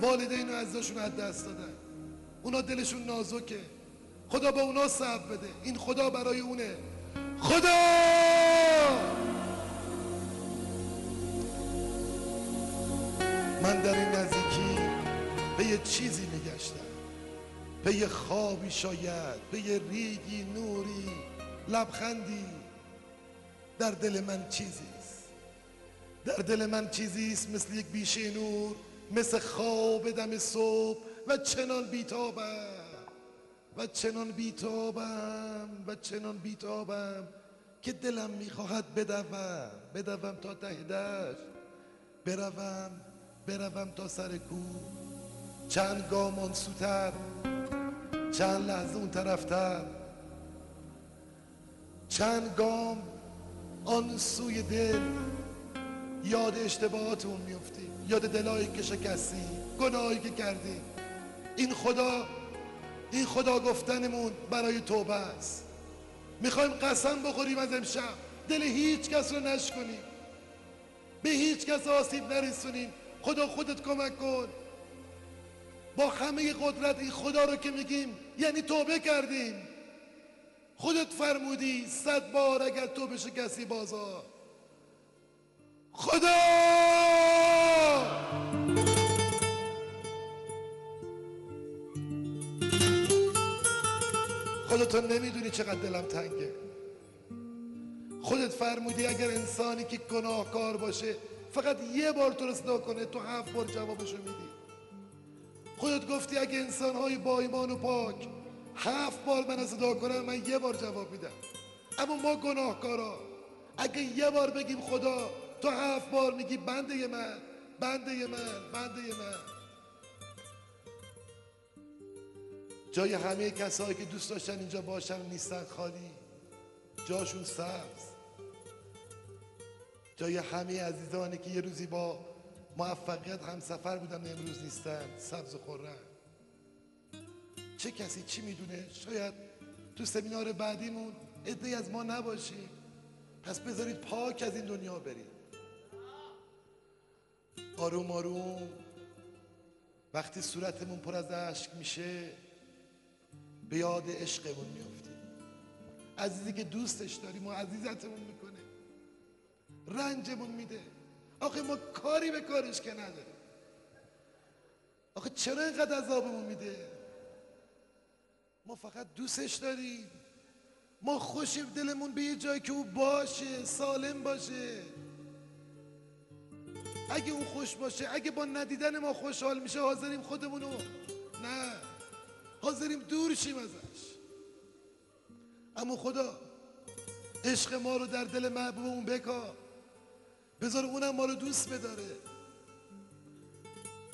[SPEAKER 2] والدین و عزیزاشون از دست دادن. اونا دلشون نازکه. خدا به اونا صبر بده. این خدا برای اونه. خدا! من در این نزدیکی به یه چیزی میگشتم. به یه خوابی شاید به یه ریگی نوری. لبخندی. در دل من چیزیست در دل من چیزیست مثل یک بیشه نور مثل خواب دم صبح و چنان بیتابم و چنان بیتابم و چنان بیتابم که دلم می‌خواهد بدوم بدوم تا ته دشت. بروم بروم تا سر کو. چند گام آن سوتر چند لحظه اون طرفتر. چند گام آن سوی دل یاد اشتباهاتمون میفتیم یاد دلایی که شکستی گناهی که کردی. این خدا این خدا گفتنمون برای توبه است. می‌خوایم قسم بخوریم از امشب. دل هیچ کس رو نشکنیم به هیچ کس آسیب نرسونیم خدا خودت کمک کن. با همه قدرت این خدا رو که میگیم یعنی توبه کردیم. خودت فرمودی صد بار اگر تو کسی بازار. خدا! خودتو نمی‌دونی چقدر دلم تنگه. خودت فرمودی اگر انسانی که گناهکار باشه فقط یه بار تو رو صدا کنه تو هفت بار جوابشو میدی. خودت گفتی اگه انسانهای با ایمان و پاک هفت بار من صدا کنم من یه بار جواب میدم. اما ما گناهکارا اگه یه بار بگیم خدا تو هفت بار میگی بنده من بنده من بنده من. جای همه کسایی که دوست داشتن اینجا باشن نیستن خالی جاشون سبز. جای همه عزیزانی که یه روزی با موفقیت هم سفر بودن امروز نیستن سبز و خورن. چه کسی چی می‌دونه؟ شاید تو سمینار بعدیمون عده از ما نباشیم پس بذارید پاک از این دنیا بریم. آروم آروم. وقتی صورتمون پر از اشک میشه به یاد عشقمون میافتیم. عزیزی که دوستش داریم و عزیزتمون می‌کنه. رنجمون میده. آخه ما کاری به کارش که نداریم. آخه چرا اینقدر عذابمون میده؟ ما فقط دوستش داریم. ما خوشیم دلمون به یه جایی که او باشه سالم باشه. اگه اون خوش باشه اگه با ندیدن ما خوشحال میشه حاضریم خودمونو نه حاضریم دور شیم ازش. اما خدا عشق ما رو در دل محبوبمون بکا بذار اونم ما رو دوست بداره.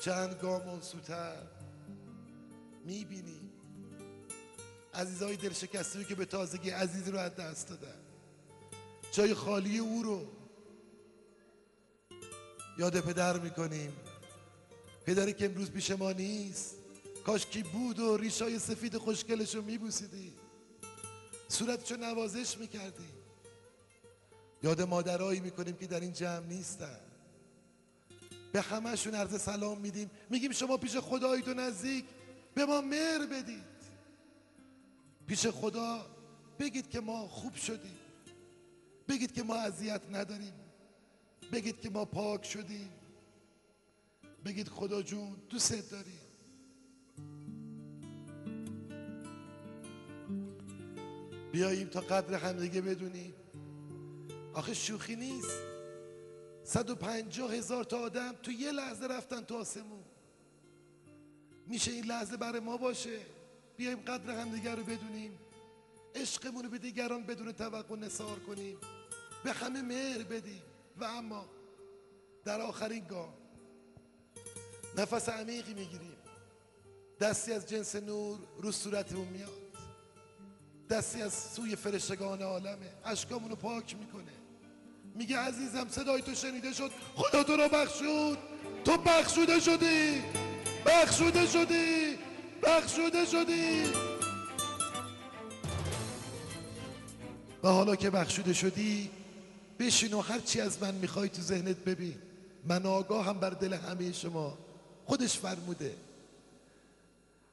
[SPEAKER 2] چند گام اون سوتر می‌بینیم عزیزای دل شکسته که به تازگی عزیز رو از دست دادن. جای خالی او رو یاد پدر می‌کنیم. پدری که امروز پیش ما نیست. کاش کی بود و ریشای سفید خوشگلش رو میبوسیدی. صورتشو نوازش می‌کردی. یاد مادرایی می‌کنیم که در این جمع نیستن. به همهشون عرض سلام میدیم. میگیم شما پیش خدایید و نزدیک. به ما مهر بدید. پیش خدا بگید که ما خوب شدیم. بگید که ما اذیت نداریم. بگید که ما پاک شدیم. بگید خدا جون دوست داریم بیاییم تا قدر همدیگه بدونیم. آخه شوخی نیست. صد و پنجاه هزار تا آدم تو یه لحظه رفتن تو آسمون. میشه این لحظه برای ما باشه؟ بیایم قدر همدیگه رو بدونیم. عشقمون رو به دیگران بدون توقع نثار کنیم. به همه مهر بدیم. و اما در آخرین گام نفس عمیقی می‌گیریم. دستی از جنس نور رو صورتمون میاد. دستی از سوی فرشتگان عالمه. اشکامونو پاک می‌کنه. میگه عزیزم صدای تو شنیده شد. خدا تو رو بخشود. تو بخشوده شدی. بخشوده شدی. بخشوده شدی. و حالا که بخشوده شدی بشین و هر چی از من می‌خوای تو ذهنت ببین. من آگاهم بر دل همه شما. خودش فرموده.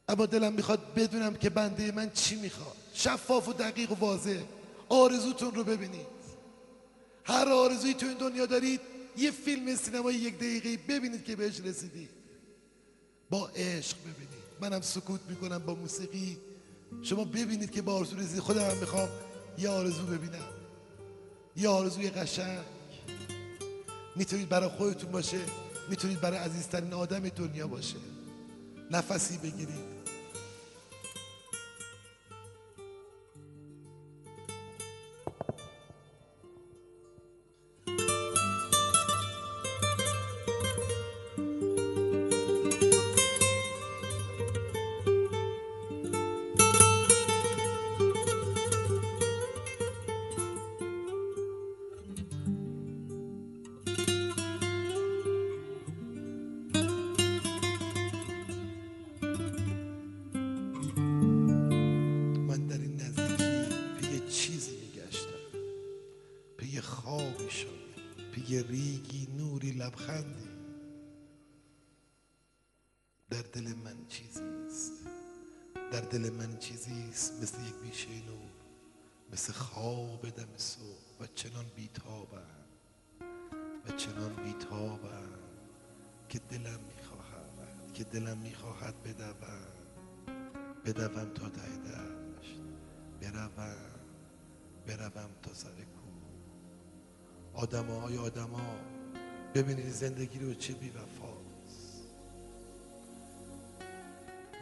[SPEAKER 2] اما دلم می‌خواد بدونم که بنده من چی می‌خواد. شفاف و دقیق و واضح. آرزوتون رو ببینید. هر آرزویی تو این دنیا دارید یه فیلم سینمایی یک دقیقه ببینید که بهش رسیدید. با عشق ببینید. منم سکوت می‌کنم با موسیقی. شما ببینید که با آرزو رسیدید خودم هم می‌خوام یه آرزو ببینم. یه آرزوی قشنگ. می‌تونید برای خودتون باشه. می‌تونید برای عزیزترین آدم دنیا باشه. نفسی بگیرید. بروم تا سر کو آدما های آدما ببینید زندگی رو چه بی وفاست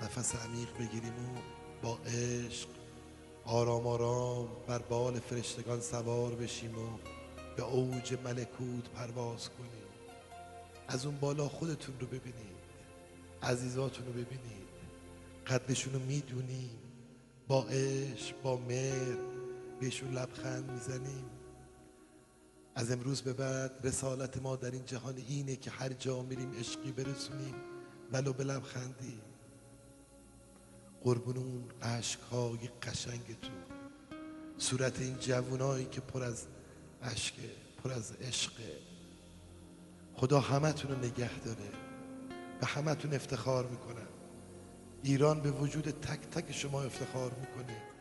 [SPEAKER 2] نفس عمیق بگیریم و با عشق آرام آرام بر بال فرشتگان سوار بشیم و به اوج ملکوت پرواز کنیم. از اون بالا خودتون رو ببینید عزیزاتون رو ببینید. قدرشون رو می‌دونیم. با عشق با مهر بهشون لبخند می‌زنیم. از امروز به بعد رسالت ما در این جهان اینه که هر جا میریم عشقی برسونیم ولو به لبخندی. قربون اون عشقهای قشنگتون صورت این جوونایی که پر از عشقه پر از عشقه خدا همتون رو نگه داره. به همتون افتخار می‌کنم. ایران به وجود تک تک شما افتخار می‌کنه.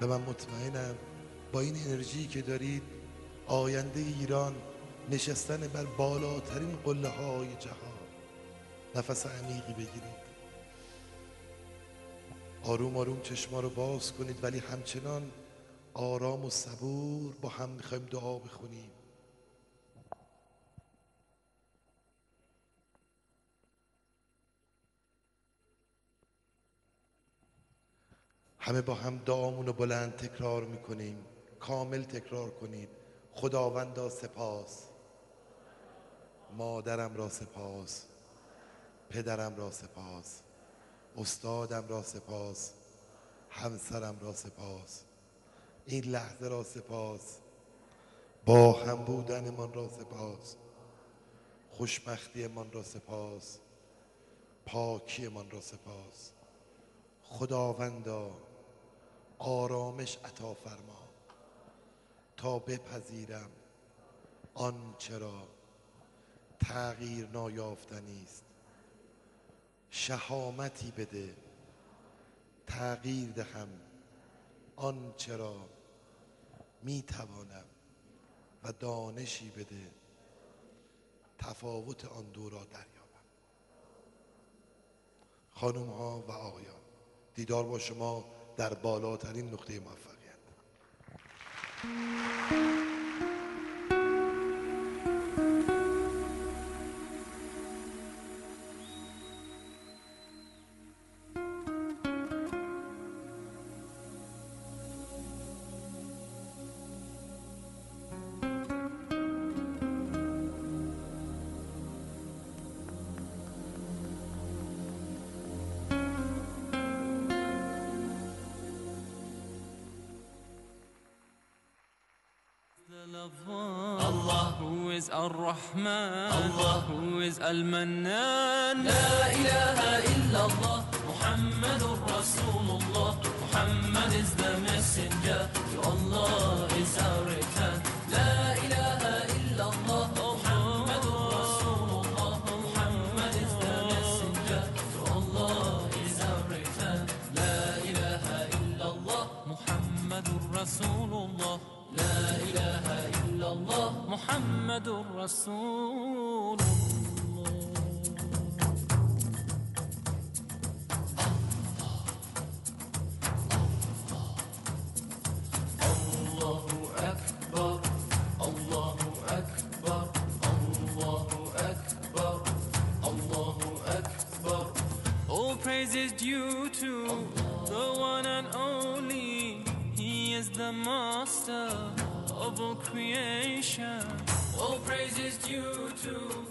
[SPEAKER 2] و من مطمئنم با این انرژی که دارید آینده ایران نشستن بر بالاترین قله های جهان نفس عمیقی بگیرید. آروم آروم چشما رو باز کنید ولی همچنان آرام و صبور با هم می‌خوایم دعا بخونیم. همه با هم دعامون رو بلند تکرار می‌کنیم. کامل تکرار کنید. خداوندا سپاس. مادرم را سپاس. پدرم را سپاس. استادم را سپاس. همسرم را سپاس. این لحظه را سپاس. با هم بودنمان را سپاس. خوشبختیمان را سپاس. پاکیمان را سپاس. خداوندا آرامش عطا فرما. تا بپذیرم آن چرا تغییر نایافتنی است. شهامتی بده تغییر دهم آن چرا می توانم و دانشی بده. تفاوت آن دو را دریابم. خانم ها و آقایان دیدار با شما در بالاترین نقطه موفقیت.
[SPEAKER 3] Allah who is Ar-Rahman Allah who is Al-Mannan La ilaha illallah Muhammadur Rasulullah Muhammad is the messenger to Allah محمد رسول creation. All praise is due to